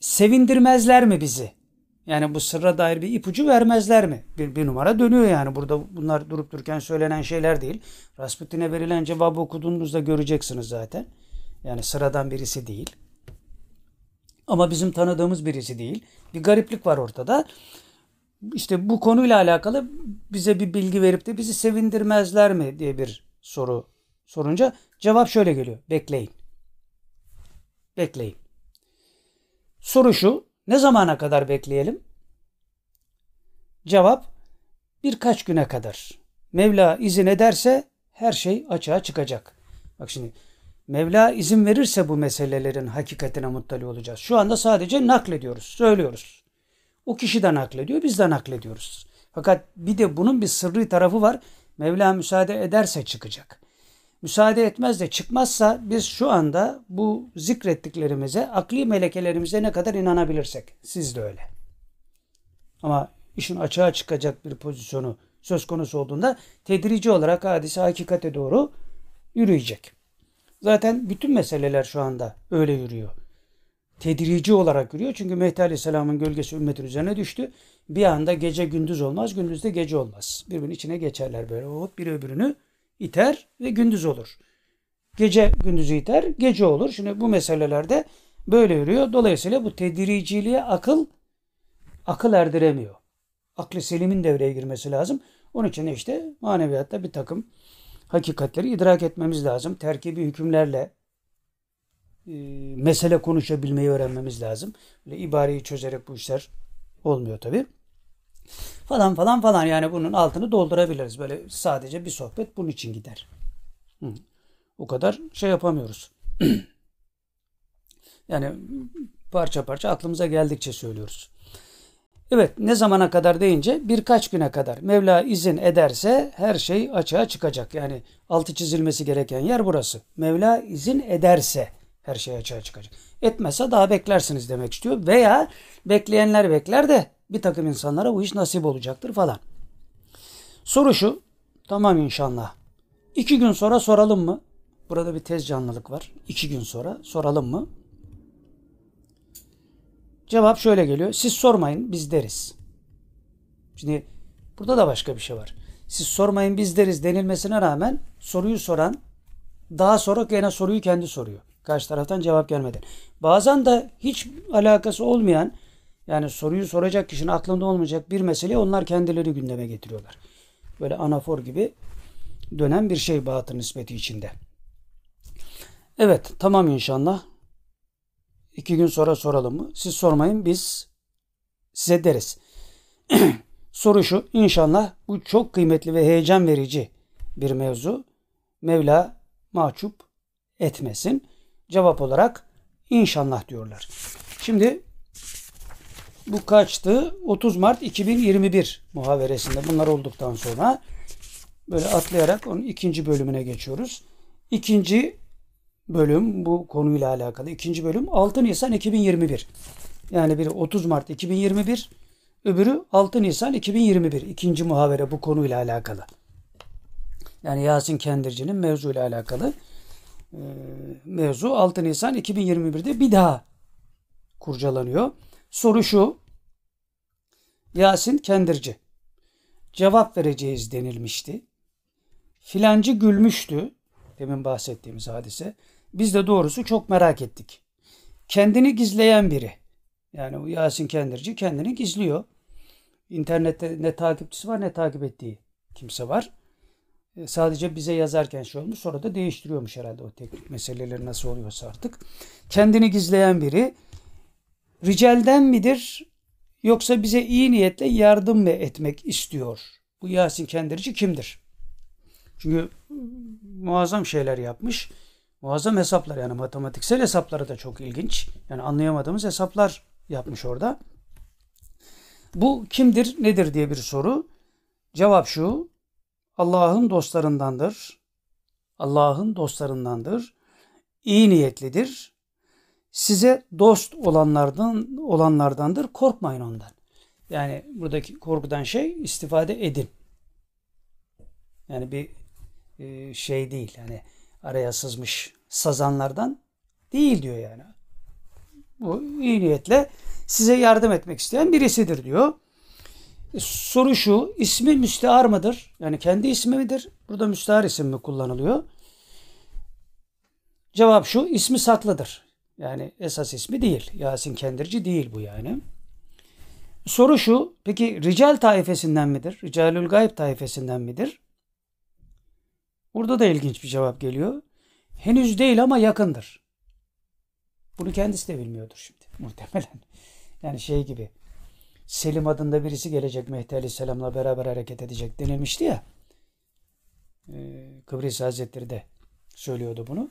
Sevindirmezler mi bizi? Yani bu sırra dair bir ipucu vermezler mi? Bir, bir numara dönüyor yani. Burada bunlar durup dururken söylenen şeyler değil. Rasputin'e verilen cevabı okuduğunuzda göreceksiniz zaten. Yani sıradan birisi değil. Ama bizim tanıdığımız birisi değil. Bir gariplik var ortada. İşte bu konuyla alakalı bize bir bilgi verip de bizi sevindirmezler mi diye bir soru sorunca cevap şöyle geliyor. Bekleyin. Bekleyin. Soru şu. Ne zamana kadar bekleyelim? Cevap birkaç güne kadar. Mevla izin ederse her şey açığa çıkacak. Bak şimdi Mevla izin verirse bu meselelerin hakikatine muttali olacağız. Şu anda sadece naklediyoruz, söylüyoruz. O kişi de naklediyor, biz de naklediyoruz. Fakat bir de bunun bir sırrı tarafı var. Mevla müsaade ederse çıkacak. Müsaade etmez de çıkmazsa biz şu anda bu zikrettiklerimize, akli melekelerimize ne kadar inanabilirsek. Siz de öyle. Ama işin açığa çıkacak bir pozisyonu söz konusu olduğunda tedrici olarak hadise hakikate doğru yürüyecek. Zaten bütün meseleler şu anda öyle yürüyor. Tedrici olarak yürüyor. Çünkü Mehdi Aleyhisselam'ın gölgesi ümmetin üzerine düştü. Bir anda gece gündüz olmaz, gündüz de gece olmaz. Birbirinin içine geçerler böyle. Hop biri öbürünü iter ve gündüz olur. Gece gündüzü iter, gece olur. Şimdi bu meselelerde böyle yürüyor. Dolayısıyla bu tedriciliğe akıl akıl erdiremiyor. Aklı selimin devreye girmesi lazım. Onun için işte maneviyatta bir takım hakikatleri idrak etmemiz lazım. Terkibi hükümlerle e, mesele konuşabilmeyi öğrenmemiz lazım. Böyle ibareyi çözerek bu işler olmuyor tabi. Falan falan falan yani bunun altını doldurabiliriz. Böyle sadece bir sohbet bunun için gider. Hı. O kadar şey yapamıyoruz. yani parça parça aklımıza geldikçe söylüyoruz. Evet ne zamana kadar deyince birkaç güne kadar Mevla izin ederse her şey açığa çıkacak. Yani altı çizilmesi gereken yer burası. Mevla izin ederse her şey açığa çıkacak. Etmezse daha beklersiniz demek istiyor. Veya bekleyenler bekler de bir takım insanlara bu iş nasip olacaktır falan. Soru şu. Tamam inşallah. İki gün sonra soralım mı? Burada bir tez canlılık var. İki gün sonra soralım mı? Cevap şöyle geliyor. Siz sormayın biz deriz. Şimdi burada da başka bir şey var. Siz sormayın biz deriz denilmesine rağmen soruyu soran daha sonra gene soruyu kendi soruyor. Karşı taraftan cevap gelmeden. Bazen de hiç alakası olmayan yani soruyu soracak kişinin aklında olmayacak bir meseleyi onlar kendileri gündeme getiriyorlar. Böyle anafor gibi dönen bir şey batın nispeti içinde. Evet tamam inşallah. İki gün sonra soralım mı? Siz sormayın biz size deriz. Soru şu inşallah bu çok kıymetli ve heyecan verici bir mevzu. Mevla mahcup etmesin. Cevap olarak inşallah diyorlar. Şimdi bu kaçtı? 30 Mart 2021 muhaveresinde bunlar olduktan sonra böyle atlayarak onun ikinci bölümüne geçiyoruz. İkinci bölüm bu konuyla alakalı. ikinci bölüm 6 Nisan 2021. Yani biri 30 Mart 2021, öbürü 6 Nisan 2021. İkinci muhavere bu konuyla alakalı. Yani Yasin Kendirci'nin mevzuyla alakalı e, mevzu 6 Nisan 2021'de bir daha kurcalanıyor. Soru şu. Yasin Kendirci. Cevap vereceğiz denilmişti. Filancı gülmüştü. Demin bahsettiğimiz hadise. Biz de doğrusu çok merak ettik. Kendini gizleyen biri. Yani Yasin Kendirci kendini gizliyor. İnternette ne takipçisi var ne takip ettiği kimse var. E, sadece bize yazarken şey olmuş sonra da değiştiriyormuş herhalde o teknik meseleleri nasıl oluyorsa artık. Kendini gizleyen biri ricalden midir yoksa bize iyi niyetle yardım mı etmek istiyor? Bu Yasin Kendirci kimdir? Çünkü muazzam şeyler yapmış. Muazzam hesaplar yani matematiksel hesapları da çok ilginç. Yani anlayamadığımız hesaplar yapmış orada. Bu kimdir, nedir diye bir soru. Cevap şu. Allah'ın dostlarındandır. Allah'ın dostlarındandır. İyi niyetlidir. Size dost olanlardan olanlardandır. Korkmayın ondan. Yani buradaki korkudan şey istifade edin. Yani bir e, şey değil. Yani araya sızmış sazanlardan değil diyor yani. Bu iyi niyetle size yardım etmek isteyen birisidir diyor. E, soru şu, ismi müstehar mıdır? Yani kendi ismi midir? Burada müstehar isim mi kullanılıyor? Cevap şu, ismi saklıdır. Yani esas ismi değil. Yasin Kendirci değil bu yani. Soru şu, peki rical taifesinden midir? Ricalül gayb taifesinden midir? Burada da ilginç bir cevap geliyor. Henüz değil ama yakındır. Bunu kendisi de bilmiyordur şimdi muhtemelen. Yani şey gibi Selim adında birisi gelecek Mehdi Aleyhisselam'la beraber hareket edecek denilmişti ya. Ee, Kıbrıs Hazretleri de söylüyordu bunu.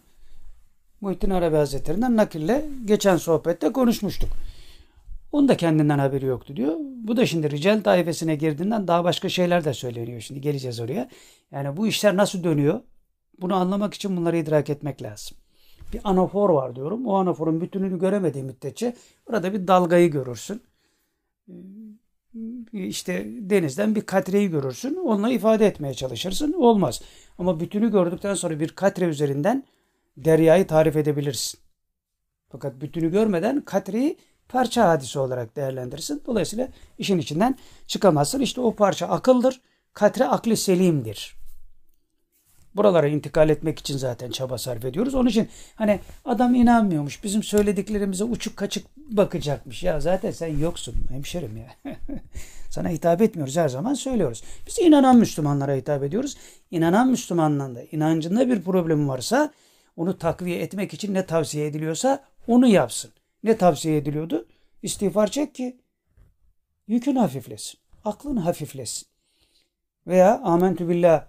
Muhittin Arabi Hazretlerinden nakille geçen sohbette konuşmuştuk. Onun da kendinden haberi yoktu diyor. Bu da şimdi rical taifesine girdiğinden daha başka şeyler de söyleniyor. Şimdi geleceğiz oraya. Yani bu işler nasıl dönüyor? Bunu anlamak için bunları idrak etmek lazım. Bir anafor var diyorum. O anaforun bütününü göremediği müddetçe burada bir dalgayı görürsün. Ee, işte denizden bir katreyi görürsün. Onunla ifade etmeye çalışırsın. Olmaz. Ama bütünü gördükten sonra bir katre üzerinden deryayı tarif edebilirsin. Fakat bütünü görmeden katreyi parça hadisi olarak değerlendirirsin. Dolayısıyla işin içinden çıkamazsın. İşte o parça akıldır. Katre akli selimdir. Buralara intikal etmek için zaten çaba sarf ediyoruz. Onun için hani adam inanmıyormuş. Bizim söylediklerimize uçuk kaçık bakacakmış. Ya zaten sen yoksun hemşerim ya. Sana hitap etmiyoruz her zaman söylüyoruz. Biz inanan Müslümanlara hitap ediyoruz. İnanan Müslümanla da inancında bir problem varsa onu takviye etmek için ne tavsiye ediliyorsa onu yapsın. Ne tavsiye ediliyordu? İstiğfar çek ki yükün hafiflesin. aklın hafiflesin. Veya amentü billah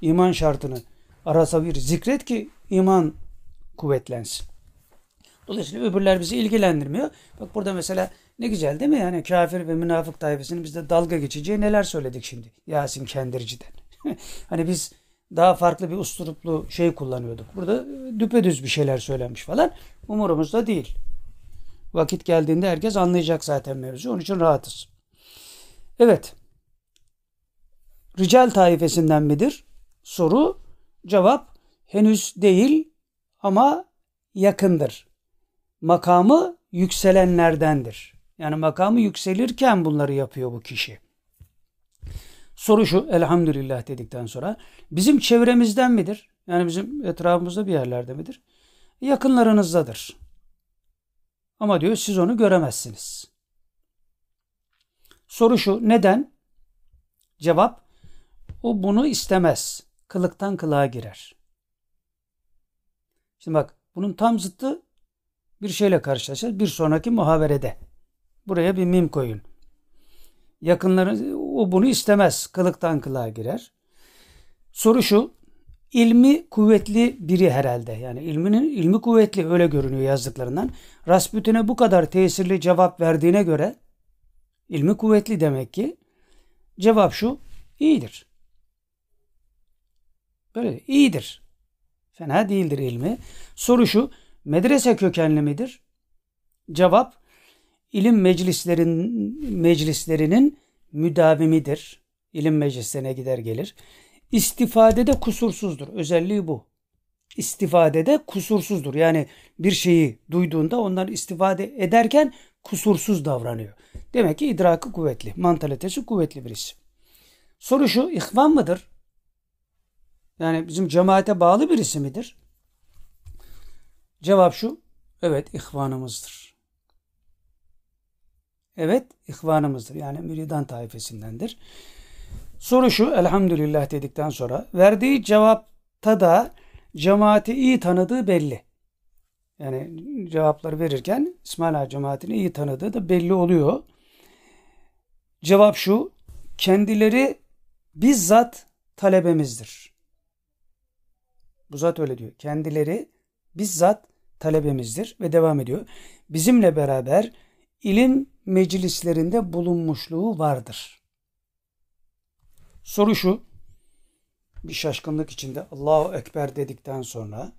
iman şartını arasa bir zikret ki iman kuvvetlensin. Dolayısıyla öbürler bizi ilgilendirmiyor. Bak burada mesela ne güzel değil mi? Yani kafir ve münafık tayfasının bizde dalga geçeceği neler söyledik şimdi Yasin Kendirci'den. hani biz daha farklı bir usturuplu şey kullanıyorduk. Burada düpedüz bir şeyler söylenmiş falan. Umurumuzda değil. Vakit geldiğinde herkes anlayacak zaten mevzu. Onun için rahatız. Evet. Rical taifesinden midir? Soru, cevap henüz değil ama yakındır. Makamı yükselenlerdendir. Yani makamı yükselirken bunları yapıyor bu kişi. Soru şu elhamdülillah dedikten sonra bizim çevremizden midir? Yani bizim etrafımızda bir yerlerde midir? Yakınlarınızdadır. Ama diyor siz onu göremezsiniz. Soru şu neden? Cevap o bunu istemez. Kılıktan kılığa girer. Şimdi bak bunun tam zıttı bir şeyle karşılaşacağız. Bir sonraki muhaberede. Buraya bir mim koyun. Yakınları o bunu istemez. Kılıktan kılığa girer. Soru şu. İlmi kuvvetli biri herhalde. Yani ilminin ilmi kuvvetli öyle görünüyor yazdıklarından. Rasputin'e bu kadar tesirli cevap verdiğine göre ilmi kuvvetli demek ki. Cevap şu. iyidir. Böyle iyidir. Fena değildir ilmi. Soru şu. Medrese kökenli midir? Cevap ilim meclislerin meclislerinin müdavimidir. İlim meclislerine gider gelir. İstifadede kusursuzdur. Özelliği bu. İstifadede kusursuzdur. Yani bir şeyi duyduğunda ondan istifade ederken kusursuz davranıyor. Demek ki idrakı kuvvetli, mantalitesi kuvvetli birisi. Soru şu, ihvan mıdır? Yani bizim cemaate bağlı birisi midir? Cevap şu, evet ihvanımızdır. Evet ihvanımızdır. Yani müridan taifesindendir. Soru şu elhamdülillah dedikten sonra verdiği cevapta da cemaati iyi tanıdığı belli. Yani cevapları verirken İsmaila cemaatini iyi tanıdığı da belli oluyor. Cevap şu kendileri bizzat talebemizdir. Bu zat öyle diyor. Kendileri bizzat talebemizdir ve devam ediyor. Bizimle beraber ilim meclislerinde bulunmuşluğu vardır. Soru şu, bir şaşkınlık içinde Allahu Ekber dedikten sonra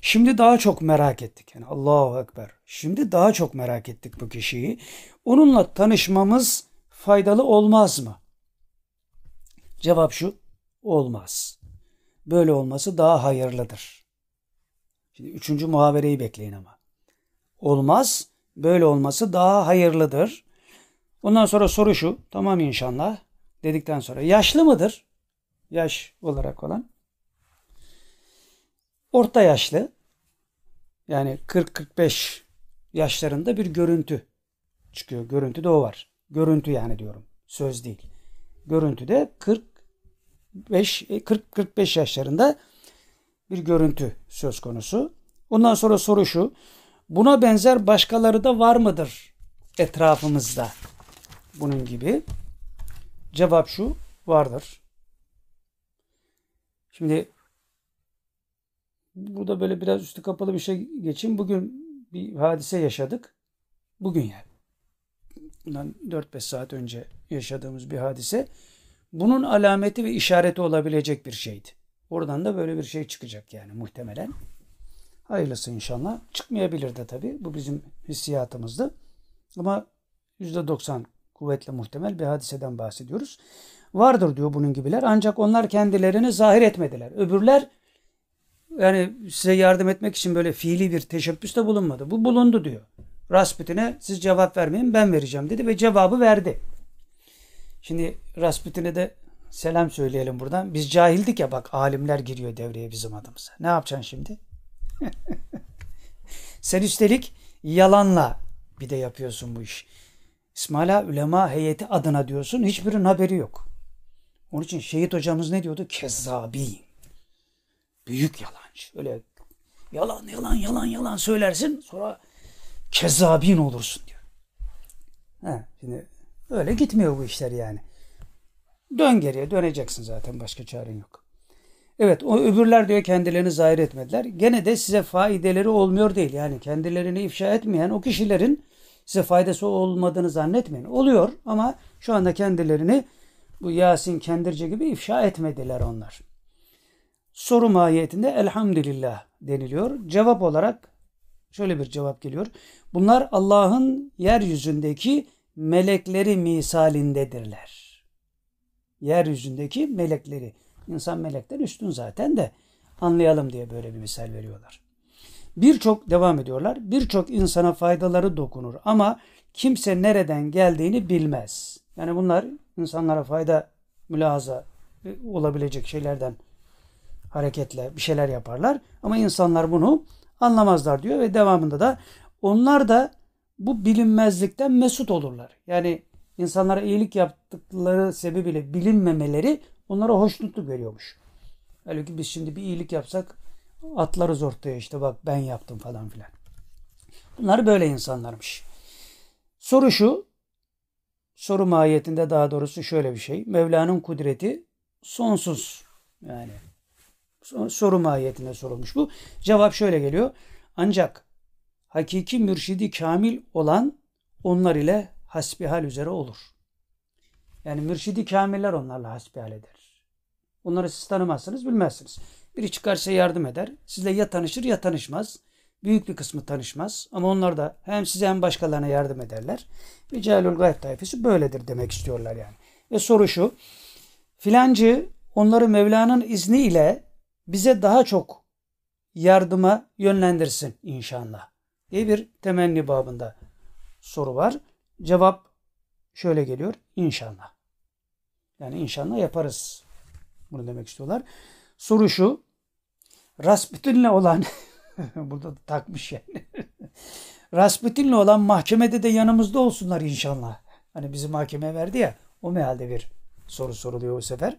şimdi daha çok merak ettik. Yani Allahu Ekber. Şimdi daha çok merak ettik bu kişiyi. Onunla tanışmamız faydalı olmaz mı? Cevap şu, olmaz. Böyle olması daha hayırlıdır. Şimdi üçüncü muhabereyi bekleyin ama. Olmaz, böyle olması daha hayırlıdır. Ondan sonra soru şu, tamam inşallah dedikten sonra yaşlı mıdır? Yaş olarak olan. Orta yaşlı. Yani 40-45 yaşlarında bir görüntü çıkıyor. Görüntü de o var. Görüntü yani diyorum. Söz değil. Görüntüde 45 40-45 yaşlarında bir görüntü söz konusu. Ondan sonra soru şu. Buna benzer başkaları da var mıdır etrafımızda? Bunun gibi. Cevap şu. Vardır. Şimdi burada böyle biraz üstü kapalı bir şey geçeyim. Bugün bir hadise yaşadık. Bugün yani. Bundan 4-5 saat önce yaşadığımız bir hadise. Bunun alameti ve işareti olabilecek bir şeydi. Oradan da böyle bir şey çıkacak yani muhtemelen. Hayırlısı inşallah. Çıkmayabilir de tabii. Bu bizim hissiyatımızdı. Ama %90 kuvvetle muhtemel bir hadiseden bahsediyoruz. Vardır diyor bunun gibiler. Ancak onlar kendilerini zahir etmediler. Öbürler yani size yardım etmek için böyle fiili bir teşebbüste bulunmadı. Bu bulundu diyor. Rasputin'e siz cevap vermeyin ben vereceğim dedi ve cevabı verdi. Şimdi Rasputin'e de selam söyleyelim buradan. Biz cahildik ya bak alimler giriyor devreye bizim adımıza. Ne yapacaksın şimdi? Sen üstelik yalanla bir de yapıyorsun bu iş. İsmaila Ülema heyeti adına diyorsun. Hiçbirinin haberi yok. Onun için şehit hocamız ne diyordu? Kezzabin. Büyük yalancı. Öyle yalan yalan yalan yalan söylersin sonra kezzabin olursun diyor. He, şimdi Öyle gitmiyor bu işler yani. Dön geriye döneceksin zaten başka çaren yok. Evet o öbürler diyor kendilerini zahir etmediler. Gene de size faydeleri olmuyor değil. Yani kendilerini ifşa etmeyen o kişilerin size faydası olmadığını zannetmeyin. Oluyor ama şu anda kendilerini bu Yasin Kendirce gibi ifşa etmediler onlar. Soru mahiyetinde elhamdülillah deniliyor. Cevap olarak şöyle bir cevap geliyor. Bunlar Allah'ın yeryüzündeki melekleri misalindedirler. Yeryüzündeki melekleri. İnsan melekten üstün zaten de anlayalım diye böyle bir misal veriyorlar. Birçok devam ediyorlar. Birçok insana faydaları dokunur ama kimse nereden geldiğini bilmez. Yani bunlar insanlara fayda mülahaza e, olabilecek şeylerden hareketle bir şeyler yaparlar. Ama insanlar bunu anlamazlar diyor ve devamında da onlar da bu bilinmezlikten mesut olurlar. Yani insanlara iyilik yaptıkları sebebiyle bilinmemeleri onlara hoşnutluk veriyormuş. Halbuki biz şimdi bir iyilik yapsak atlarız ortaya işte bak ben yaptım falan filan. Bunlar böyle insanlarmış. Soru şu, soru mahiyetinde daha doğrusu şöyle bir şey. Mevla'nın kudreti sonsuz. Yani soru mahiyetinde sorulmuş bu. Cevap şöyle geliyor. Ancak hakiki mürşidi kamil olan onlar ile hasbihal üzere olur. Yani mürşidi kamiller onlarla hasbihal eder. Onları siz tanımazsınız, bilmezsiniz. Biri çıkarsa yardım eder. Sizle ya tanışır ya tanışmaz. Büyük bir kısmı tanışmaz. Ama onlar da hem size hem başkalarına yardım ederler. Ve Cehilül Gayb tayfesi böyledir demek istiyorlar yani. Ve soru şu. Filancı onları Mevla'nın izniyle bize daha çok yardıma yönlendirsin inşallah. diye bir temenni babında soru var. Cevap şöyle geliyor. İnşallah. Yani inşallah yaparız. Bunu demek istiyorlar. Soru şu. Rasputin'le olan burada da takmış yani. Rasputin'le olan mahkemede de yanımızda olsunlar inşallah. Hani bizi mahkemeye verdi ya o mealde bir soru soruluyor o sefer.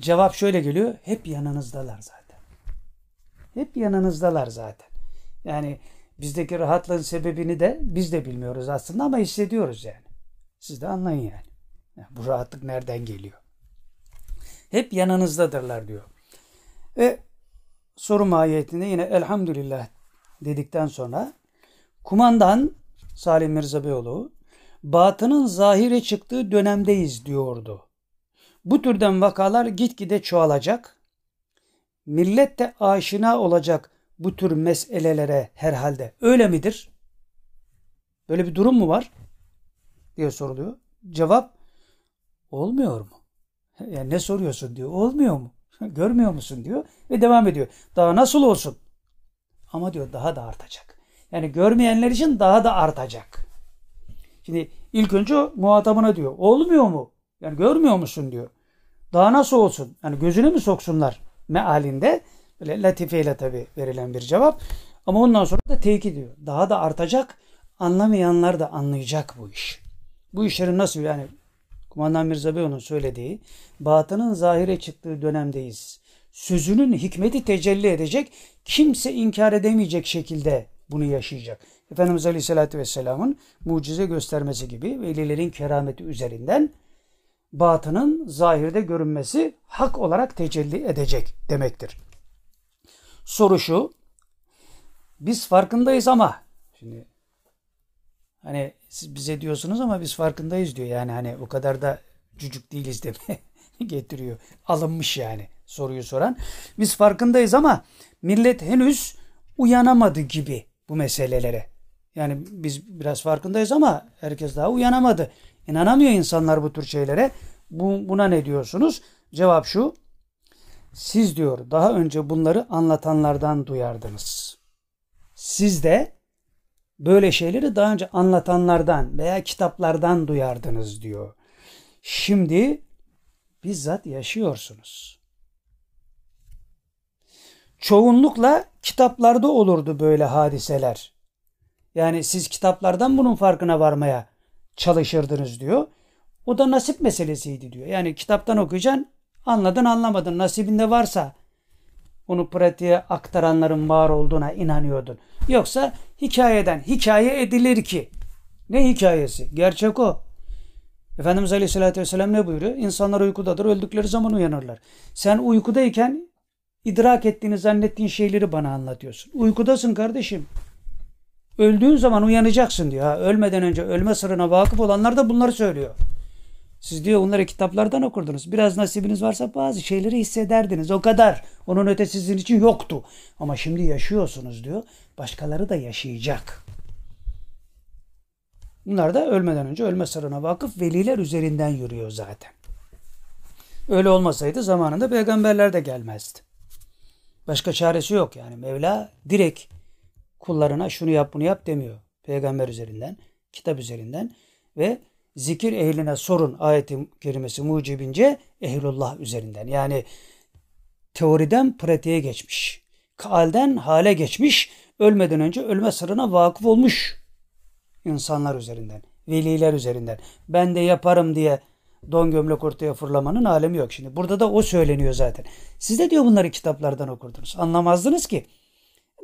Cevap şöyle geliyor. Hep yanınızdalar zaten. Hep yanınızdalar zaten. Yani bizdeki rahatlığın sebebini de biz de bilmiyoruz aslında ama hissediyoruz yani. Siz de anlayın yani bu rahatlık nereden geliyor? Hep yanınızdadırlar diyor. Ve soru mahiyetinde yine elhamdülillah dedikten sonra kumandan Salim Mirza Beyoğlu batının zahire çıktığı dönemdeyiz diyordu. Bu türden vakalar gitgide çoğalacak. Millet de aşina olacak bu tür meselelere herhalde. Öyle midir? Böyle bir durum mu var? diye soruluyor. Cevap olmuyor mu? Yani ne soruyorsun diyor. Olmuyor mu? Görmüyor musun diyor ve devam ediyor. Daha nasıl olsun? Ama diyor daha da artacak. Yani görmeyenler için daha da artacak. Şimdi ilk önce muhatabına diyor. Olmuyor mu? Yani görmüyor musun diyor. Daha nasıl olsun? Yani gözüne mi soksunlar mealinde? Böyle latifeyle tabi verilen bir cevap. Ama ondan sonra da tevkid diyor. Daha da artacak. Anlamayanlar da anlayacak bu iş. Bu işlerin nasıl yani Kumandan Mirza Beyoğlu'nun söylediği batının zahire çıktığı dönemdeyiz. Sözünün hikmeti tecelli edecek, kimse inkar edemeyecek şekilde bunu yaşayacak. Efendimiz Aleyhisselatü Vesselam'ın mucize göstermesi gibi velilerin kerameti üzerinden batının zahirde görünmesi hak olarak tecelli edecek demektir. Soru şu, biz farkındayız ama şimdi Hani siz bize diyorsunuz ama biz farkındayız diyor. Yani hani o kadar da cücük değiliz deme getiriyor. Alınmış yani soruyu soran. Biz farkındayız ama millet henüz uyanamadı gibi bu meselelere. Yani biz biraz farkındayız ama herkes daha uyanamadı. İnanamıyor insanlar bu tür şeylere. Bu, buna ne diyorsunuz? Cevap şu. Siz diyor daha önce bunları anlatanlardan duyardınız. Siz de böyle şeyleri daha önce anlatanlardan veya kitaplardan duyardınız diyor. Şimdi bizzat yaşıyorsunuz. Çoğunlukla kitaplarda olurdu böyle hadiseler. Yani siz kitaplardan bunun farkına varmaya çalışırdınız diyor. O da nasip meselesiydi diyor. Yani kitaptan okuyacaksın, anladın anlamadın. Nasibinde varsa onu pratiğe aktaranların var olduğuna inanıyordun. Yoksa hikayeden hikaye edilir ki Ne hikayesi? Gerçek o. Efendimiz Aleyhisselatü Vesselam ne buyuruyor? İnsanlar uykudadır, öldükleri zaman uyanırlar. Sen uykudayken idrak ettiğini zannettiğin şeyleri bana anlatıyorsun. Uykudasın kardeşim. Öldüğün zaman uyanacaksın diyor. Ha, ölmeden önce ölme sırrına vakıf olanlar da bunları söylüyor. Siz diyor bunları kitaplardan okurdunuz. Biraz nasibiniz varsa bazı şeyleri hissederdiniz. O kadar. Onun ötesi sizin için yoktu. Ama şimdi yaşıyorsunuz diyor. Başkaları da yaşayacak. Bunlar da ölmeden önce ölme sırrına vakıf veliler üzerinden yürüyor zaten. Öyle olmasaydı zamanında peygamberler de gelmezdi. Başka çaresi yok yani. Mevla direkt kullarına şunu yap bunu yap demiyor. Peygamber üzerinden, kitap üzerinden ve zikir ehline sorun ayeti kerimesi mucibince ehlullah üzerinden. Yani teoriden pratiğe geçmiş. Kalden hale geçmiş. Ölmeden önce ölme sırrına vakıf olmuş insanlar üzerinden. Veliler üzerinden. Ben de yaparım diye don gömlek ortaya fırlamanın alemi yok. Şimdi burada da o söyleniyor zaten. Siz de diyor bunları kitaplardan okurdunuz. Anlamazdınız ki.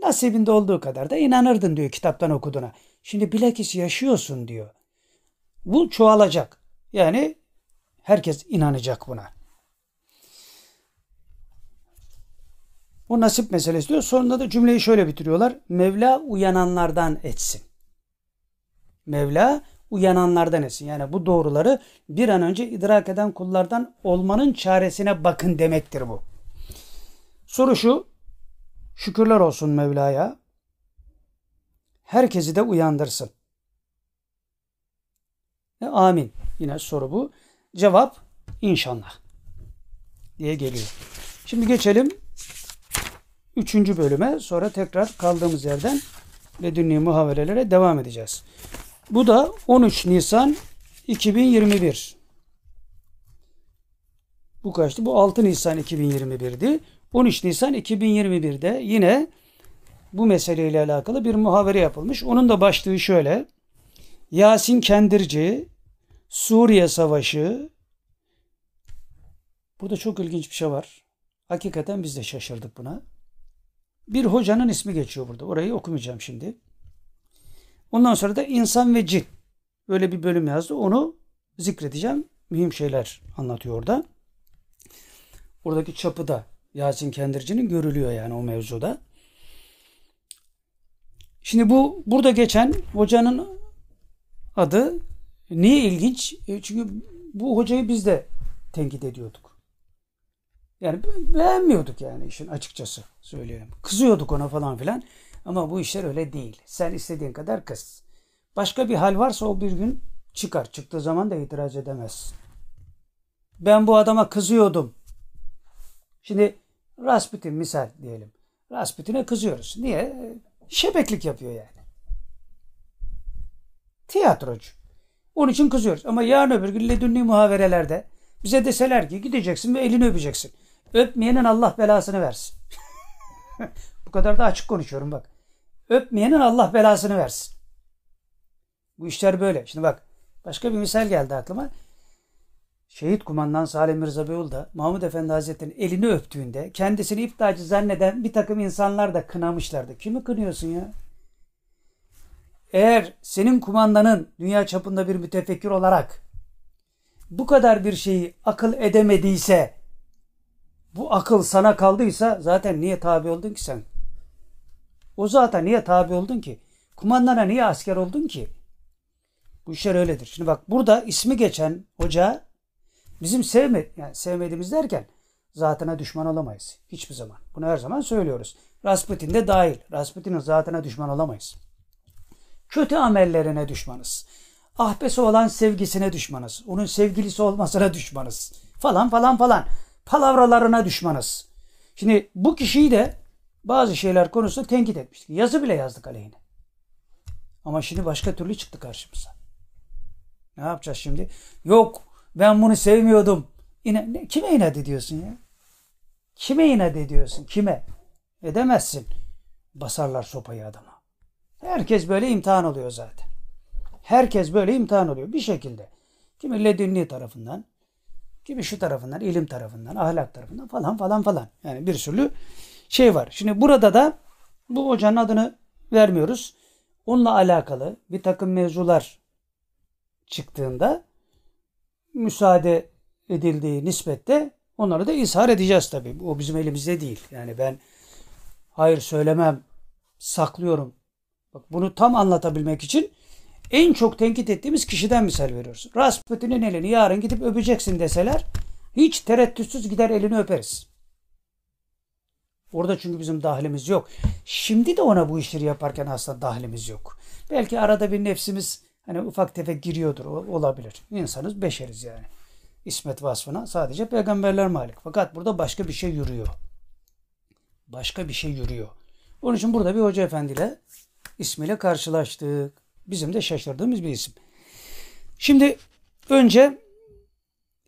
Nasibinde olduğu kadar da inanırdın diyor kitaptan okuduğuna. Şimdi bilakis yaşıyorsun diyor. Bu çoğalacak. Yani herkes inanacak buna. O nasip meselesi diyor. Sonunda da cümleyi şöyle bitiriyorlar. Mevla uyananlardan etsin. Mevla uyananlardan etsin. Yani bu doğruları bir an önce idrak eden kullardan olmanın çaresine bakın demektir bu. Soru şu. Şükürler olsun Mevla'ya. Herkesi de uyandırsın. E, amin. Yine soru bu. Cevap inşallah diye geliyor. Şimdi geçelim üçüncü bölüme. Sonra tekrar kaldığımız yerden ledünni muhaverelere devam edeceğiz. Bu da 13 Nisan 2021. Bu kaçtı? Bu 6 Nisan 2021'di. 13 Nisan 2021'de yine bu meseleyle alakalı bir muhabere yapılmış. Onun da başlığı şöyle. Yasin Kendirci, Suriye Savaşı. Burada çok ilginç bir şey var. Hakikaten biz de şaşırdık buna. Bir hocanın ismi geçiyor burada. Orayı okumayacağım şimdi. Ondan sonra da insan ve cin. Böyle bir bölüm yazdı. Onu zikredeceğim. Mühim şeyler anlatıyor orada. Oradaki çapı da Yasin Kendirci'nin görülüyor yani o mevzuda. Şimdi bu burada geçen hocanın adı niye ilginç? E, çünkü bu hocayı biz de tenkit ediyorduk. Yani beğenmiyorduk yani işin açıkçası söyleyelim. Kızıyorduk ona falan filan. Ama bu işler öyle değil. Sen istediğin kadar kız. Başka bir hal varsa o bir gün çıkar. Çıktığı zaman da itiraz edemezsin. Ben bu adama kızıyordum. Şimdi Rasputin misal diyelim. Rasputin'e kızıyoruz. Niye? Şebeklik yapıyor yani. Tiyatrocu. Onun için kızıyoruz. Ama yarın öbür gün ledünni muhaverelerde bize deseler ki gideceksin ve elini öpeceksin. Öpmeyenin Allah belasını versin. Bu kadar da açık konuşuyorum bak. Öpmeyenin Allah belasını versin. Bu işler böyle. Şimdi bak başka bir misal geldi aklıma. Şehit kumandan Salim Mirza Beyoğlu da Mahmud Efendi Hazretleri'nin elini öptüğünde kendisini iptacı zanneden bir takım insanlar da kınamışlardı. Kimi kınıyorsun ya? Eğer senin kumandanın dünya çapında bir mütefekkir olarak bu kadar bir şeyi akıl edemediyse bu akıl sana kaldıysa zaten niye tabi oldun ki sen? O zaten niye tabi oldun ki? Kumandana niye asker oldun ki? Bu işler öyledir. Şimdi bak burada ismi geçen hoca bizim sevme, yani sevmediğimiz derken zatına düşman olamayız. Hiçbir zaman. Bunu her zaman söylüyoruz. Rasputin de dahil. Rasputin'in zatına düşman olamayız. Kötü amellerine düşmanız. Ahbesi olan sevgisine düşmanız. Onun sevgilisi olmasına düşmanız. Falan falan falan. Palavralarına düşmanız. Şimdi bu kişiyi de bazı şeyler konusunda tenkit etmiştik. Yazı bile yazdık aleyhine. Ama şimdi başka türlü çıktı karşımıza. Ne yapacağız şimdi? Yok ben bunu sevmiyordum. İne, ne, kime inat ediyorsun ya? Kime inat ediyorsun? Kime? Edemezsin. Basarlar sopayı adama. Herkes böyle imtihan oluyor zaten. Herkes böyle imtihan oluyor bir şekilde. Kimi ledünni tarafından, kimi şu tarafından, ilim tarafından, ahlak tarafından falan falan falan. Yani bir sürü şey var. Şimdi burada da bu hocanın adını vermiyoruz. Onunla alakalı bir takım mevzular çıktığında müsaade edildiği nispette onları da ishar edeceğiz tabii. O bizim elimizde değil. Yani ben hayır söylemem, saklıyorum. Bak bunu tam anlatabilmek için en çok tenkit ettiğimiz kişiden misal veriyoruz. Rasputin'in elini yarın gidip öpeceksin deseler hiç tereddütsüz gider elini öperiz. Orada çünkü bizim dahlimiz yok. Şimdi de ona bu işleri yaparken aslında dahlimiz yok. Belki arada bir nefsimiz hani ufak tefek giriyordur olabilir. İnsanız beşeriz yani. İsmet vasfına sadece peygamberler malik. Fakat burada başka bir şey yürüyor. Başka bir şey yürüyor. Onun için burada bir hoca efendiyle ismiyle karşılaştık. Bizim de şaşırdığımız bir isim. Şimdi önce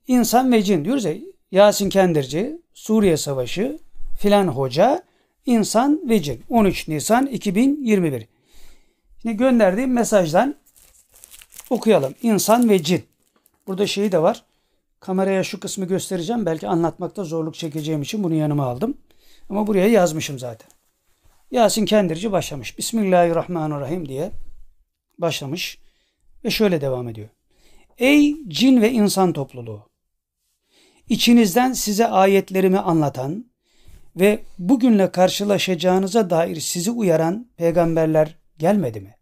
insan ve cin diyoruz ya Yasin Kendirci, Suriye Savaşı, filan hoca, insan ve cin. 13 Nisan 2021. Şimdi gönderdiğim mesajdan okuyalım. İnsan ve cin. Burada şeyi de var. Kameraya şu kısmı göstereceğim. Belki anlatmakta zorluk çekeceğim için bunu yanıma aldım. Ama buraya yazmışım zaten. Yasin Kendirci başlamış. Bismillahirrahmanirrahim diye başlamış ve şöyle devam ediyor. Ey cin ve insan topluluğu! İçinizden size ayetlerimi anlatan ve bugünle karşılaşacağınıza dair sizi uyaran peygamberler gelmedi mi?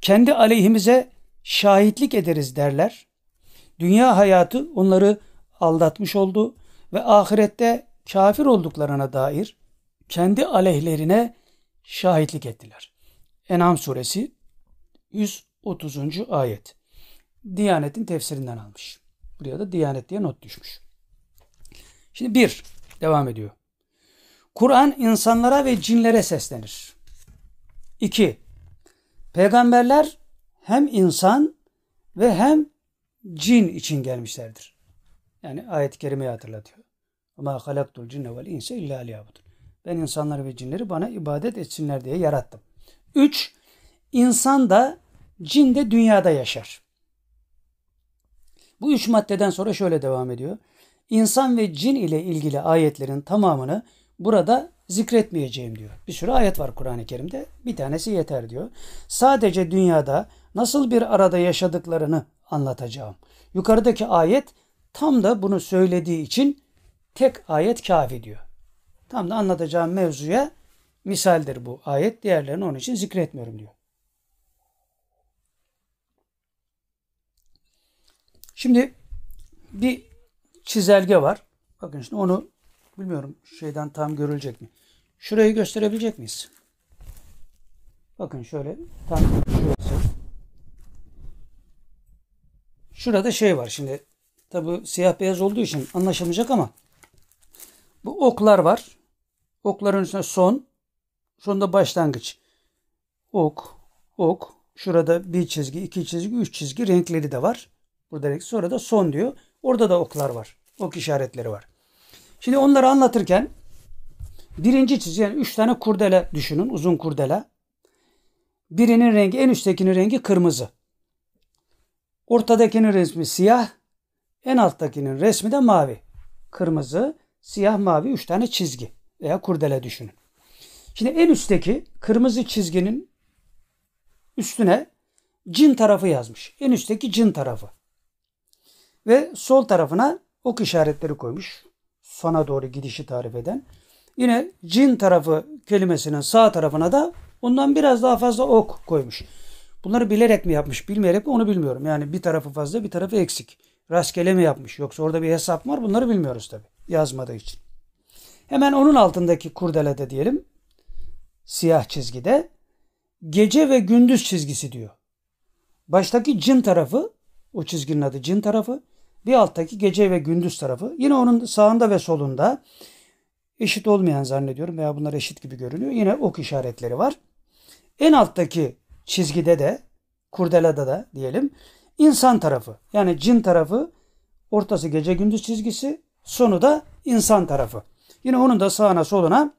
Kendi aleyhimize şahitlik ederiz derler. Dünya hayatı onları aldatmış oldu ve ahirette kafir olduklarına dair kendi aleyhlerine şahitlik ettiler. En'am suresi 130. ayet. Diyanet'in tefsirinden almış. Buraya da Diyanet diye not düşmüş. Şimdi bir, devam ediyor. Kur'an insanlara ve cinlere seslenir. İki, peygamberler hem insan ve hem cin için gelmişlerdir. Yani ayet-i kerimeyi hatırlatıyor. Ama halaktul cinne vel insa illa liyabudun. Ben insanları ve cinleri bana ibadet etsinler diye yarattım. Üç, insan da cin de dünyada yaşar. Bu üç maddeden sonra şöyle devam ediyor. İnsan ve cin ile ilgili ayetlerin tamamını burada zikretmeyeceğim diyor. Bir sürü ayet var Kur'an-ı Kerim'de. Bir tanesi yeter diyor. Sadece dünyada nasıl bir arada yaşadıklarını anlatacağım. Yukarıdaki ayet tam da bunu söylediği için tek ayet kafi diyor. Tam da anlatacağım mevzuya misaldir bu ayet. Diğerlerini onun için zikretmiyorum diyor. Şimdi bir çizelge var. Bakın şimdi onu bilmiyorum şeyden tam görülecek mi? Şurayı gösterebilecek miyiz? Bakın şöyle tam şurası. Şurada şey var şimdi. Tabi siyah beyaz olduğu için anlaşılmayacak ama bu oklar var. Okların üstüne son. Sonunda başlangıç. Ok, ok. Şurada bir çizgi, iki çizgi, üç çizgi renkleri de var. Burada sonra da son diyor. Orada da oklar var. Ok işaretleri var. Şimdi onları anlatırken birinci çizgi yani üç tane kurdele düşünün. Uzun kurdele. Birinin rengi en üsttekinin rengi kırmızı. Ortadakinin resmi siyah. En alttakinin resmi de mavi. Kırmızı, siyah, mavi üç tane çizgi veya kurdele düşünün. Şimdi en üstteki kırmızı çizginin üstüne cin tarafı yazmış. En üstteki cin tarafı. Ve sol tarafına ok işaretleri koymuş. Sona doğru gidişi tarif eden. Yine cin tarafı kelimesinin sağ tarafına da ondan biraz daha fazla ok koymuş. Bunları bilerek mi yapmış, bilmeyerek mi onu bilmiyorum. Yani bir tarafı fazla, bir tarafı eksik. Rastgele mi yapmış yoksa orada bir hesap var bunları bilmiyoruz tabi yazmadığı için. Hemen onun altındaki kurdelede diyelim siyah çizgide gece ve gündüz çizgisi diyor. Baştaki cin tarafı o çizginin adı cin tarafı. Bir alttaki gece ve gündüz tarafı. Yine onun sağında ve solunda eşit olmayan zannediyorum veya bunlar eşit gibi görünüyor. Yine ok işaretleri var. En alttaki çizgide de kurdelada da diyelim insan tarafı. Yani cin tarafı ortası gece gündüz çizgisi sonu da insan tarafı. Yine onun da sağına soluna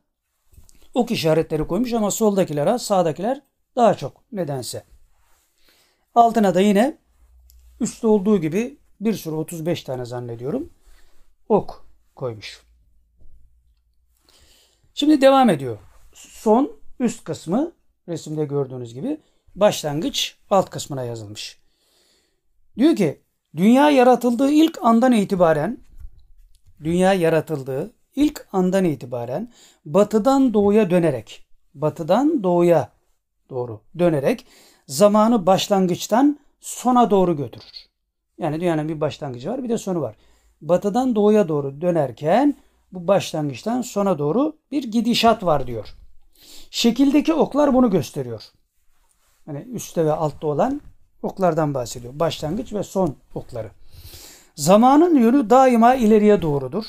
ok işaretleri koymuş ama soldakiler sağdakiler daha çok nedense. Altına da yine üstte olduğu gibi bir sürü 35 tane zannediyorum ok koymuş. Şimdi devam ediyor. Son üst kısmı resimde gördüğünüz gibi başlangıç alt kısmına yazılmış. Diyor ki dünya yaratıldığı ilk andan itibaren dünya yaratıldığı ilk andan itibaren batıdan doğuya dönerek batıdan doğuya doğru dönerek zamanı başlangıçtan sona doğru götürür. Yani dünyanın bir başlangıcı var bir de sonu var. Batıdan doğuya doğru dönerken bu başlangıçtan sona doğru bir gidişat var diyor. Şekildeki oklar bunu gösteriyor. Hani üstte ve altta olan oklardan bahsediyor. Başlangıç ve son okları. Zamanın yönü daima ileriye doğrudur.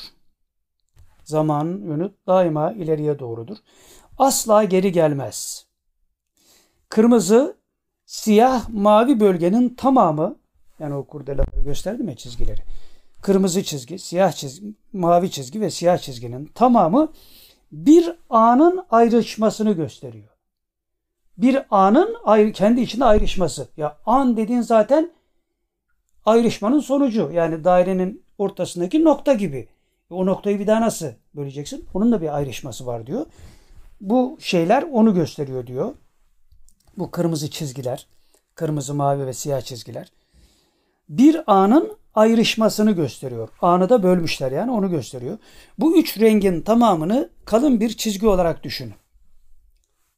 Zamanın yönü daima ileriye doğrudur. Asla geri gelmez. Kırmızı, siyah, mavi bölgenin tamamı yani o kurdelaları gösterdim ya çizgileri. Kırmızı çizgi, siyah çizgi, mavi çizgi ve siyah çizginin tamamı bir anın ayrışmasını gösteriyor. Bir anın ayrı, kendi içinde ayrışması. Ya an dediğin zaten ayrışmanın sonucu. Yani dairenin ortasındaki nokta gibi. O noktayı bir daha nasıl böleceksin? Onun da bir ayrışması var diyor. Bu şeyler onu gösteriyor diyor. Bu kırmızı çizgiler, kırmızı, mavi ve siyah çizgiler bir anın ayrışmasını gösteriyor. Anı da bölmüşler yani onu gösteriyor. Bu üç rengin tamamını kalın bir çizgi olarak düşünün.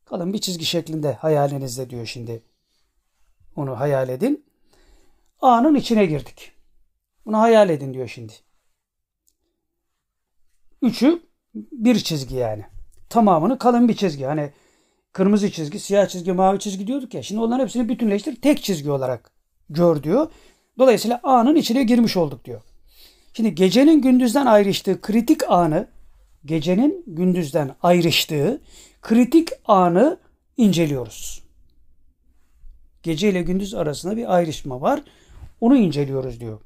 Kalın bir çizgi şeklinde hayalinizde diyor şimdi. Onu hayal edin. Anın içine girdik. Bunu hayal edin diyor şimdi. Üçü bir çizgi yani. Tamamını kalın bir çizgi. Hani kırmızı çizgi, siyah çizgi, mavi çizgi diyorduk ya. Şimdi onların hepsini bütünleştir tek çizgi olarak gör diyor. Dolayısıyla anın içine girmiş olduk diyor. Şimdi gecenin gündüzden ayrıştığı kritik anı, gecenin gündüzden ayrıştığı kritik anı inceliyoruz. Gece ile gündüz arasında bir ayrışma var. Onu inceliyoruz diyor.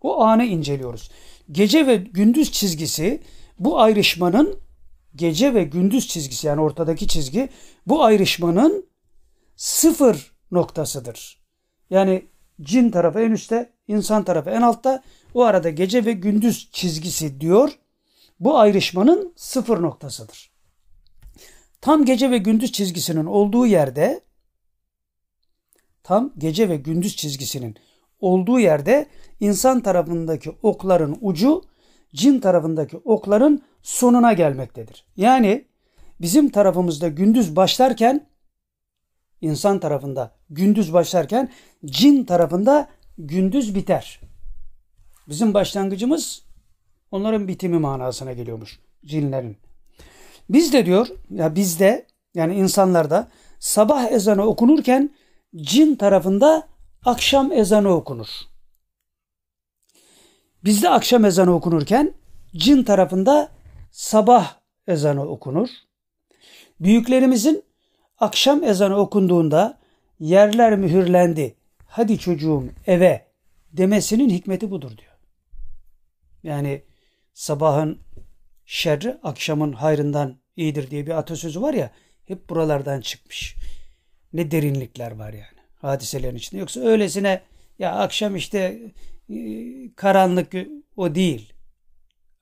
O anı inceliyoruz. Gece ve gündüz çizgisi bu ayrışmanın gece ve gündüz çizgisi yani ortadaki çizgi bu ayrışmanın sıfır noktasıdır. Yani cin tarafı en üstte, insan tarafı en altta. O arada gece ve gündüz çizgisi diyor. Bu ayrışmanın sıfır noktasıdır. Tam gece ve gündüz çizgisinin olduğu yerde tam gece ve gündüz çizgisinin olduğu yerde insan tarafındaki okların ucu cin tarafındaki okların sonuna gelmektedir. Yani bizim tarafımızda gündüz başlarken insan tarafında gündüz başlarken cin tarafında gündüz biter. Bizim başlangıcımız onların bitimi manasına geliyormuş cinlerin. Biz de diyor ya bizde yani insanlarda sabah ezanı okunurken cin tarafında akşam ezanı okunur. Bizde akşam ezanı okunurken cin tarafında sabah ezanı okunur. Büyüklerimizin akşam ezanı okunduğunda yerler mühürlendi. Hadi çocuğum eve demesinin hikmeti budur diyor. Yani sabahın şerri akşamın hayrından iyidir diye bir atasözü var ya hep buralardan çıkmış. Ne derinlikler var yani hadiselerin içinde. Yoksa öylesine ya akşam işte karanlık o değil.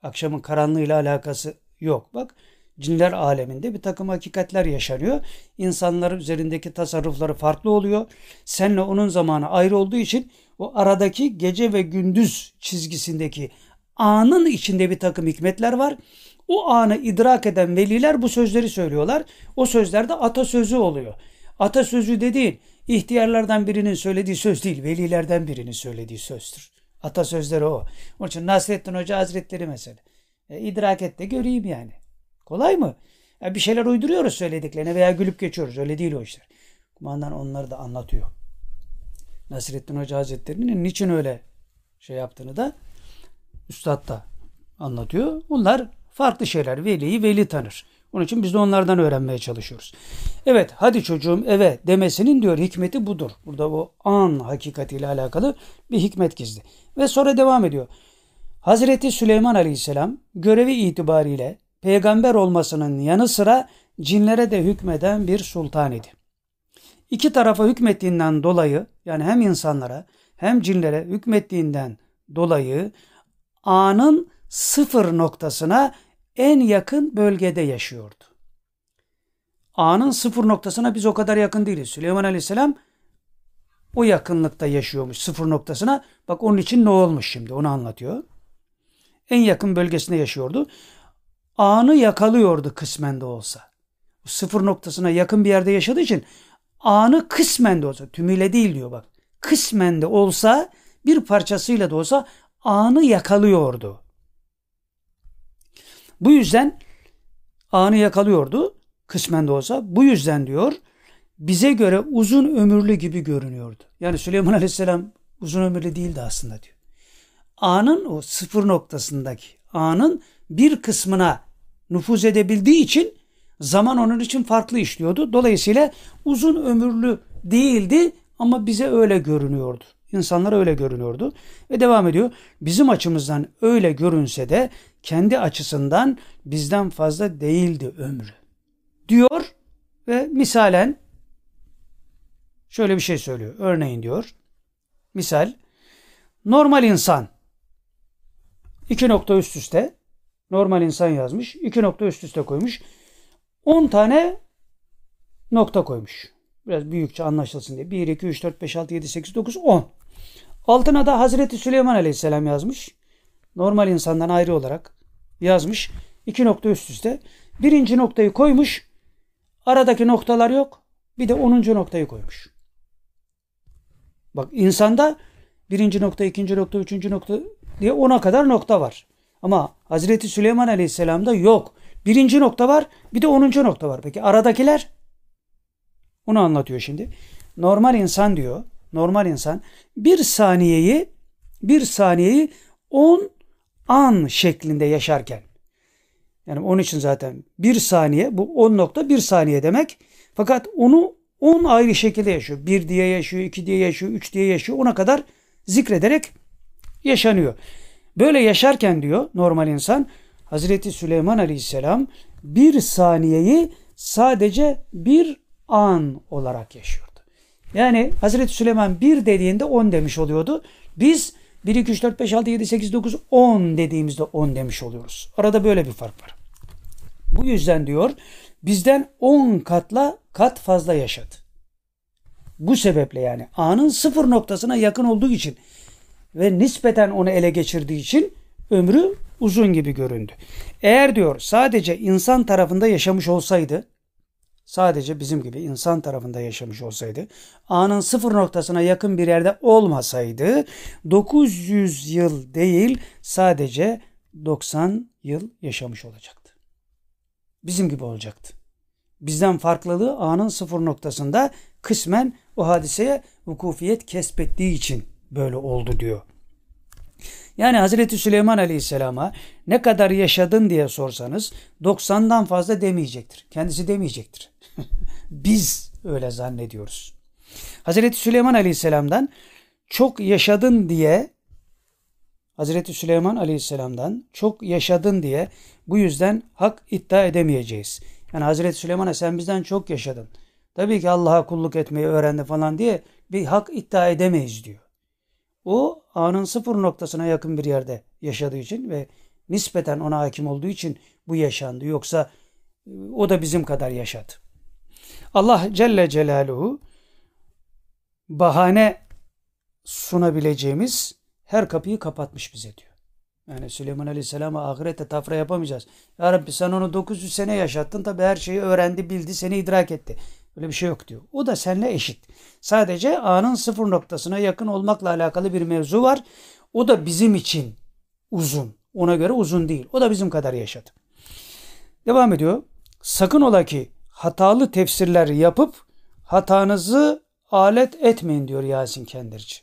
Akşamın karanlığıyla alakası yok. Bak cinler aleminde bir takım hakikatler yaşanıyor. İnsanların üzerindeki tasarrufları farklı oluyor. Senle onun zamanı ayrı olduğu için o aradaki gece ve gündüz çizgisindeki anın içinde bir takım hikmetler var. O anı idrak eden veliler bu sözleri söylüyorlar. O sözlerde atasözü oluyor. Atasözü dediğin ihtiyarlardan birinin söylediği söz değil, velilerden birinin söylediği sözdür. Atasözleri o. Onun için Nasrettin Hoca Hazretleri mesela. E, idrak et de göreyim yani. Kolay mı? Ya bir şeyler uyduruyoruz söylediklerine veya gülüp geçiyoruz. Öyle değil o işler. Kumandan onları da anlatıyor. Nasrettin Hoca Hazretleri'nin niçin öyle şey yaptığını da Üstad da anlatıyor. Bunlar farklı şeyler. Veliyi veli tanır. Onun için biz de onlardan öğrenmeye çalışıyoruz. Evet hadi çocuğum eve demesinin diyor hikmeti budur. Burada bu an hakikatiyle alakalı bir hikmet gizli. Ve sonra devam ediyor. Hazreti Süleyman Aleyhisselam görevi itibariyle peygamber olmasının yanı sıra cinlere de hükmeden bir sultan idi. İki tarafa hükmettiğinden dolayı yani hem insanlara hem cinlere hükmettiğinden dolayı anın sıfır noktasına en yakın bölgede yaşıyordu. A'nın sıfır noktasına biz o kadar yakın değiliz. Süleyman Aleyhisselam o yakınlıkta yaşıyormuş sıfır noktasına. Bak onun için ne olmuş şimdi onu anlatıyor. En yakın bölgesinde yaşıyordu. A'nı yakalıyordu kısmen de olsa. Sıfır noktasına yakın bir yerde yaşadığı için anı kısmen de olsa tümüyle değil diyor bak. Kısmen de olsa bir parçasıyla da olsa anı yakalıyordu. Bu yüzden anı yakalıyordu kısmen de olsa. Bu yüzden diyor bize göre uzun ömürlü gibi görünüyordu. Yani Süleyman Aleyhisselam uzun ömürlü değildi aslında diyor. Anın o sıfır noktasındaki anın bir kısmına nüfuz edebildiği için zaman onun için farklı işliyordu. Dolayısıyla uzun ömürlü değildi ama bize öyle görünüyordu. İnsanlara öyle görünüyordu. Ve devam ediyor. Bizim açımızdan öyle görünse de kendi açısından bizden fazla değildi ömrü. Diyor ve misalen şöyle bir şey söylüyor. Örneğin diyor. Misal normal insan iki nokta üst üste normal insan yazmış. iki nokta üst üste koymuş. 10 tane nokta koymuş. Biraz büyükçe anlaşılsın diye. 1, 2, 3, 4, 5, 6, 7, 8, 9, 10. Altına da Hazreti Süleyman Aleyhisselam yazmış. Normal insandan ayrı olarak yazmış. İki nokta üst üste. Birinci noktayı koymuş. Aradaki noktalar yok. Bir de onuncu noktayı koymuş. Bak insanda birinci nokta, ikinci nokta, üçüncü nokta diye ona kadar nokta var. Ama Hazreti Süleyman Aleyhisselam'da yok. Birinci nokta var bir de onuncu nokta var. Peki aradakiler? Onu anlatıyor şimdi. Normal insan diyor. Normal insan bir saniyeyi bir saniyeyi on an şeklinde yaşarken yani onun için zaten bir saniye bu on nokta bir saniye demek. Fakat onu on ayrı şekilde yaşıyor. Bir diye yaşıyor, iki diye yaşıyor, üç diye yaşıyor. Ona kadar zikrederek yaşanıyor. Böyle yaşarken diyor normal insan Hazreti Süleyman Aleyhisselam bir saniyeyi sadece bir an olarak yaşıyordu. Yani Hazreti Süleyman bir dediğinde on demiş oluyordu. Biz 1, 2, 3, 4, 5, 6, 7, 8, 9, 10 dediğimizde 10 demiş oluyoruz. Arada böyle bir fark var. Bu yüzden diyor bizden 10 katla kat fazla yaşadı. Bu sebeple yani anın sıfır noktasına yakın olduğu için ve nispeten onu ele geçirdiği için ömrü uzun gibi göründü. Eğer diyor sadece insan tarafında yaşamış olsaydı, sadece bizim gibi insan tarafında yaşamış olsaydı, anın sıfır noktasına yakın bir yerde olmasaydı, 900 yıl değil sadece 90 yıl yaşamış olacaktı. Bizim gibi olacaktı. Bizden farklılığı anın sıfır noktasında kısmen o hadiseye vukufiyet kesbettiği için böyle oldu diyor. Yani Hazreti Süleyman Aleyhisselam'a ne kadar yaşadın diye sorsanız 90'dan fazla demeyecektir. Kendisi demeyecektir. Biz öyle zannediyoruz. Hazreti Süleyman Aleyhisselam'dan çok yaşadın diye Hazreti Süleyman Aleyhisselam'dan çok yaşadın diye bu yüzden hak iddia edemeyeceğiz. Yani Hazreti Süleyman'a sen bizden çok yaşadın. Tabii ki Allah'a kulluk etmeyi öğrendi falan diye bir hak iddia edemeyiz diyor. O anın sıfır noktasına yakın bir yerde yaşadığı için ve nispeten ona hakim olduğu için bu yaşandı. Yoksa e, o da bizim kadar yaşadı. Allah Celle Celaluhu bahane sunabileceğimiz her kapıyı kapatmış bize diyor. Yani Süleyman Aleyhisselam'a ahirette tafra yapamayacağız. Ya Rabbi sen onu 900 sene yaşattın tabi her şeyi öğrendi, bildi, seni idrak etti. Öyle bir şey yok diyor. O da seninle eşit. Sadece anın sıfır noktasına yakın olmakla alakalı bir mevzu var. O da bizim için uzun. Ona göre uzun değil. O da bizim kadar yaşadı. Devam ediyor. Sakın ola ki hatalı tefsirler yapıp hatanızı alet etmeyin diyor Yasin Kendirci.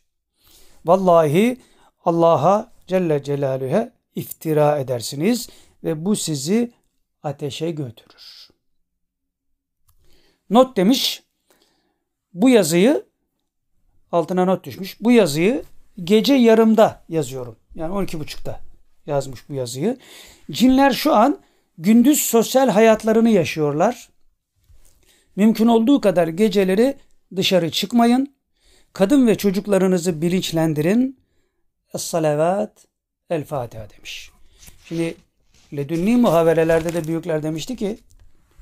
Vallahi Allah'a Celle Celaluhu'ya iftira edersiniz ve bu sizi ateşe götürür. Not demiş. Bu yazıyı altına not düşmüş. Bu yazıyı gece yarımda yazıyorum. Yani 12.30'da yazmış bu yazıyı. Cinler şu an gündüz sosyal hayatlarını yaşıyorlar. Mümkün olduğu kadar geceleri dışarı çıkmayın. Kadın ve çocuklarınızı bilinçlendirin. Es-salavat el-Fatiha demiş. Şimdi ledünni muhaverelerde de büyükler demişti ki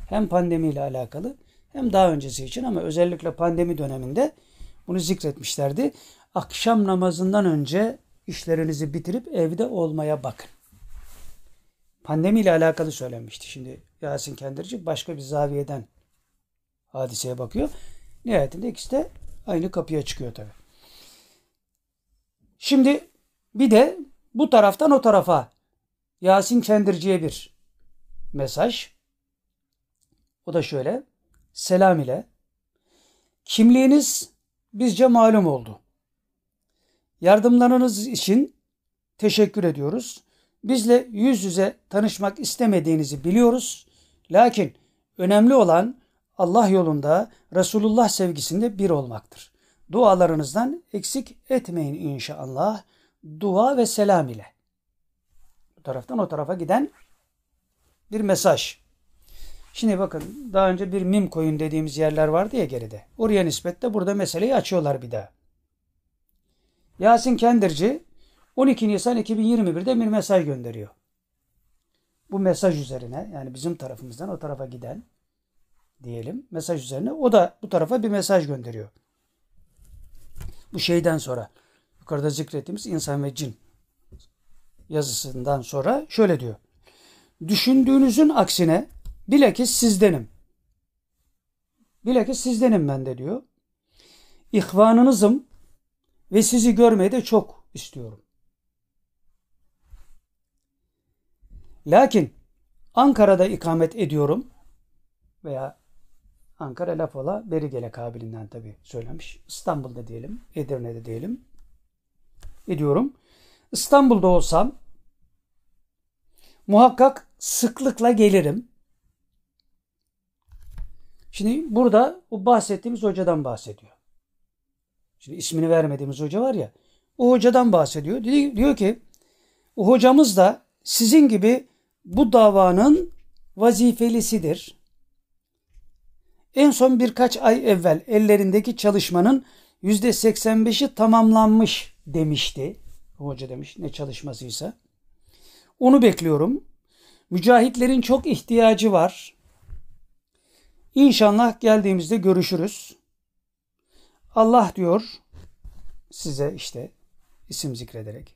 Hem pandemiyle alakalı hem daha öncesi için ama özellikle pandemi döneminde bunu zikretmişlerdi. Akşam namazından önce işlerinizi bitirip evde olmaya bakın. Pandemiyle alakalı söylenmişti. Şimdi Yasin Kendirci başka bir zaviyeden hadiseye bakıyor. Nihayetinde ikisi de aynı kapıya çıkıyor tabi. Şimdi bir de bu taraftan o tarafa Yasin Kendirci'ye bir mesaj. O da şöyle. Selam ile kimliğiniz bizce malum oldu. Yardımlarınız için teşekkür ediyoruz. Bizle yüz yüze tanışmak istemediğinizi biliyoruz. Lakin önemli olan Allah yolunda Resulullah sevgisinde bir olmaktır. Dualarınızdan eksik etmeyin inşallah. Dua ve selam ile. Bu taraftan o tarafa giden bir mesaj. Şimdi bakın daha önce bir mim koyun dediğimiz yerler vardı ya geride. Oraya nispetle burada meseleyi açıyorlar bir daha. Yasin Kendirci 12 Nisan 2021'de bir mesaj gönderiyor. Bu mesaj üzerine yani bizim tarafımızdan o tarafa giden diyelim mesaj üzerine o da bu tarafa bir mesaj gönderiyor. Bu şeyden sonra yukarıda zikrettiğimiz insan ve cin yazısından sonra şöyle diyor. Düşündüğünüzün aksine bilakis sizdenim. Bilakis sizdenim ben de diyor. İhvanınızım ve sizi görmeyi de çok istiyorum. Lakin Ankara'da ikamet ediyorum veya Ankara laf ola beri gele kabilinden tabi söylemiş. İstanbul'da diyelim, Edirne'de diyelim. Ediyorum. İstanbul'da olsam muhakkak sıklıkla gelirim. Şimdi burada o bahsettiğimiz hocadan bahsediyor. Şimdi ismini vermediğimiz hoca var ya. O hocadan bahsediyor. Diyor ki o hocamız da sizin gibi bu davanın vazifelisidir. En son birkaç ay evvel ellerindeki çalışmanın yüzde 85'i tamamlanmış demişti. Hoca demiş ne çalışmasıysa. Onu bekliyorum. Mücahitlerin çok ihtiyacı var. İnşallah geldiğimizde görüşürüz. Allah diyor size işte isim zikrederek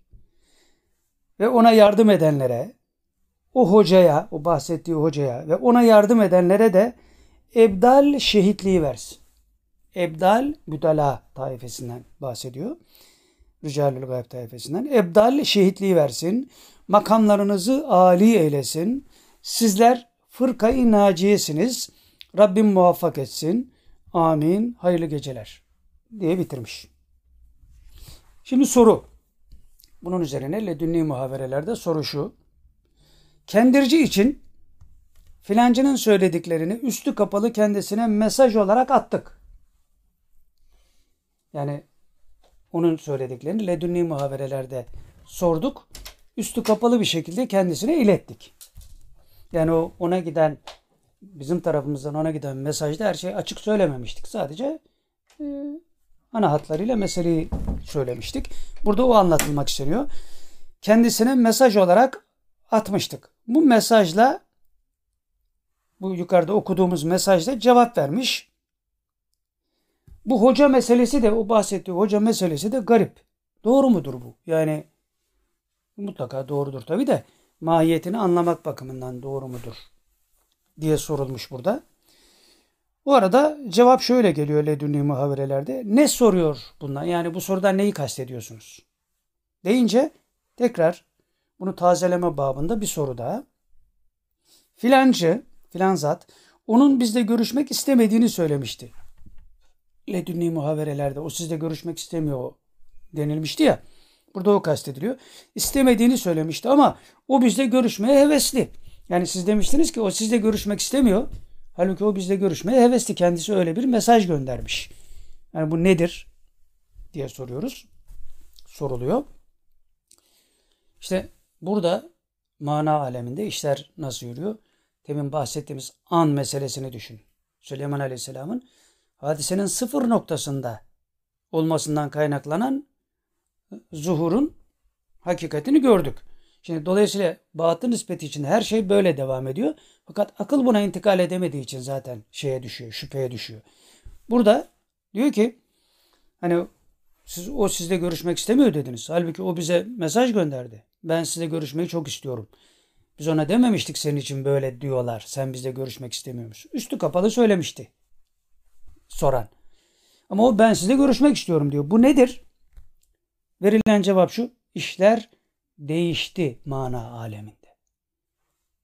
ve ona yardım edenlere o hocaya, o bahsettiği hocaya ve ona yardım edenlere de ebdal şehitliği versin. Ebdal müdala taifesinden bahsediyor. Ricalül Gayb taifesinden. Ebdal şehitliği versin. Makamlarınızı âli eylesin. Sizler fırkayı naciyesiniz. Rabbim muvaffak etsin. Amin. Hayırlı geceler. Diye bitirmiş. Şimdi soru. Bunun üzerine ledünni muhaverelerde soru şu. Kendirci için filancının söylediklerini üstü kapalı kendisine mesaj olarak attık. Yani onun söylediklerini ledünni muhaverelerde sorduk. Üstü kapalı bir şekilde kendisine ilettik. Yani o ona giden bizim tarafımızdan ona giden mesajda her şeyi açık söylememiştik. Sadece e, ana hatlarıyla meseleyi söylemiştik. Burada o anlatılmak isteniyor. Kendisine mesaj olarak atmıştık. Bu mesajla bu yukarıda okuduğumuz mesajda cevap vermiş. Bu hoca meselesi de o bahsettiği hoca meselesi de garip. Doğru mudur bu? Yani mutlaka doğrudur tabi de mahiyetini anlamak bakımından doğru mudur diye sorulmuş burada. Bu arada cevap şöyle geliyor ledünni muhaverelerde. Ne soruyor bunlar? Yani bu sorudan neyi kastediyorsunuz? Deyince tekrar bunu tazeleme babında bir soru daha. Filancı, filan zat onun bizle görüşmek istemediğini söylemişti. Ledünni muhaverelerde o sizle görüşmek istemiyor denilmişti ya. Burada o kastediliyor. İstemediğini söylemişti ama o bizle görüşmeye hevesli. Yani siz demiştiniz ki o sizle görüşmek istemiyor. Halbuki o bizle görüşmeye hevesli. Kendisi öyle bir mesaj göndermiş. Yani bu nedir diye soruyoruz. Soruluyor. İşte burada mana aleminde işler nasıl yürüyor? Temin bahsettiğimiz an meselesini düşün. Süleyman Aleyhisselam'ın hadisenin sıfır noktasında olmasından kaynaklanan zuhurun hakikatini gördük. Şimdi dolayısıyla batın nispeti için her şey böyle devam ediyor. Fakat akıl buna intikal edemediği için zaten şeye düşüyor, şüpheye düşüyor. Burada diyor ki hani siz, o sizle görüşmek istemiyor dediniz. Halbuki o bize mesaj gönderdi. Ben sizle görüşmeyi çok istiyorum. Biz ona dememiştik senin için böyle diyorlar. Sen bizle görüşmek istemiyor musun? Üstü kapalı söylemişti. Soran. Ama o ben sizle görüşmek istiyorum diyor. Bu nedir? Verilen cevap şu. İşler değişti mana aleminde.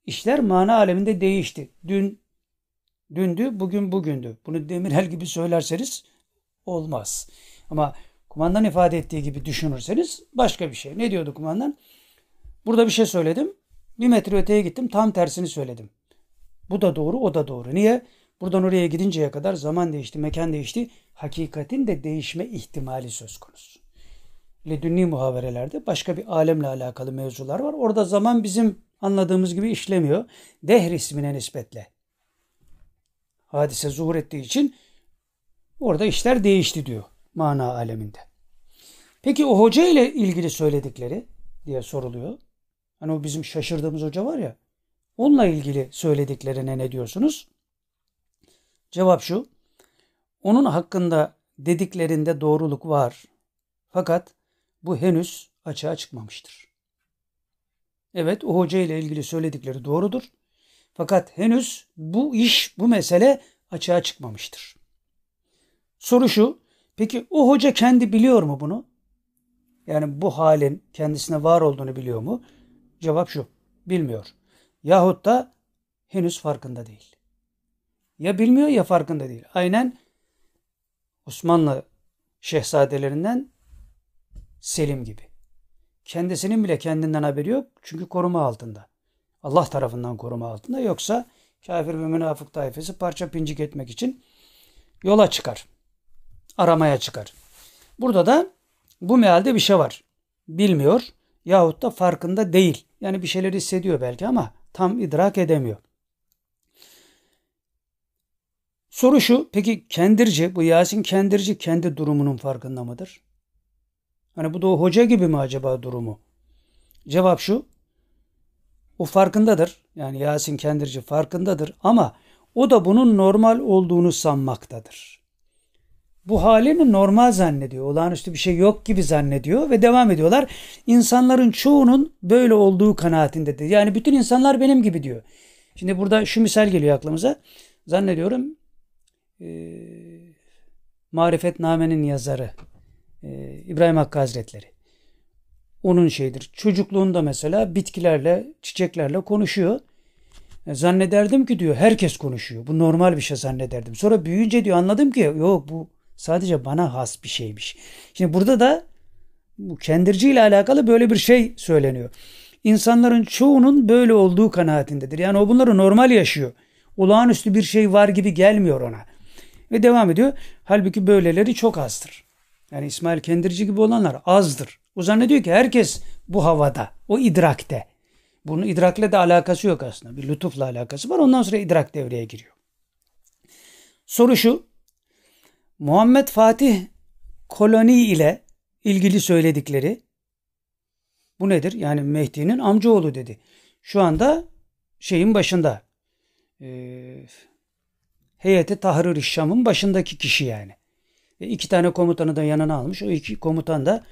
İşler mana aleminde değişti. Dün dündü, bugün bugündü. Bunu Demirel gibi söylerseniz olmaz. Ama kumandan ifade ettiği gibi düşünürseniz başka bir şey. Ne diyordu kumandan? Burada bir şey söyledim. Bir metre öteye gittim. Tam tersini söyledim. Bu da doğru, o da doğru. Niye? Buradan oraya gidinceye kadar zaman değişti, mekan değişti. Hakikatin de değişme ihtimali söz konusu. Ledünni muhaberelerde başka bir alemle alakalı mevzular var. Orada zaman bizim anladığımız gibi işlemiyor. Dehr ismine nispetle. Hadise zuhur ettiği için orada işler değişti diyor mana aleminde. Peki o hoca ile ilgili söyledikleri diye soruluyor. Hani o bizim şaşırdığımız hoca var ya. Onunla ilgili söylediklerine ne diyorsunuz? Cevap şu. Onun hakkında dediklerinde doğruluk var. Fakat bu henüz açığa çıkmamıştır. Evet o hoca ile ilgili söyledikleri doğrudur. Fakat henüz bu iş, bu mesele açığa çıkmamıştır. Soru şu, peki o hoca kendi biliyor mu bunu? Yani bu halin kendisine var olduğunu biliyor mu? Cevap şu, bilmiyor. Yahut da henüz farkında değil. Ya bilmiyor ya farkında değil. Aynen Osmanlı şehzadelerinden Selim gibi. Kendisinin bile kendinden haberi yok. Çünkü koruma altında. Allah tarafından koruma altında. Yoksa kafir ve münafık tayfesi parça pincik etmek için yola çıkar. Aramaya çıkar. Burada da bu mealde bir şey var. Bilmiyor yahut da farkında değil. Yani bir şeyler hissediyor belki ama tam idrak edemiyor. Soru şu, peki kendirci, bu Yasin kendirci kendi durumunun farkında mıdır? Hani bu da o hoca gibi mi acaba durumu? Cevap şu, o farkındadır. Yani Yasin kendirci farkındadır ama o da bunun normal olduğunu sanmaktadır. Bu halini normal zannediyor. Olağanüstü bir şey yok gibi zannediyor ve devam ediyorlar. İnsanların çoğunun böyle olduğu kanaatindedir. Yani bütün insanlar benim gibi diyor. Şimdi burada şu misal geliyor aklımıza. Zannediyorum e, Marifetname'nin yazarı e, İbrahim Hakkı Hazretleri. Onun şeydir. Çocukluğunda mesela bitkilerle, çiçeklerle konuşuyor. E, zannederdim ki diyor herkes konuşuyor. Bu normal bir şey zannederdim. Sonra büyüyünce diyor anladım ki yok bu sadece bana has bir şeymiş. Şimdi burada da bu kendirci ile alakalı böyle bir şey söyleniyor. İnsanların çoğunun böyle olduğu kanaatindedir. Yani o bunları normal yaşıyor. Olağanüstü bir şey var gibi gelmiyor ona. Ve devam ediyor. Halbuki böyleleri çok azdır. Yani İsmail Kendirci gibi olanlar azdır. O zannediyor ki herkes bu havada, o idrakte. Bunun idrakle de alakası yok aslında. Bir lütufla alakası var. Ondan sonra idrak devreye giriyor. Soru şu. Muhammed Fatih koloni ile ilgili söyledikleri bu nedir? Yani Mehdi'nin amcaoğlu dedi. Şu anda şeyin başında. Ee, heyeti Tahrir Şam'ın başındaki kişi yani. E, iki tane komutanı da yanına almış. O iki komutan da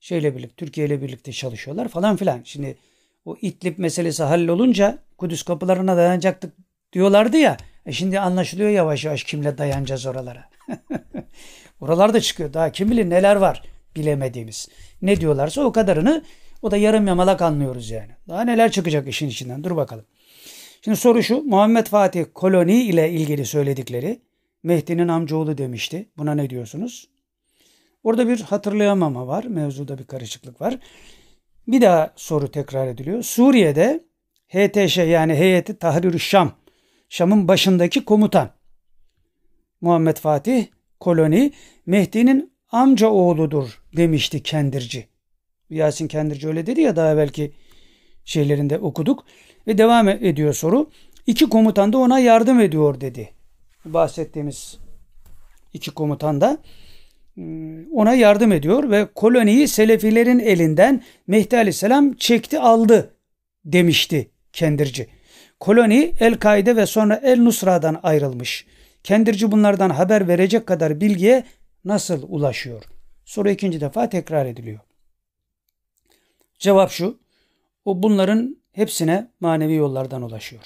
şeyle birlikte, Türkiye ile birlikte çalışıyorlar falan filan. Şimdi o İdlib meselesi hallolunca Kudüs kapılarına dayanacaktık diyorlardı ya. E şimdi anlaşılıyor yavaş yavaş kimle dayanacağız oralara. Oralar da çıkıyor. Daha kim bilir neler var bilemediğimiz. Ne diyorlarsa o kadarını o da yarım yamalak anlıyoruz yani. Daha neler çıkacak işin içinden. Dur bakalım. Şimdi soru şu. Muhammed Fatih koloni ile ilgili söyledikleri Mehdi'nin amcaoğlu demişti. Buna ne diyorsunuz? Orada bir hatırlayamama var. Mevzuda bir karışıklık var. Bir daha soru tekrar ediliyor. Suriye'de HTŞ yani Heyeti Tahrir Şam, Şam'ın başındaki komutan Muhammed Fatih koloni Mehdi'nin amca oğludur demişti Kendirci. Yasin Kendirci öyle dedi ya daha belki şeylerinde okuduk. Ve devam ediyor soru. İki komutan da ona yardım ediyor dedi. Bahsettiğimiz iki komutan da ıı, ona yardım ediyor ve koloniyi Selefilerin elinden Mehdi Aleyhisselam çekti aldı demişti kendirci. Koloni El-Kaide ve sonra El-Nusra'dan ayrılmış. Kendirci bunlardan haber verecek kadar bilgiye nasıl ulaşıyor? Soru ikinci defa tekrar ediliyor. Cevap şu. O bunların hepsine manevi yollardan ulaşıyor.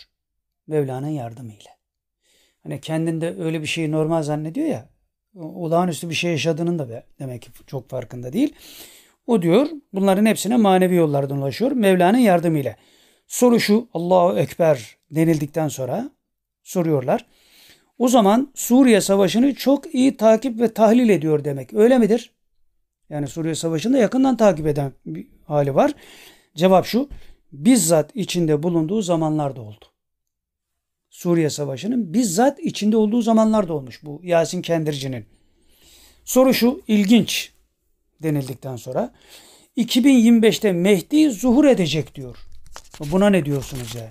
Mevla'nın yardımıyla. Hani kendinde öyle bir şeyi normal zannediyor ya. Olağanüstü bir şey yaşadığının da demek ki çok farkında değil. O diyor bunların hepsine manevi yollardan ulaşıyor. Mevla'nın yardımıyla. Soru şu Allahu Ekber denildikten sonra soruyorlar. O zaman Suriye Savaşı'nı çok iyi takip ve tahlil ediyor demek. Öyle midir? Yani Suriye Savaşı'nda yakından takip eden bir hali var. Cevap şu. Bizzat içinde bulunduğu zamanlarda oldu. Suriye Savaşı'nın bizzat içinde olduğu zamanlarda olmuş bu Yasin Kendirci'nin. Soru şu ilginç denildikten sonra 2025'te Mehdi zuhur edecek diyor. Buna ne diyorsunuz yani?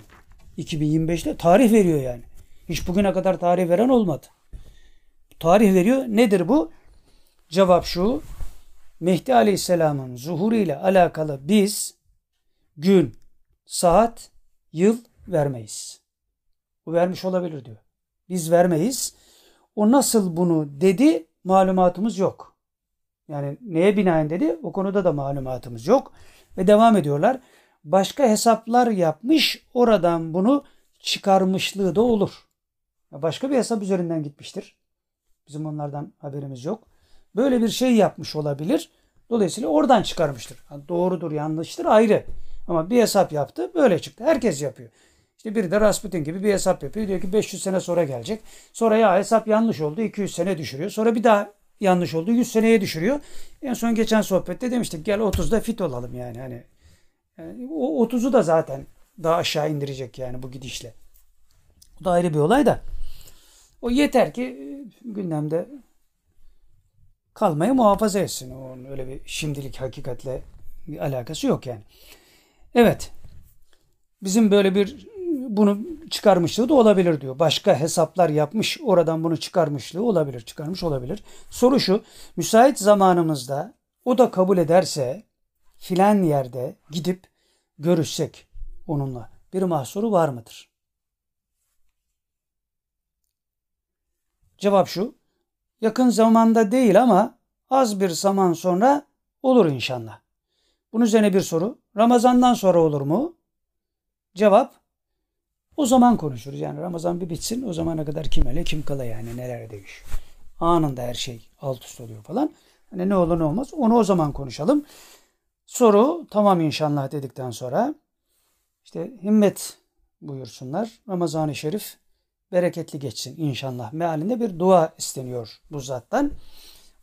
2025'te tarih veriyor yani. Hiç bugüne kadar tarih veren olmadı. Tarih veriyor. Nedir bu? Cevap şu. Mehdi Aleyhisselam'ın zuhuru ile alakalı biz gün, saat, yıl vermeyiz. Vermiş olabilir diyor. Biz vermeyiz. O nasıl bunu dedi malumatımız yok. Yani neye binaen dedi o konuda da malumatımız yok. Ve devam ediyorlar. Başka hesaplar yapmış oradan bunu çıkarmışlığı da olur. Başka bir hesap üzerinden gitmiştir. Bizim onlardan haberimiz yok. Böyle bir şey yapmış olabilir. Dolayısıyla oradan çıkarmıştır. Yani doğrudur, yanlıştır ayrı. Ama bir hesap yaptı, böyle çıktı. Herkes yapıyor. İşte biri de Rasputin gibi bir hesap yapıyor. Diyor ki 500 sene sonra gelecek. Sonra ya hesap yanlış oldu, 200 sene düşürüyor. Sonra bir daha yanlış oldu, 100 seneye düşürüyor. En son geçen sohbette demiştik gel 30'da fit olalım yani. Hani o 30'u da zaten daha aşağı indirecek yani bu gidişle. Bu da ayrı bir olay da. O yeter ki gündemde kalmayı muhafaza etsin. Onun öyle bir şimdilik hakikatle bir alakası yok yani. Evet. Bizim böyle bir bunu çıkarmışlığı da olabilir diyor. Başka hesaplar yapmış oradan bunu çıkarmışlığı olabilir. Çıkarmış olabilir. Soru şu. Müsait zamanımızda o da kabul ederse filan yerde gidip görüşsek onunla bir mahsuru var mıdır? Cevap şu. Yakın zamanda değil ama az bir zaman sonra olur inşallah. Bunun üzerine bir soru. Ramazandan sonra olur mu? Cevap o zaman konuşuruz. Yani Ramazan bir bitsin o zamana kadar kim öyle kim kala yani neler değiş. Anında her şey alt üst oluyor falan. Hani ne olur ne olmaz onu o zaman konuşalım. Soru tamam inşallah dedikten sonra işte himmet buyursunlar. Ramazan-ı Şerif bereketli geçsin inşallah mealinde bir dua isteniyor bu zattan.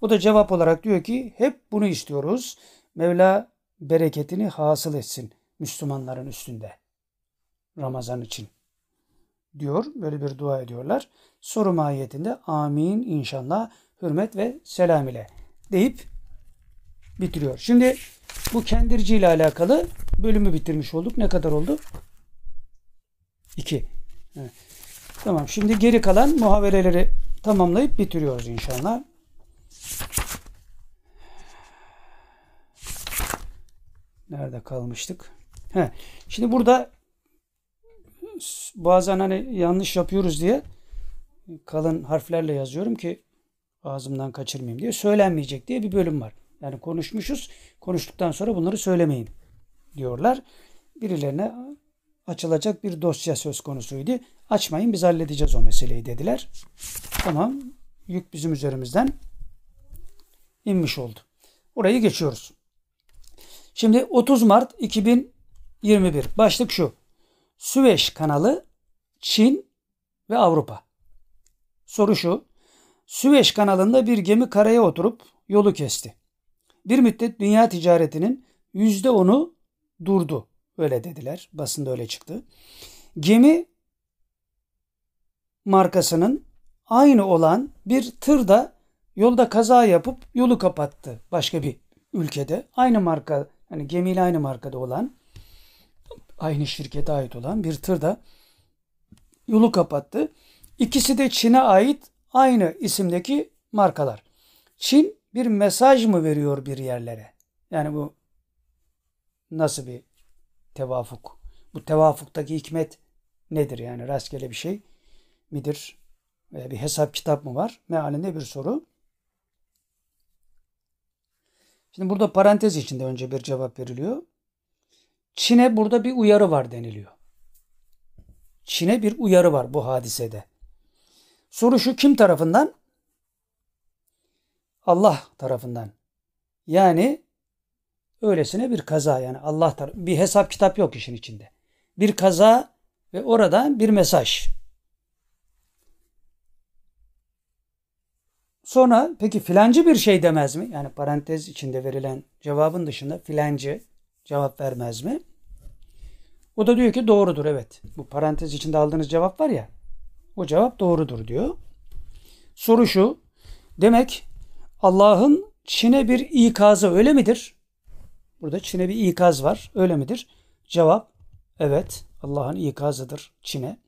O da cevap olarak diyor ki hep bunu istiyoruz. Mevla bereketini hasıl etsin Müslümanların üstünde. Ramazan için diyor. Böyle bir dua ediyorlar. Soru mahiyetinde amin inşallah hürmet ve selam ile deyip bitiriyor. Şimdi bu kendirci ile alakalı bölümü bitirmiş olduk. Ne kadar oldu? İki. Evet. Tamam. Şimdi geri kalan muhavereleri tamamlayıp bitiriyoruz inşallah. Nerede kalmıştık? He. Şimdi burada bazen hani yanlış yapıyoruz diye kalın harflerle yazıyorum ki ağzımdan kaçırmayayım diye söylenmeyecek diye bir bölüm var. Yani konuşmuşuz. Konuştuktan sonra bunları söylemeyin diyorlar. Birilerine açılacak bir dosya söz konusuydu. Açmayın biz halledeceğiz o meseleyi dediler. Tamam yük bizim üzerimizden inmiş oldu. Orayı geçiyoruz. Şimdi 30 Mart 2021 başlık şu. Süveyş kanalı Çin ve Avrupa. Soru şu. Süveyş kanalında bir gemi karaya oturup yolu kesti. Bir müddet dünya ticaretinin yüzde onu durdu. Öyle dediler. Basında öyle çıktı. Gemi markasının aynı olan bir tır da yolda kaza yapıp yolu kapattı başka bir ülkede. Aynı marka hani gemiyle aynı markada olan aynı şirkete ait olan bir tır da yolu kapattı. İkisi de Çin'e ait aynı isimdeki markalar. Çin bir mesaj mı veriyor bir yerlere? Yani bu nasıl bir tevafuk? Bu tevafuktaki hikmet nedir yani rastgele bir şey midir? Veya bir hesap kitap mı var? Mealinde bir soru. Şimdi burada parantez içinde önce bir cevap veriliyor. Çin'e burada bir uyarı var deniliyor. Çin'e bir uyarı var bu hadisede. Soru şu kim tarafından? Allah tarafından. Yani öylesine bir kaza yani Allah tar- bir hesap kitap yok işin içinde. Bir kaza ve oradan bir mesaj. Sonra peki filancı bir şey demez mi? Yani parantez içinde verilen cevabın dışında filancı cevap vermez mi? O da diyor ki doğrudur evet. Bu parantez içinde aldığınız cevap var ya. O cevap doğrudur diyor. Soru şu. Demek Allah'ın Çin'e bir ikazı öyle midir? Burada Çin'e bir ikaz var. Öyle midir? Cevap evet. Allah'ın ikazıdır Çin'e.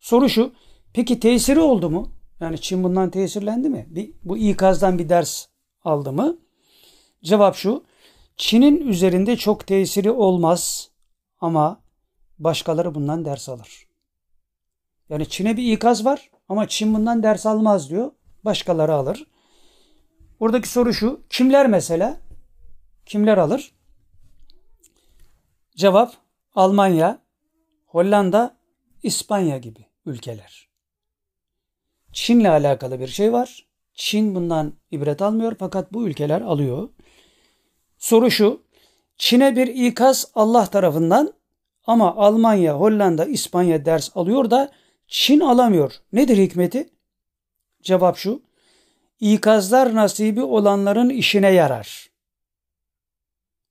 Soru şu. Peki tesiri oldu mu? Yani Çin bundan tesirlendi mi? Bir, bu ikazdan bir ders aldı mı? Cevap şu. Çin'in üzerinde çok tesiri olmaz ama başkaları bundan ders alır. Yani Çin'e bir ikaz var ama Çin bundan ders almaz diyor. Başkaları alır. Oradaki soru şu. Kimler mesela? Kimler alır? Cevap Almanya, Hollanda, İspanya gibi ülkeler. Çin'le alakalı bir şey var. Çin bundan ibret almıyor fakat bu ülkeler alıyor. Soru şu. Çin'e bir ikaz Allah tarafından ama Almanya, Hollanda, İspanya ders alıyor da Çin alamıyor. Nedir hikmeti? Cevap şu. İkazlar nasibi olanların işine yarar.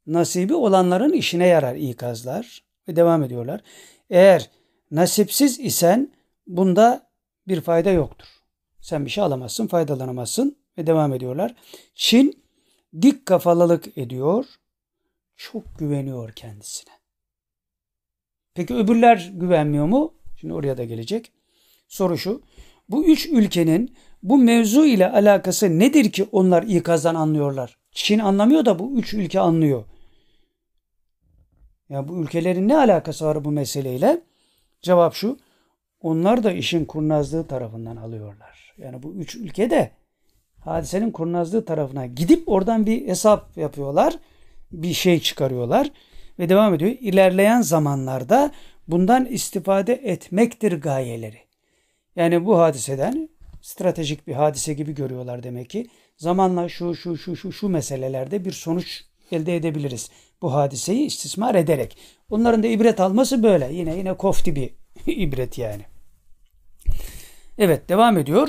Nasibi olanların işine yarar ikazlar. Ve devam ediyorlar. Eğer nasipsiz isen bunda bir fayda yoktur. Sen bir şey alamazsın, faydalanamazsın ve devam ediyorlar. Çin dik kafalılık ediyor, çok güveniyor kendisine. Peki öbürler güvenmiyor mu? Şimdi oraya da gelecek. Soru şu. Bu üç ülkenin bu mevzu ile alakası nedir ki onlar ikazdan anlıyorlar? Çin anlamıyor da bu üç ülke anlıyor. Ya bu ülkelerin ne alakası var bu meseleyle? Cevap şu. Onlar da işin kurnazlığı tarafından alıyorlar. Yani bu üç ülke de hadisenin kurnazlığı tarafına gidip oradan bir hesap yapıyorlar. Bir şey çıkarıyorlar ve devam ediyor. İlerleyen zamanlarda bundan istifade etmektir gayeleri. Yani bu hadiseden stratejik bir hadise gibi görüyorlar demek ki. Zamanla şu şu şu şu şu meselelerde bir sonuç elde edebiliriz. Bu hadiseyi istismar ederek. Onların da ibret alması böyle. Yine yine kofti bir ibret yani. Evet devam ediyor.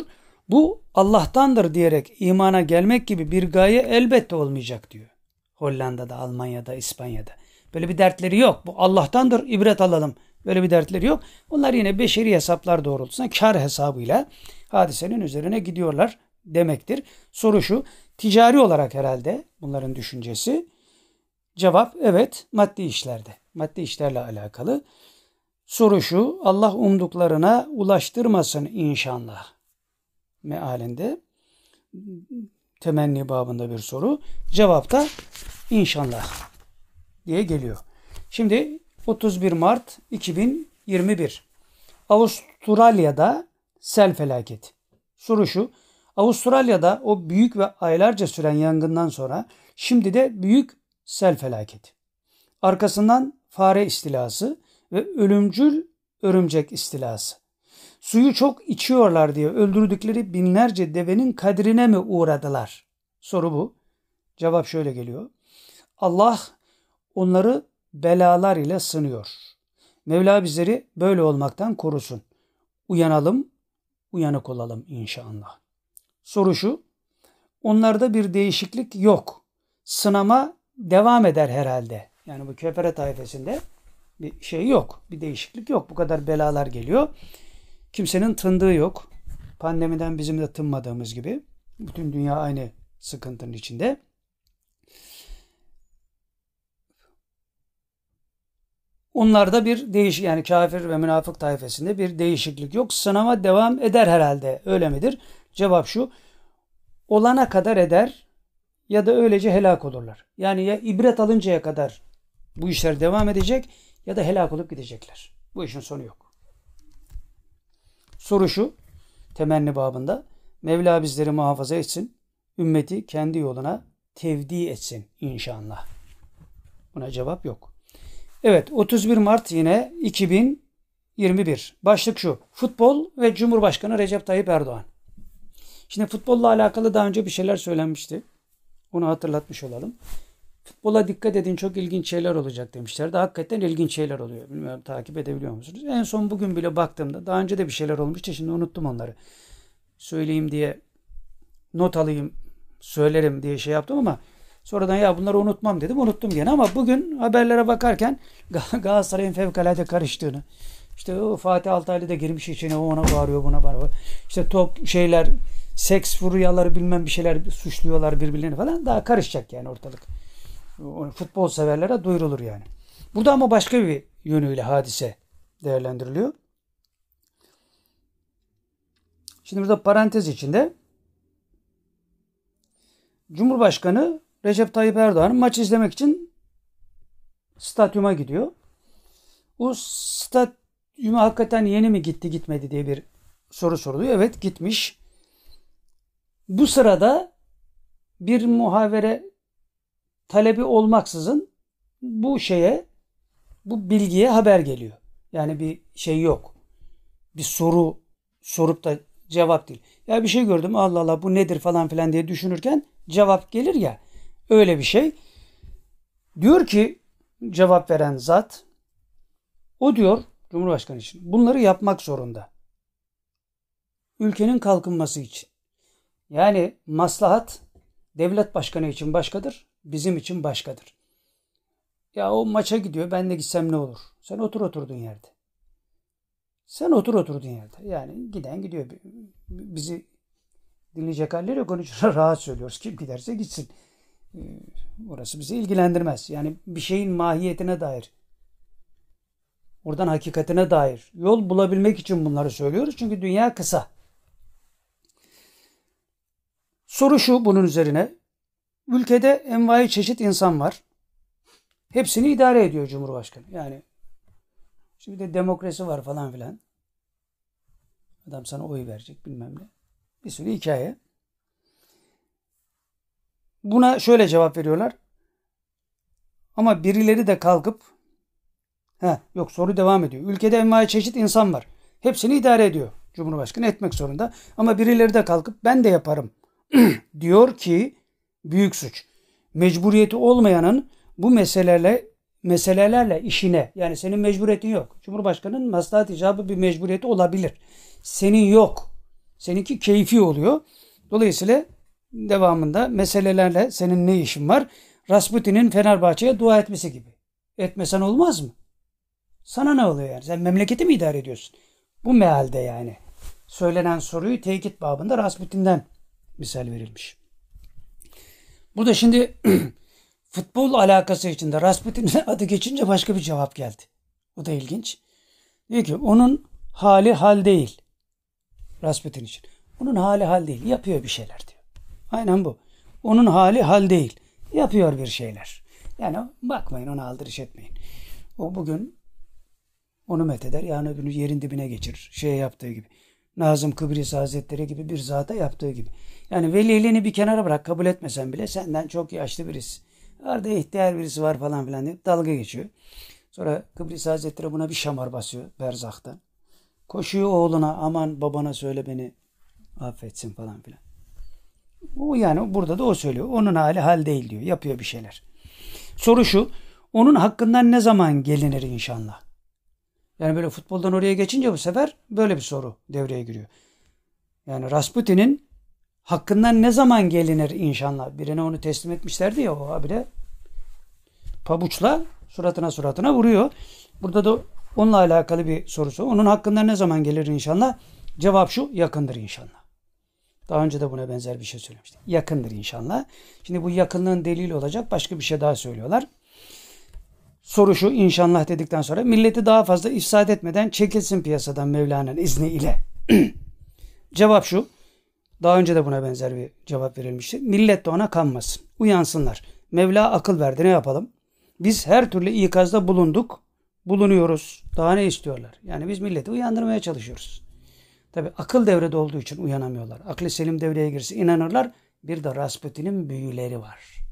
Bu Allah'tandır diyerek imana gelmek gibi bir gaye elbette olmayacak diyor. Hollanda'da, Almanya'da, İspanya'da. Böyle bir dertleri yok. Bu Allah'tandır ibret alalım. Böyle bir dertleri yok. Onlar yine beşeri hesaplar doğrultusunda kar hesabıyla hadisenin üzerine gidiyorlar demektir. Soru şu. Ticari olarak herhalde bunların düşüncesi. Cevap evet maddi işlerde. Maddi işlerle alakalı. Soru şu. Allah umduklarına ulaştırmasın inşallah. Mealinde temenni babında bir soru. Cevap da inşallah diye geliyor. Şimdi 31 Mart 2021 Avustralya'da sel felaketi. Soru şu. Avustralya'da o büyük ve aylarca süren yangından sonra şimdi de büyük sel felaketi. Arkasından fare istilası ve ölümcül örümcek istilası. Suyu çok içiyorlar diye öldürdükleri binlerce devenin kadrine mi uğradılar? Soru bu. Cevap şöyle geliyor. Allah onları belalar ile sınıyor. Mevla bizleri böyle olmaktan korusun. Uyanalım, uyanık olalım inşallah. Soru şu, onlarda bir değişiklik yok. Sınama devam eder herhalde. Yani bu kefere tayfesinde bir şey yok. Bir değişiklik yok. Bu kadar belalar geliyor. Kimsenin tındığı yok. Pandemiden bizim de tınmadığımız gibi. Bütün dünya aynı sıkıntının içinde. Onlarda bir değiş yani kafir ve münafık tayfesinde bir değişiklik yok. Sınama devam eder herhalde. Öyle midir? Cevap şu. Olana kadar eder ya da öylece helak olurlar. Yani ya ibret alıncaya kadar Bu işler devam edecek ya da helak olup gidecekler. Bu işin sonu yok. Soru şu, temenni babında. Mevla bizleri muhafaza etsin. Ümmeti kendi yoluna tevdi etsin inşallah. Buna cevap yok. Evet 31 Mart yine 2021. Başlık şu. Futbol ve Cumhurbaşkanı Recep Tayyip Erdoğan. Şimdi futbolla alakalı daha önce bir şeyler söylenmişti. Onu hatırlatmış olalım. Futbola dikkat edin çok ilginç şeyler olacak demişlerdi. Hakikaten ilginç şeyler oluyor. Bilmiyorum takip edebiliyor musunuz? En son bugün bile baktığımda daha önce de bir şeyler olmuştu. Şimdi unuttum onları. Söyleyeyim diye not alayım söylerim diye şey yaptım ama sonradan ya bunları unutmam dedim. Unuttum gene ama bugün haberlere bakarken Galatasaray'ın fevkalade karıştığını işte o Fatih Altaylı da girmiş içine o ona bağırıyor buna bağırıyor. İşte top şeyler seks furyaları bilmem bir şeyler suçluyorlar birbirlerini falan daha karışacak yani ortalık. Futbol severlere duyurulur yani. Burada ama başka bir yönüyle hadise değerlendiriliyor. Şimdi burada parantez içinde Cumhurbaşkanı Recep Tayyip Erdoğan maç izlemek için stadyuma gidiyor. O stadyuma hakikaten yeni mi gitti gitmedi diye bir soru soruluyor. Evet gitmiş. Bu sırada bir muhavere talebi olmaksızın bu şeye bu bilgiye haber geliyor. Yani bir şey yok. Bir soru sorup da cevap değil. Ya bir şey gördüm Allah Allah bu nedir falan filan diye düşünürken cevap gelir ya öyle bir şey. Diyor ki cevap veren zat o diyor Cumhurbaşkanı için bunları yapmak zorunda. Ülkenin kalkınması için. Yani maslahat devlet başkanı için başkadır, bizim için başkadır. Ya o maça gidiyor ben de gitsem ne olur? Sen otur oturduğun yerde. Sen otur oturduğun yerde. Yani giden gidiyor. Bizi dinleyecek halleri yok. Onun rahat söylüyoruz. Kim giderse gitsin. Ee, orası bizi ilgilendirmez. Yani bir şeyin mahiyetine dair oradan hakikatine dair yol bulabilmek için bunları söylüyoruz. Çünkü dünya kısa. Soru şu bunun üzerine. Ülkede envai çeşit insan var. Hepsini idare ediyor Cumhurbaşkanı. Yani şimdi de demokrasi var falan filan. Adam sana oy verecek bilmem ne. Bir sürü hikaye. Buna şöyle cevap veriyorlar. Ama birileri de kalkıp he, yok soru devam ediyor. Ülkede envai çeşit insan var. Hepsini idare ediyor. Cumhurbaşkanı etmek zorunda. Ama birileri de kalkıp ben de yaparım diyor ki büyük suç. Mecburiyeti olmayanın bu meselelerle meselelerle işine yani senin mecburiyetin yok. Cumhurbaşkanının maslahat icabı bir mecburiyeti olabilir. Senin yok. Seninki keyfi oluyor. Dolayısıyla devamında meselelerle senin ne işin var? Rasputin'in Fenerbahçe'ye dua etmesi gibi. Etmesen olmaz mı? Sana ne oluyor yani? Sen memleketi mi idare ediyorsun? Bu mealde yani. Söylenen soruyu tekit babında Rasputin'den misal verilmiş. Burada şimdi futbol alakası içinde Rasputin'in adı geçince başka bir cevap geldi. O da ilginç. Diyor ki onun hali hal değil. Rasputin için. Onun hali hal değil. Yapıyor bir şeyler diyor. Aynen bu. Onun hali hal değil. Yapıyor bir şeyler. Yani bakmayın ona aldırış etmeyin. O bugün onu metheder. Yani öbürünü yerin dibine geçirir. Şey yaptığı gibi. Nazım Kıbrıs Hazretleri gibi bir zata yaptığı gibi. Yani veliliğini bir kenara bırak kabul etmesen bile senden çok yaşlı birisi. Arada ihtiyar birisi var falan filan diye dalga geçiyor. Sonra Kıbrıs Hazretleri buna bir şamar basıyor berzakta. Koşuyor oğluna aman babana söyle beni affetsin falan filan. O yani burada da o söylüyor. Onun hali hal değil diyor. Yapıyor bir şeyler. Soru şu. Onun hakkından ne zaman gelinir inşallah? Yani böyle futboldan oraya geçince bu sefer böyle bir soru devreye giriyor. Yani Rasputin'in hakkından ne zaman gelinir inşallah? Birine onu teslim etmişlerdi ya o abi de pabuçla suratına suratına vuruyor. Burada da onunla alakalı bir sorusu. Onun hakkında ne zaman gelir inşallah? Cevap şu yakındır inşallah. Daha önce de buna benzer bir şey söylemiştim. Yakındır inşallah. Şimdi bu yakınlığın delili olacak başka bir şey daha söylüyorlar. Soru şu inşallah dedikten sonra milleti daha fazla ifsad etmeden çekilsin piyasadan Mevla'nın izni ile. Cevap şu. Daha önce de buna benzer bir cevap verilmişti. Millet de ona kanmasın. Uyansınlar. Mevla akıl verdi ne yapalım? Biz her türlü ikazda bulunduk, bulunuyoruz. Daha ne istiyorlar? Yani biz milleti uyandırmaya çalışıyoruz. Tabi akıl devrede olduğu için uyanamıyorlar. Aklı selim devreye girse inanırlar. Bir de Rasputin'in büyüleri var.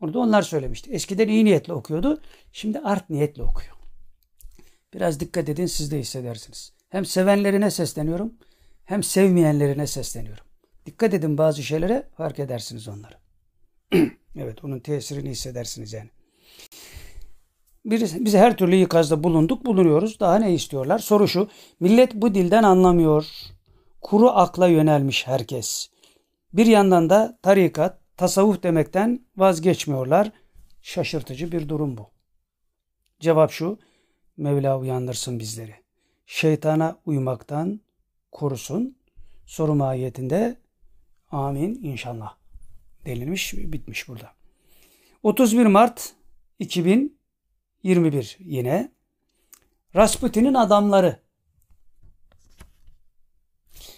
Orada onlar söylemişti. Eskiden iyi niyetle okuyordu. Şimdi art niyetle okuyor. Biraz dikkat edin siz de hissedersiniz. Hem sevenlerine sesleniyorum hem sevmeyenlerine sesleniyorum. Dikkat edin bazı şeylere fark edersiniz onları. evet onun tesirini hissedersiniz yani. Biz, biz her türlü ikazda bulunduk, bulunuyoruz. Daha ne istiyorlar? Soru şu. Millet bu dilden anlamıyor. Kuru akla yönelmiş herkes. Bir yandan da tarikat, tasavvuf demekten vazgeçmiyorlar. Şaşırtıcı bir durum bu. Cevap şu. Mevla uyandırsın bizleri. Şeytana uymaktan korusun. Soru mahiyetinde amin inşallah denilmiş bitmiş burada. 31 Mart 2021 yine Rasputin'in adamları.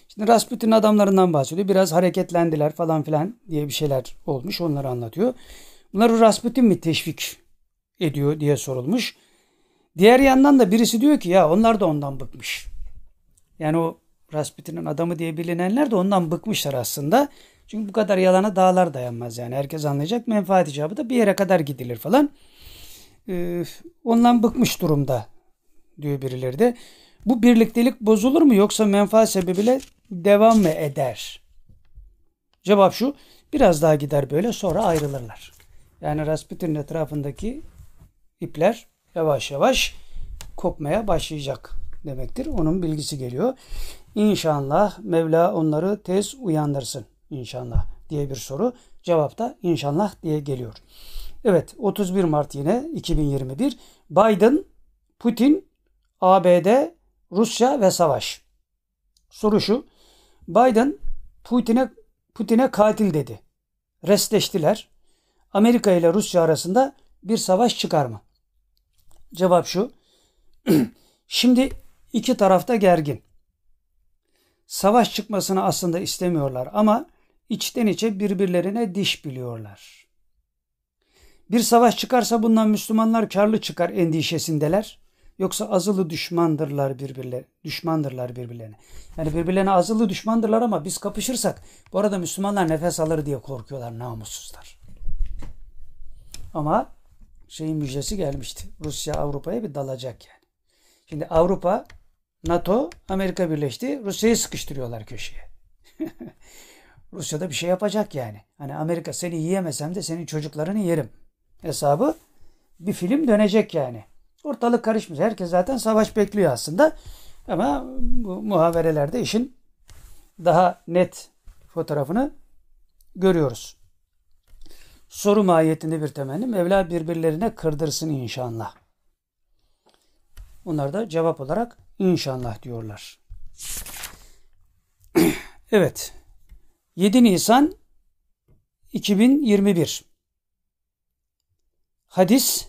Şimdi Rasputin'in adamlarından bahsediyor. Biraz hareketlendiler falan filan diye bir şeyler olmuş. Onları anlatıyor. Bunları Rasputin mi teşvik ediyor diye sorulmuş. Diğer yandan da birisi diyor ki ya onlar da ondan bıkmış. Yani o Rasputin'in adamı diye bilinenler de ondan bıkmışlar aslında. Çünkü bu kadar yalana dağlar dayanmaz yani. Herkes anlayacak. Menfaat icabı da bir yere kadar gidilir falan. Ee, ondan bıkmış durumda diyor birileri de. Bu birliktelik bozulur mu yoksa menfaat sebebiyle devam mı eder? Cevap şu. Biraz daha gider böyle sonra ayrılırlar. Yani Rasputin'in etrafındaki ipler yavaş yavaş kopmaya başlayacak demektir. Onun bilgisi geliyor. İnşallah Mevla onları tez uyandırsın. İnşallah diye bir soru. Cevap da inşallah diye geliyor. Evet 31 Mart yine 2021. Biden, Putin, ABD, Rusya ve savaş. Soru şu. Biden Putin'e Putin'e katil dedi. Restleştiler. Amerika ile Rusya arasında bir savaş çıkar mı? Cevap şu. Şimdi iki tarafta gergin. Savaş çıkmasını aslında istemiyorlar ama içten içe birbirlerine diş biliyorlar. Bir savaş çıkarsa bundan Müslümanlar karlı çıkar endişesindeler. Yoksa azılı düşmandırlar birbirlerine. Düşmandırlar birbirlerine. Yani birbirlerine azılı düşmandırlar ama biz kapışırsak bu arada Müslümanlar nefes alır diye korkuyorlar namussuzlar. Ama şeyin müjdesi gelmişti. Rusya Avrupa'ya bir dalacak yani. Şimdi Avrupa, NATO, Amerika birleşti. Rusya'yı sıkıştırıyorlar köşeye. Rusya da bir şey yapacak yani. Hani Amerika seni yiyemesem de senin çocuklarını yerim. Hesabı bir film dönecek yani. Ortalık karışmış. Herkes zaten savaş bekliyor aslında. Ama bu muhaberelerde işin daha net fotoğrafını görüyoruz. Soru mahiyetinde bir temenni Mevla birbirlerine kırdırsın inşallah. Onlar da cevap olarak inşallah diyorlar. evet. 7 Nisan 2021 Hadis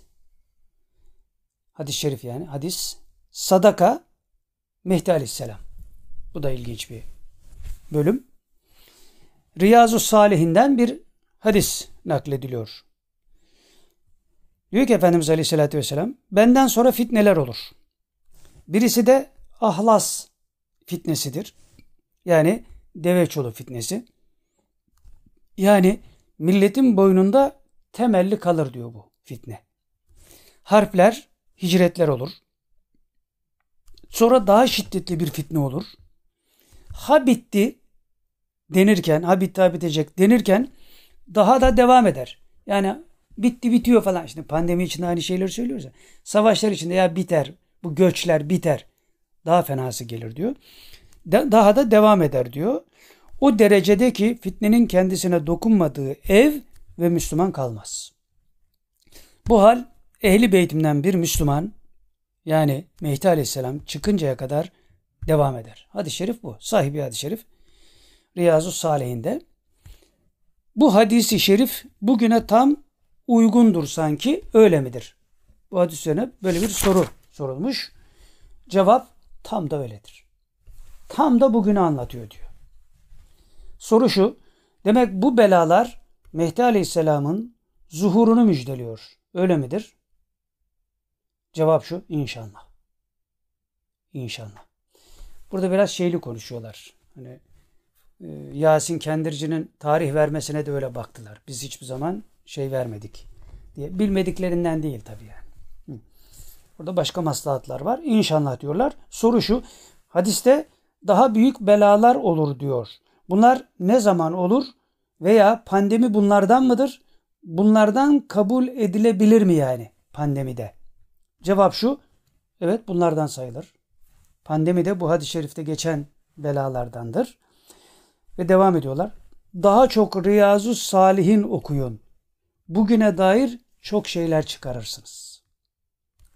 Hadis-i şerif yani. Hadis sadaka Mehdi Aleyhisselam. Bu da ilginç bir bölüm. Riyazu Salihinden bir hadis naklediliyor. Diyor ki Efendimiz Aleyhisselatü Vesselam benden sonra fitneler olur. Birisi de ahlas fitnesidir. Yani deve çolu fitnesi. Yani milletin boynunda temelli kalır diyor bu fitne. Harpler, hicretler olur. Sonra daha şiddetli bir fitne olur. Ha bitti denirken, ha bitti ha bitecek denirken daha da devam eder. Yani bitti bitiyor falan. Şimdi pandemi için aynı şeyleri söylüyoruz ya. Savaşlar içinde ya biter, bu göçler biter. Daha fenası gelir diyor. daha da devam eder diyor. O derecede ki fitnenin kendisine dokunmadığı ev ve Müslüman kalmaz. Bu hal ehli beytimden bir Müslüman yani Mehdi Aleyhisselam çıkıncaya kadar devam eder. Hadis-i şerif bu. Sahibi hadis-i şerif. Riyazu Salihinde. Bu hadisi şerif bugüne tam uygundur sanki öyle midir? Bu hadis üzerine böyle bir soru sorulmuş. Cevap tam da öyledir. Tam da bugünü anlatıyor diyor. Soru şu. Demek bu belalar Mehdi Aleyhisselam'ın zuhurunu müjdeliyor. Öyle midir? Cevap şu inşallah. İnşallah. Burada biraz şeyli konuşuyorlar. Hani e, Yasin Kendirci'nin tarih vermesine de öyle baktılar. Biz hiçbir zaman şey vermedik diye. Bilmediklerinden değil tabii yani. Burada başka maslahatlar var. İnşallah diyorlar. Soru şu. Hadiste daha büyük belalar olur diyor. Bunlar ne zaman olur? Veya pandemi bunlardan mıdır? Bunlardan kabul edilebilir mi yani pandemide? Cevap şu. Evet bunlardan sayılır. Pandemi de bu hadis-i şerifte geçen belalardandır. Ve devam ediyorlar. Daha çok Riyazu Salihin okuyun. Bugüne dair çok şeyler çıkarırsınız.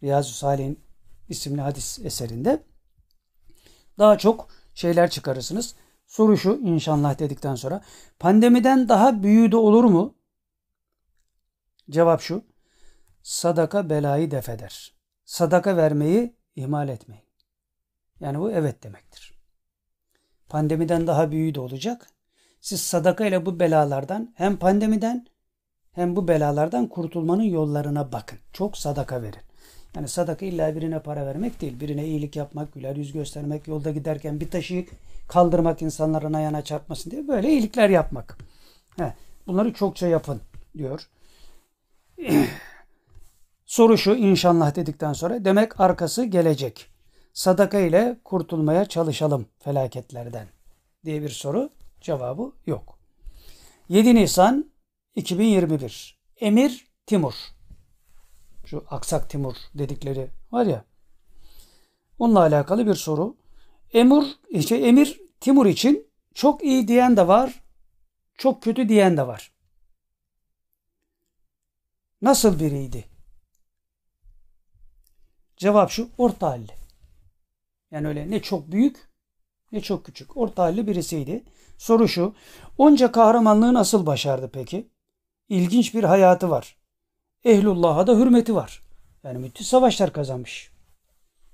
Riyazu Salih'in isimli hadis eserinde daha çok şeyler çıkarırsınız. Soru şu inşallah dedikten sonra pandemiden daha büyüğü de olur mu? Cevap şu. Sadaka belayı defeder. Sadaka vermeyi ihmal etmeyin. Yani bu evet demektir. Pandemiden daha büyüğü de olacak. Siz sadaka ile bu belalardan hem pandemiden hem bu belalardan kurtulmanın yollarına bakın. Çok sadaka verin. Yani sadaka illa birine para vermek değil. Birine iyilik yapmak, güler yüz göstermek, yolda giderken bir taşı kaldırmak insanların ayağına çarpmasın diye böyle iyilikler yapmak. He, bunları çokça yapın diyor. Soru şu inşallah dedikten sonra demek arkası gelecek. Sadaka ile kurtulmaya çalışalım felaketlerden diye bir soru cevabı yok. 7 Nisan 2021 Emir Timur şu Aksak Timur dedikleri var ya onunla alakalı bir soru. Emir, işte Emir Timur için çok iyi diyen de var, çok kötü diyen de var. Nasıl biriydi? Cevap şu, orta halli. Yani öyle ne çok büyük ne çok küçük. Orta halli birisiydi. Soru şu, onca kahramanlığı nasıl başardı peki? İlginç bir hayatı var. Ehlullah'a da hürmeti var. Yani müthiş savaşlar kazanmış.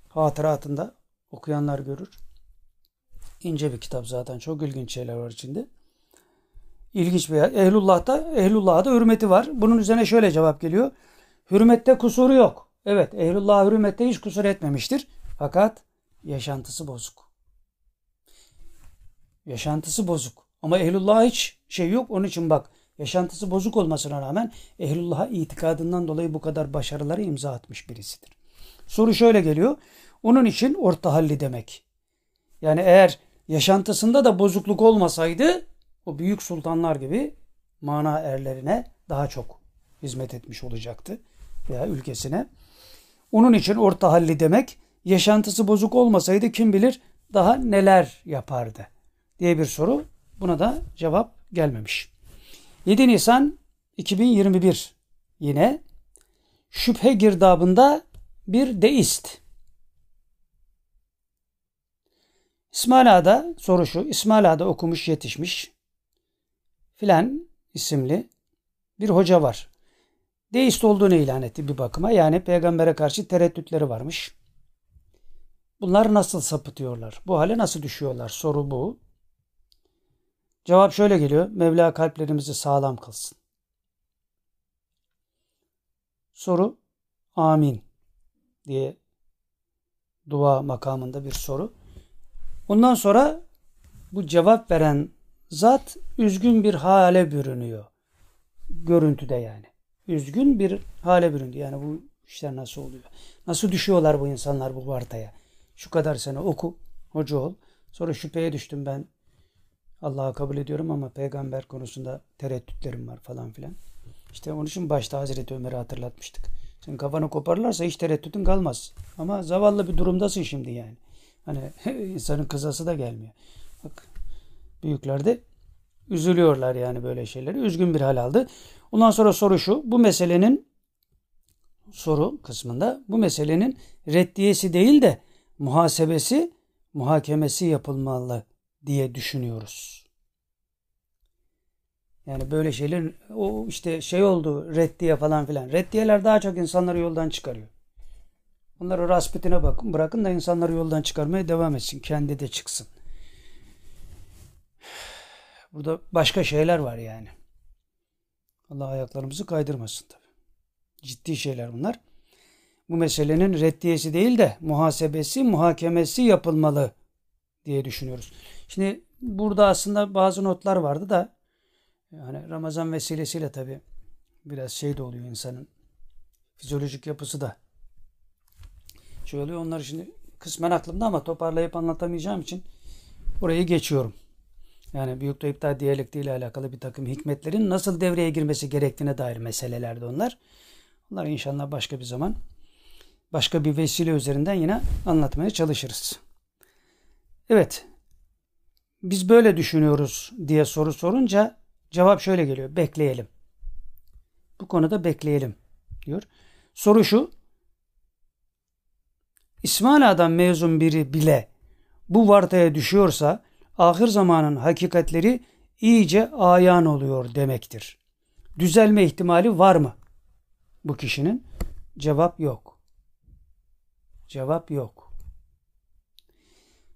Hatıratında okuyanlar görür. İnce bir kitap zaten. Çok ilginç şeyler var içinde. İlginç bir. Ehlullah'ta, Ehlullah'a da hürmeti var. Bunun üzerine şöyle cevap geliyor. Hürmette kusuru yok. Evet, Ehlullah hürmette hiç kusur etmemiştir. Fakat yaşantısı bozuk. Yaşantısı bozuk. Ama Ehlullah hiç şey yok. Onun için bak yaşantısı bozuk olmasına rağmen Ehlullah'a itikadından dolayı bu kadar başarıları imza atmış birisidir. Soru şöyle geliyor. Onun için orta halli demek. Yani eğer yaşantısında da bozukluk olmasaydı o büyük sultanlar gibi mana erlerine daha çok hizmet etmiş olacaktı veya ülkesine. Onun için orta halli demek yaşantısı bozuk olmasaydı kim bilir daha neler yapardı diye bir soru. Buna da cevap gelmemiş. 7 Nisan 2021 yine şüphe girdabında bir deist. İsmail Ağa'da soru şu. İsmail Ağa'da okumuş yetişmiş filan isimli bir hoca var. Deist olduğunu ilan etti bir bakıma. Yani peygambere karşı tereddütleri varmış. Bunlar nasıl sapıtıyorlar? Bu hale nasıl düşüyorlar? Soru bu. Cevap şöyle geliyor. Mevla kalplerimizi sağlam kılsın. Soru amin diye dua makamında bir soru. Ondan sonra bu cevap veren zat üzgün bir hale bürünüyor. Görüntüde yani. Üzgün bir hale büründü. Yani bu işler nasıl oluyor? Nasıl düşüyorlar bu insanlar bu vartaya? Şu kadar sene oku, hoca ol. Sonra şüpheye düştüm ben. Allah'a kabul ediyorum ama peygamber konusunda tereddütlerim var falan filan. İşte onun için başta Hazreti Ömer'i hatırlatmıştık. Sen kafanı koparlarsa hiç tereddütün kalmaz. Ama zavallı bir durumdasın şimdi yani. Hani insanın kızası da gelmiyor. Bak büyükler de üzülüyorlar yani böyle şeyleri. Üzgün bir hal aldı. Ondan sonra soru şu. Bu meselenin soru kısmında bu meselenin reddiyesi değil de muhasebesi, muhakemesi yapılmalı diye düşünüyoruz. Yani böyle şeyler o işte şey oldu reddiye falan filan. Reddiyeler daha çok insanları yoldan çıkarıyor. Onları raspetine bakın bırakın da insanları yoldan çıkarmaya devam etsin. Kendi de çıksın. Burada başka şeyler var yani. Allah ayaklarımızı kaydırmasın tabi. Ciddi şeyler bunlar. Bu meselenin reddiyesi değil de muhasebesi, muhakemesi yapılmalı diye düşünüyoruz. Şimdi burada aslında bazı notlar vardı da yani Ramazan vesilesiyle tabi biraz şey de oluyor insanın fizyolojik yapısı da şey oluyor. Onları şimdi kısmen aklımda ama toparlayıp anlatamayacağım için burayı geçiyorum. Yani büyük iptal diyalektiği ile alakalı bir takım hikmetlerin nasıl devreye girmesi gerektiğine dair meselelerdi onlar. Onları inşallah başka bir zaman başka bir vesile üzerinden yine anlatmaya çalışırız. Evet. Biz böyle düşünüyoruz diye soru sorunca cevap şöyle geliyor. Bekleyelim. Bu konuda bekleyelim diyor. Soru şu. İsmaila'dan mezun biri bile bu vartaya düşüyorsa ahir zamanın hakikatleri iyice ayan oluyor demektir. Düzelme ihtimali var mı bu kişinin? Cevap yok. Cevap yok.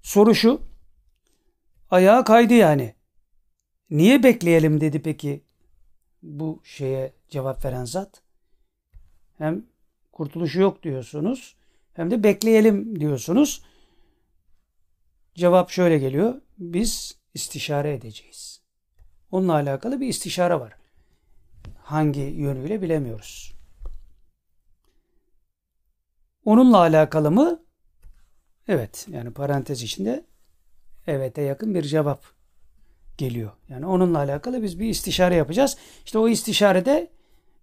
Soru şu. Ayağa kaydı yani. Niye bekleyelim dedi peki bu şeye cevap veren zat? Hem kurtuluşu yok diyorsunuz hem de bekleyelim diyorsunuz. Cevap şöyle geliyor. Biz istişare edeceğiz. Onunla alakalı bir istişare var. Hangi yönüyle bilemiyoruz. Onunla alakalı mı? Evet. Yani parantez içinde evete yakın bir cevap geliyor. Yani onunla alakalı biz bir istişare yapacağız. İşte o istişarede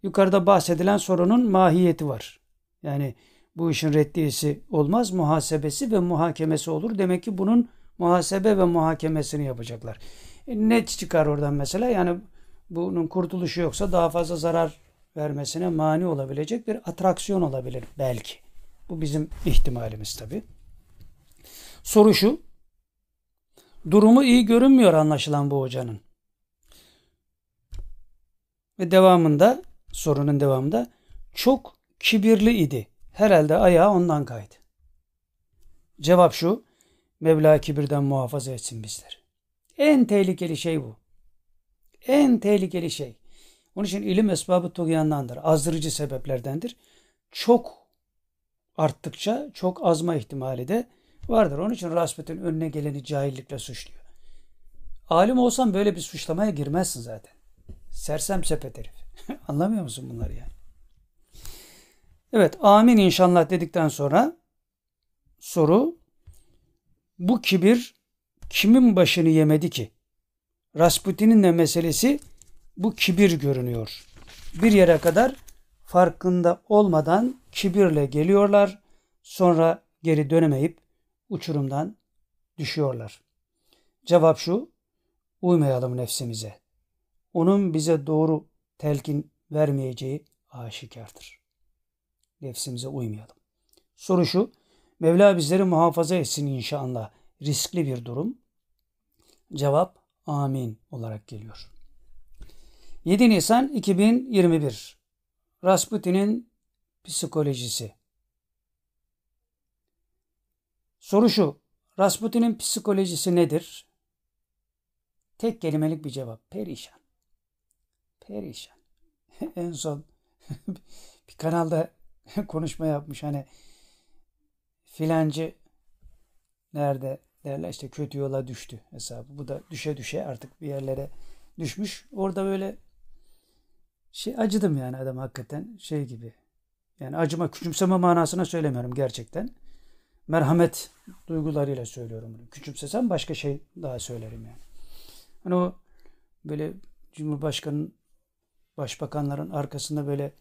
yukarıda bahsedilen sorunun mahiyeti var. Yani bu işin reddiyesi olmaz, muhasebesi ve muhakemesi olur. Demek ki bunun muhasebe ve muhakemesini yapacaklar. E, ne çıkar oradan mesela? Yani bunun kurtuluşu yoksa daha fazla zarar vermesine mani olabilecek bir atraksiyon olabilir belki. Bu bizim ihtimalimiz tabi. Soru şu. Durumu iyi görünmüyor anlaşılan bu hocanın. Ve devamında sorunun devamında çok kibirli idi. Herhalde ayağı ondan kaydı. Cevap şu. Mevla kibirden muhafaza etsin bizleri. En tehlikeli şey bu. En tehlikeli şey. Onun için ilim esbabı tuğyandandır. Azdırıcı sebeplerdendir. Çok arttıkça çok azma ihtimali de vardır. Onun için Rasputin önüne geleni cahillikle suçluyor. Alim olsan böyle bir suçlamaya girmezsin zaten. Sersem sepet herif. Anlamıyor musun bunları yani? Evet amin inşallah dedikten sonra soru bu kibir kimin başını yemedi ki? Rasputin'in de meselesi bu kibir görünüyor. Bir yere kadar farkında olmadan kibirle geliyorlar. Sonra geri dönemeyip uçurumdan düşüyorlar. Cevap şu. Uymayalım nefsimize. Onun bize doğru telkin vermeyeceği aşikardır. Nefsimize uymayalım. Soru şu. Mevla bizleri muhafaza etsin inşallah. Riskli bir durum. Cevap amin olarak geliyor. 7 Nisan 2021 Rasputin'in psikolojisi. Soru şu. Rasputin'in psikolojisi nedir? Tek kelimelik bir cevap. Perişan. Perişan. en son bir kanalda konuşma yapmış. Hani filancı nerede derler işte kötü yola düştü hesabı. Bu da düşe düşe artık bir yerlere düşmüş. Orada böyle şey acıdım yani adam hakikaten şey gibi. Yani acıma, küçümseme manasına söylemiyorum gerçekten. Merhamet duygularıyla söylüyorum bunu. Küçümsesem başka şey daha söylerim yani. Hani o böyle Cumhurbaşkanı'nın başbakanların arkasında böyle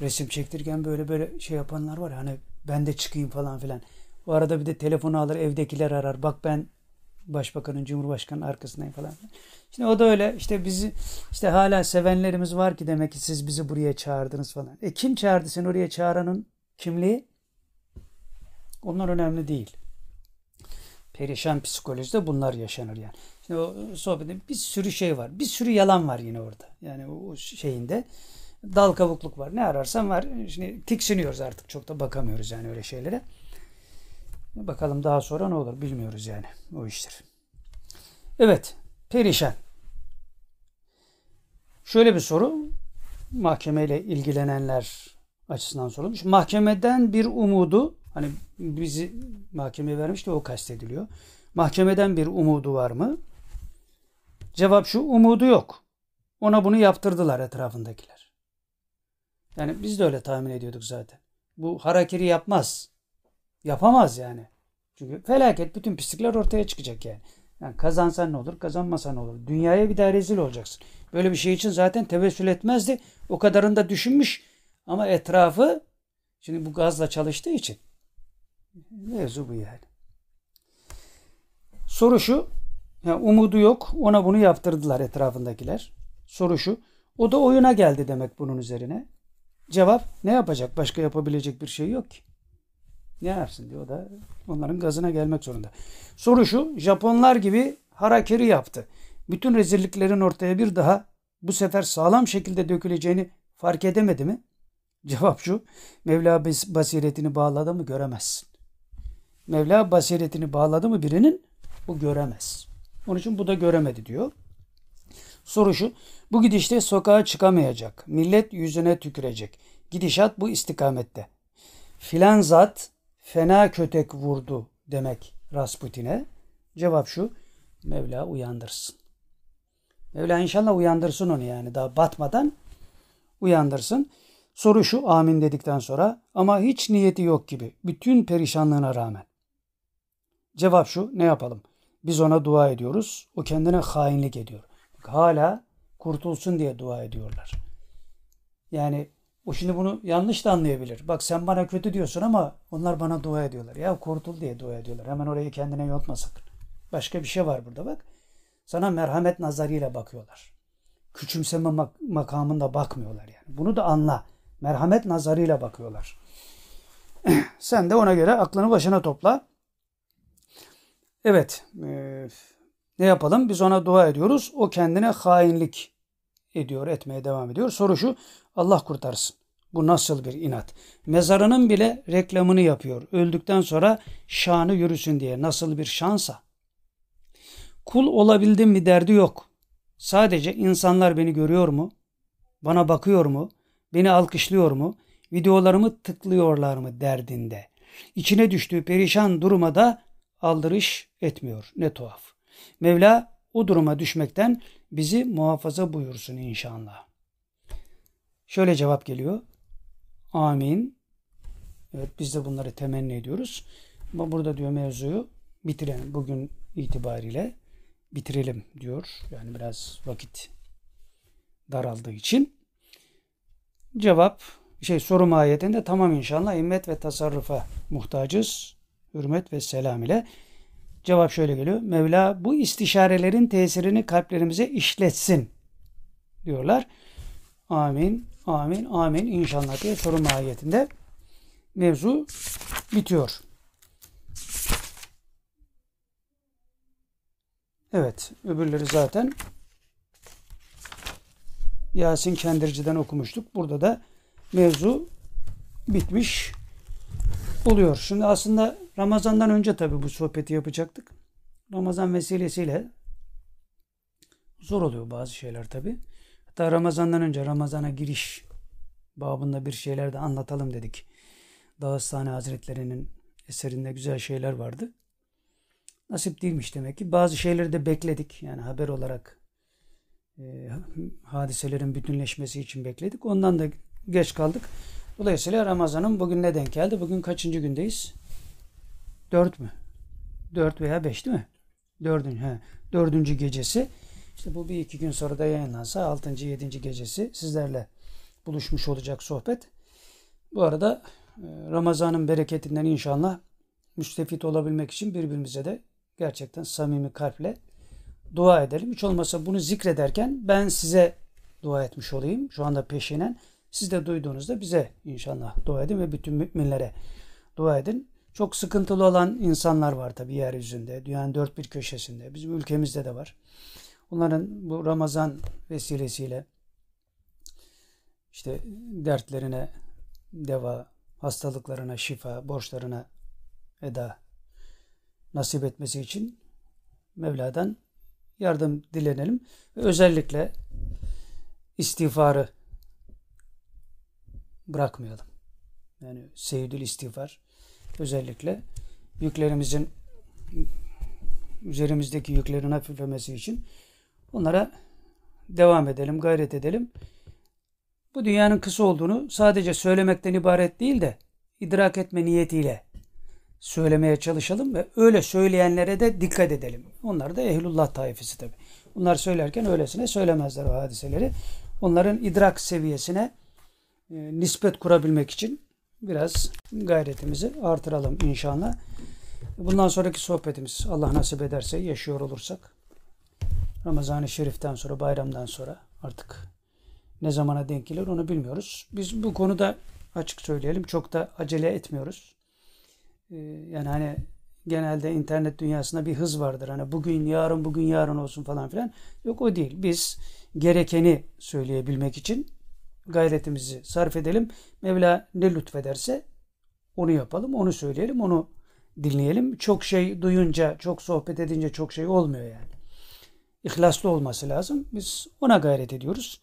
resim çektirirken böyle böyle şey yapanlar var hani ben de çıkayım falan filan. Bu arada bir de telefonu alır evdekiler arar. Bak ben başbakanın, cumhurbaşkanının arkasındayım falan. Şimdi o da öyle işte bizi işte hala sevenlerimiz var ki demek ki siz bizi buraya çağırdınız falan. E kim çağırdı seni oraya çağıranın kimliği? Onlar önemli değil. Perişan psikolojide bunlar yaşanır yani. Şimdi o sohbetin bir sürü şey var. Bir sürü yalan var yine orada. Yani o şeyinde dal kavukluk var. Ne ararsan var. Şimdi tiksiniyoruz artık. Çok da bakamıyoruz yani öyle şeylere. Bakalım daha sonra ne olur bilmiyoruz yani o işler. Evet perişan. Şöyle bir soru mahkemeyle ilgilenenler açısından sorulmuş. Mahkemeden bir umudu hani bizi mahkemeye vermiş de o kastediliyor. Mahkemeden bir umudu var mı? Cevap şu umudu yok. Ona bunu yaptırdılar etrafındakiler. Yani biz de öyle tahmin ediyorduk zaten. Bu harakiri yapmaz. Yapamaz yani. Çünkü felaket bütün pislikler ortaya çıkacak yani. yani kazansan ne olur, kazanmasan ne olur. Dünyaya bir daha rezil olacaksın. Böyle bir şey için zaten tevessül etmezdi. O kadarını da düşünmüş. Ama etrafı şimdi bu gazla çalıştığı için mevzu bu yani. Soru şu. Yani umudu yok. Ona bunu yaptırdılar etrafındakiler. Soru şu. O da oyuna geldi demek bunun üzerine. Cevap ne yapacak? Başka yapabilecek bir şey yok ki. Ne yapsın diyor. O da onların gazına gelmek zorunda. Soru şu. Japonlar gibi harakiri yaptı. Bütün rezilliklerin ortaya bir daha bu sefer sağlam şekilde döküleceğini fark edemedi mi? Cevap şu. Mevla basiretini bağladı mı göremezsin. Mevla basiretini bağladı mı birinin bu göremez. Onun için bu da göremedi diyor. Soru şu. Bu gidişte sokağa çıkamayacak. Millet yüzüne tükürecek. Gidişat bu istikamette. Filan zat fena kötek vurdu demek Rasputin'e. Cevap şu. Mevla uyandırsın. Mevla inşallah uyandırsın onu yani daha batmadan uyandırsın. Soru şu amin dedikten sonra ama hiç niyeti yok gibi bütün perişanlığına rağmen. Cevap şu ne yapalım? Biz ona dua ediyoruz. O kendine hainlik ediyor. Hala kurtulsun diye dua ediyorlar. Yani o şimdi bunu yanlış da anlayabilir. Bak sen bana kötü diyorsun ama onlar bana dua ediyorlar. Ya kurtul diye dua ediyorlar. Hemen orayı kendine yotma sakın. Başka bir şey var burada bak. Sana merhamet nazarıyla bakıyorlar. Küçümseme mak- makamında bakmıyorlar yani. Bunu da anla. Merhamet nazarıyla bakıyorlar. Sen de ona göre aklını başına topla. Evet. E, ne yapalım? Biz ona dua ediyoruz. O kendine hainlik ediyor, etmeye devam ediyor. Soru şu. Allah kurtarsın. Bu nasıl bir inat? Mezarının bile reklamını yapıyor. Öldükten sonra şanı yürüsün diye. Nasıl bir şansa. Kul olabildim mi derdi yok. Sadece insanlar beni görüyor mu? Bana bakıyor mu? Beni alkışlıyor mu? Videolarımı tıklıyorlar mı derdinde. İçine düştüğü perişan duruma da aldırış etmiyor. Ne tuhaf. Mevla o duruma düşmekten bizi muhafaza buyursun inşallah. Şöyle cevap geliyor. Amin. Evet biz de bunları temenni ediyoruz. Ama burada diyor mevzuyu bitirelim. Bugün itibariyle bitirelim diyor. Yani biraz vakit daraldığı için. Cevap şey soru mahiyetinde tamam inşallah immet ve tasarrufa muhtacız. Hürmet ve selam ile. Cevap şöyle geliyor. Mevla bu istişarelerin tesirini kalplerimize işletsin diyorlar. Amin, amin, amin inşallah diye soru mahiyetinde mevzu bitiyor. Evet, öbürleri zaten Yasin Kendirci'den okumuştuk. Burada da mevzu bitmiş oluyor. Şimdi aslında Ramazan'dan önce tabii bu sohbeti yapacaktık. Ramazan vesilesiyle zor oluyor bazı şeyler tabii. Hatta Ramazan'dan önce Ramazan'a giriş babında bir şeyler de anlatalım dedik. Dağıstane Hazretleri'nin eserinde güzel şeyler vardı. Nasip değilmiş demek ki. Bazı şeyleri de bekledik. Yani haber olarak e, hadiselerin bütünleşmesi için bekledik. Ondan da geç kaldık. Dolayısıyla Ramazan'ın bugün ne denk geldi? Bugün kaçıncı gündeyiz? Dört mü? Dört veya beş değil mi? Dördüncü, he, dördüncü gecesi. İşte bu bir iki gün sonra da yayınlansa altıncı, yedinci gecesi sizlerle buluşmuş olacak sohbet. Bu arada e, Ramazan'ın bereketinden inşallah müstefit olabilmek için birbirimize de gerçekten samimi kalple dua edelim. Hiç olmasa bunu zikrederken ben size dua etmiş olayım. Şu anda peşinen. Siz de duyduğunuzda bize inşallah dua edin ve bütün müminlere dua edin. Çok sıkıntılı olan insanlar var tabii yeryüzünde. Dünyanın dört bir köşesinde. Bizim ülkemizde de var. Onların bu Ramazan vesilesiyle işte dertlerine deva, hastalıklarına şifa, borçlarına eda nasip etmesi için Mevla'dan yardım dilenelim. Ve özellikle istiğfarı bırakmayalım. Yani seyidül istiğfar özellikle yüklerimizin üzerimizdeki yüklerin hafiflemesi için onlara devam edelim, gayret edelim. Bu dünyanın kısa olduğunu sadece söylemekten ibaret değil de idrak etme niyetiyle söylemeye çalışalım ve öyle söyleyenlere de dikkat edelim. Onlar da ehlullah taifesi tabi. Bunlar söylerken öylesine söylemezler o hadiseleri. Onların idrak seviyesine e, nispet kurabilmek için biraz gayretimizi artıralım inşallah. Bundan sonraki sohbetimiz Allah nasip ederse yaşıyor olursak Ramazan-ı Şerif'ten sonra bayramdan sonra artık ne zamana denk gelir onu bilmiyoruz. Biz bu konuda açık söyleyelim çok da acele etmiyoruz. Ee, yani hani genelde internet dünyasında bir hız vardır. Hani bugün yarın bugün yarın olsun falan filan. Yok o değil. Biz gerekeni söyleyebilmek için gayretimizi sarf edelim. Mevla ne lütfederse onu yapalım, onu söyleyelim, onu dinleyelim. Çok şey duyunca, çok sohbet edince çok şey olmuyor yani. İhlaslı olması lazım. Biz ona gayret ediyoruz.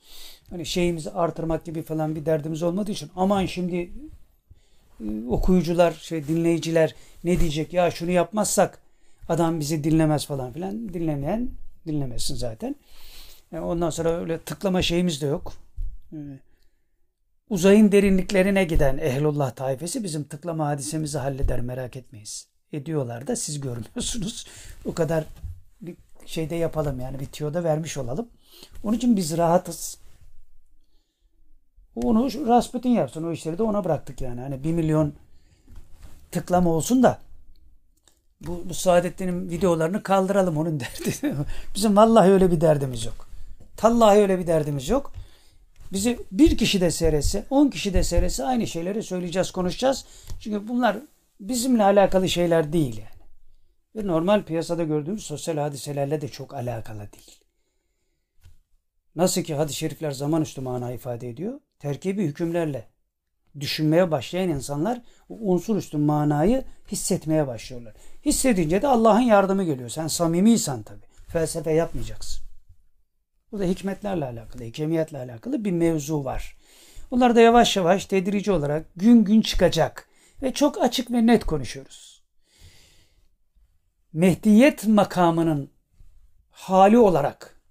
Hani şeyimizi artırmak gibi falan bir derdimiz olmadığı için aman şimdi e, okuyucular, şey dinleyiciler ne diyecek ya şunu yapmazsak adam bizi dinlemez falan filan. Dinlemeyen dinlemesin zaten. Yani ondan sonra öyle tıklama şeyimiz de yok. Uzayın derinliklerine giden ehlullah taifesi bizim tıklama hadisemizi halleder merak etmeyiz. Ediyorlar da siz görmüyorsunuz. O kadar bir şeyde yapalım yani bir tiyoda vermiş olalım. Onun için biz rahatız. Onu Rasputin yapsın o işleri de ona bıraktık yani. Hani bir milyon tıklama olsun da bu, bu Saadettin'in videolarını kaldıralım onun derdi. Bizim vallahi öyle bir derdimiz yok. Tallahi öyle bir derdimiz yok. Bizi bir kişi de seyretse, on kişi de seyretse aynı şeyleri söyleyeceğiz, konuşacağız. Çünkü bunlar bizimle alakalı şeyler değil yani. Ve normal piyasada gördüğümüz sosyal hadiselerle de çok alakalı değil. Nasıl ki hadis-i şerifler zaman üstü mana ifade ediyor. Terkibi hükümlerle düşünmeye başlayan insanlar unsur üstü manayı hissetmeye başlıyorlar. Hissedince de Allah'ın yardımı geliyor. Sen samimiysen tabi. Felsefe yapmayacaksın. Burada hikmetlerle alakalı, hikemiyetle alakalı bir mevzu var. Bunlar da yavaş yavaş tedrici olarak gün gün çıkacak. Ve çok açık ve net konuşuyoruz. Mehdiyet makamının hali olarak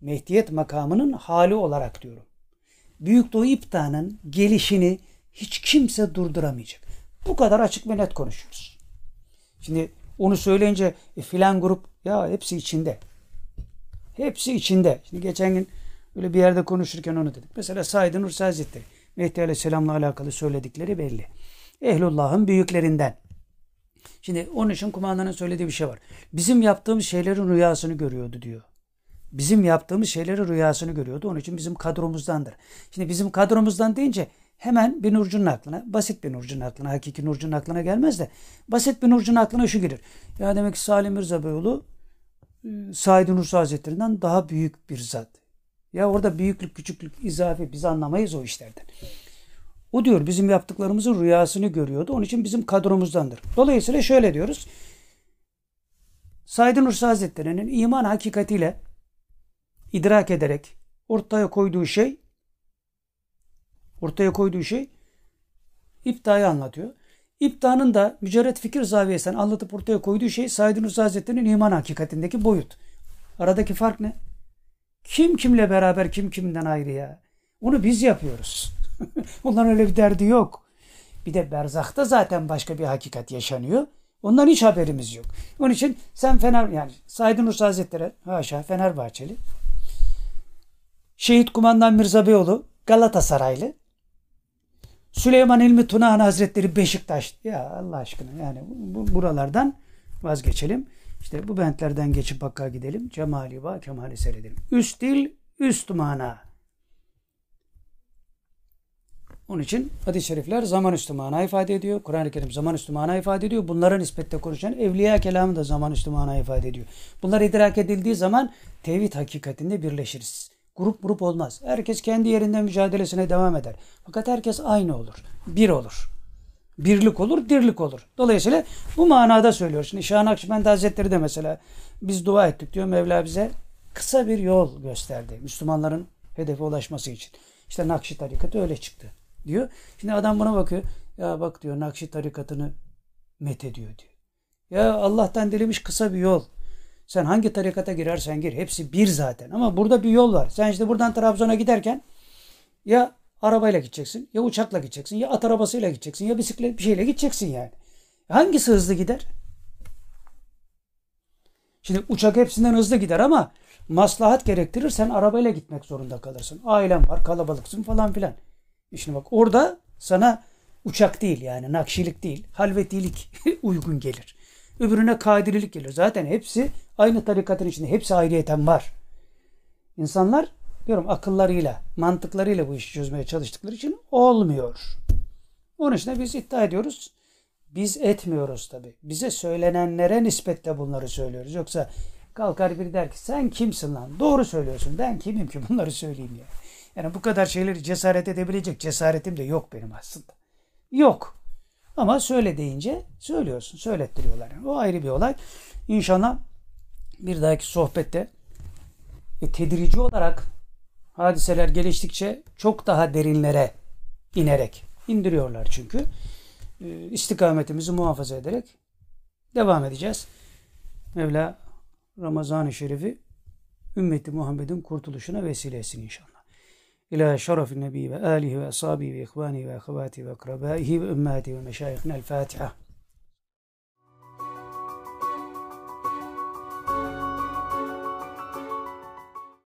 Mehdiyet makamının hali olarak diyorum. Büyük Doğu İptah'ın gelişini hiç kimse durduramayacak. Bu kadar açık ve net konuşuyoruz. Şimdi onu söyleyince e, filan grup ya hepsi içinde. Hepsi içinde. Şimdi geçen gün öyle bir yerde konuşurken onu dedik. Mesela Said Nursi Hazretleri Mehdi Aleyhisselam'la alakalı söyledikleri belli. Ehlullah'ın büyüklerinden. Şimdi onun için kumandanın söylediği bir şey var. Bizim yaptığımız şeylerin rüyasını görüyordu diyor. Bizim yaptığımız şeyleri rüyasını görüyordu. Onun için bizim kadromuzdandır. Şimdi bizim kadromuzdan deyince hemen bir Nurcu'nun aklına, basit bir Nurcu'nun aklına, hakiki Nurcu'nun aklına gelmez de basit bir Nurcu'nun aklına şu gelir. Ya demek ki Salim Mirza Beyoğlu Said Nursi Hazretlerinden daha büyük bir zat. Ya orada büyüklük, küçüklük, izafi biz anlamayız o işlerden. O diyor bizim yaptıklarımızın rüyasını görüyordu. Onun için bizim kadromuzdandır. Dolayısıyla şöyle diyoruz. Said Nursi Hazretleri'nin iman hakikatiyle idrak ederek ortaya koyduğu şey ortaya koyduğu şey iptayı anlatıyor. İptanın da mücerret fikir zaviyesinden anlatıp ortaya koyduğu şey Said Nursi Hazretleri'nin iman hakikatindeki boyut. Aradaki fark ne? Kim kimle beraber kim kimden ayrı ya? Onu biz yapıyoruz. Onların öyle bir derdi yok. Bir de berzakta zaten başka bir hakikat yaşanıyor. Ondan hiç haberimiz yok. Onun için sen Fener yani Said Nursi Hazretleri haşa Fenerbahçeli Şehit Kumandan Mirza Beyoğlu Galatasaraylı. Süleyman İlmi Tunahan Hazretleri Beşiktaş. Ya Allah aşkına yani bu, buralardan vazgeçelim. İşte bu bentlerden geçip Hakk'a gidelim. Cemali ba kemali seyredelim. Üst dil, üst mana. Onun için hadis-i şerifler zaman üstü mana ifade ediyor. Kur'an-ı Kerim zaman üstü mana ifade ediyor. Bunlara nispette konuşan evliya kelamı da zaman üstü mana ifade ediyor. Bunlar idrak edildiği zaman tevhid hakikatinde birleşiriz. Grup grup olmaz. Herkes kendi yerinde mücadelesine devam eder. Fakat herkes aynı olur. Bir olur. Birlik olur, dirlik olur. Dolayısıyla bu manada söylüyor. Şimdi Şah Nakşibendi Hazretleri de mesela biz dua ettik diyor. Mevla bize kısa bir yol gösterdi. Müslümanların hedefe ulaşması için. İşte Nakşi tarikatı öyle çıktı diyor. Şimdi adam buna bakıyor. Ya bak diyor Nakşi tarikatını met ediyor diyor. Ya Allah'tan dilemiş kısa bir yol. Sen hangi tarikata girersen gir. Hepsi bir zaten. Ama burada bir yol var. Sen işte buradan Trabzon'a giderken ya arabayla gideceksin, ya uçakla gideceksin, ya at arabasıyla gideceksin, ya bisiklet bir şeyle gideceksin yani. Hangisi hızlı gider? Şimdi uçak hepsinden hızlı gider ama maslahat gerektirir sen arabayla gitmek zorunda kalırsın. Ailen var, kalabalıksın falan filan. E şimdi bak orada sana uçak değil yani nakşilik değil, halvetilik uygun gelir. Öbürüne kadirilik gelir. Zaten hepsi aynı tarikatın içinde. Hepsi ayrıyeten var. İnsanlar diyorum akıllarıyla, mantıklarıyla bu işi çözmeye çalıştıkları için olmuyor. Onun için de biz iddia ediyoruz. Biz etmiyoruz tabi. Bize söylenenlere nispetle bunları söylüyoruz. Yoksa kalkar biri der ki sen kimsin lan? Doğru söylüyorsun. Ben kimim ki bunları söyleyeyim ya. Yani bu kadar şeyleri cesaret edebilecek cesaretim de yok benim aslında. Yok. Ama söyle deyince söylüyorsun. Söylettiriyorlar. Yani. O ayrı bir olay. İnşallah bir dahaki sohbette ve tedrici olarak hadiseler geliştikçe çok daha derinlere inerek indiriyorlar çünkü. E, istikametimizi muhafaza ederek devam edeceğiz. Mevla Ramazan-ı Şerif'i ümmeti Muhammed'in kurtuluşuna vesile etsin inşallah. إلى شرف النبي وآله وأصحابه وإخوانه وأخواته وأقربائه وأماته ومشايخنا الفاتحة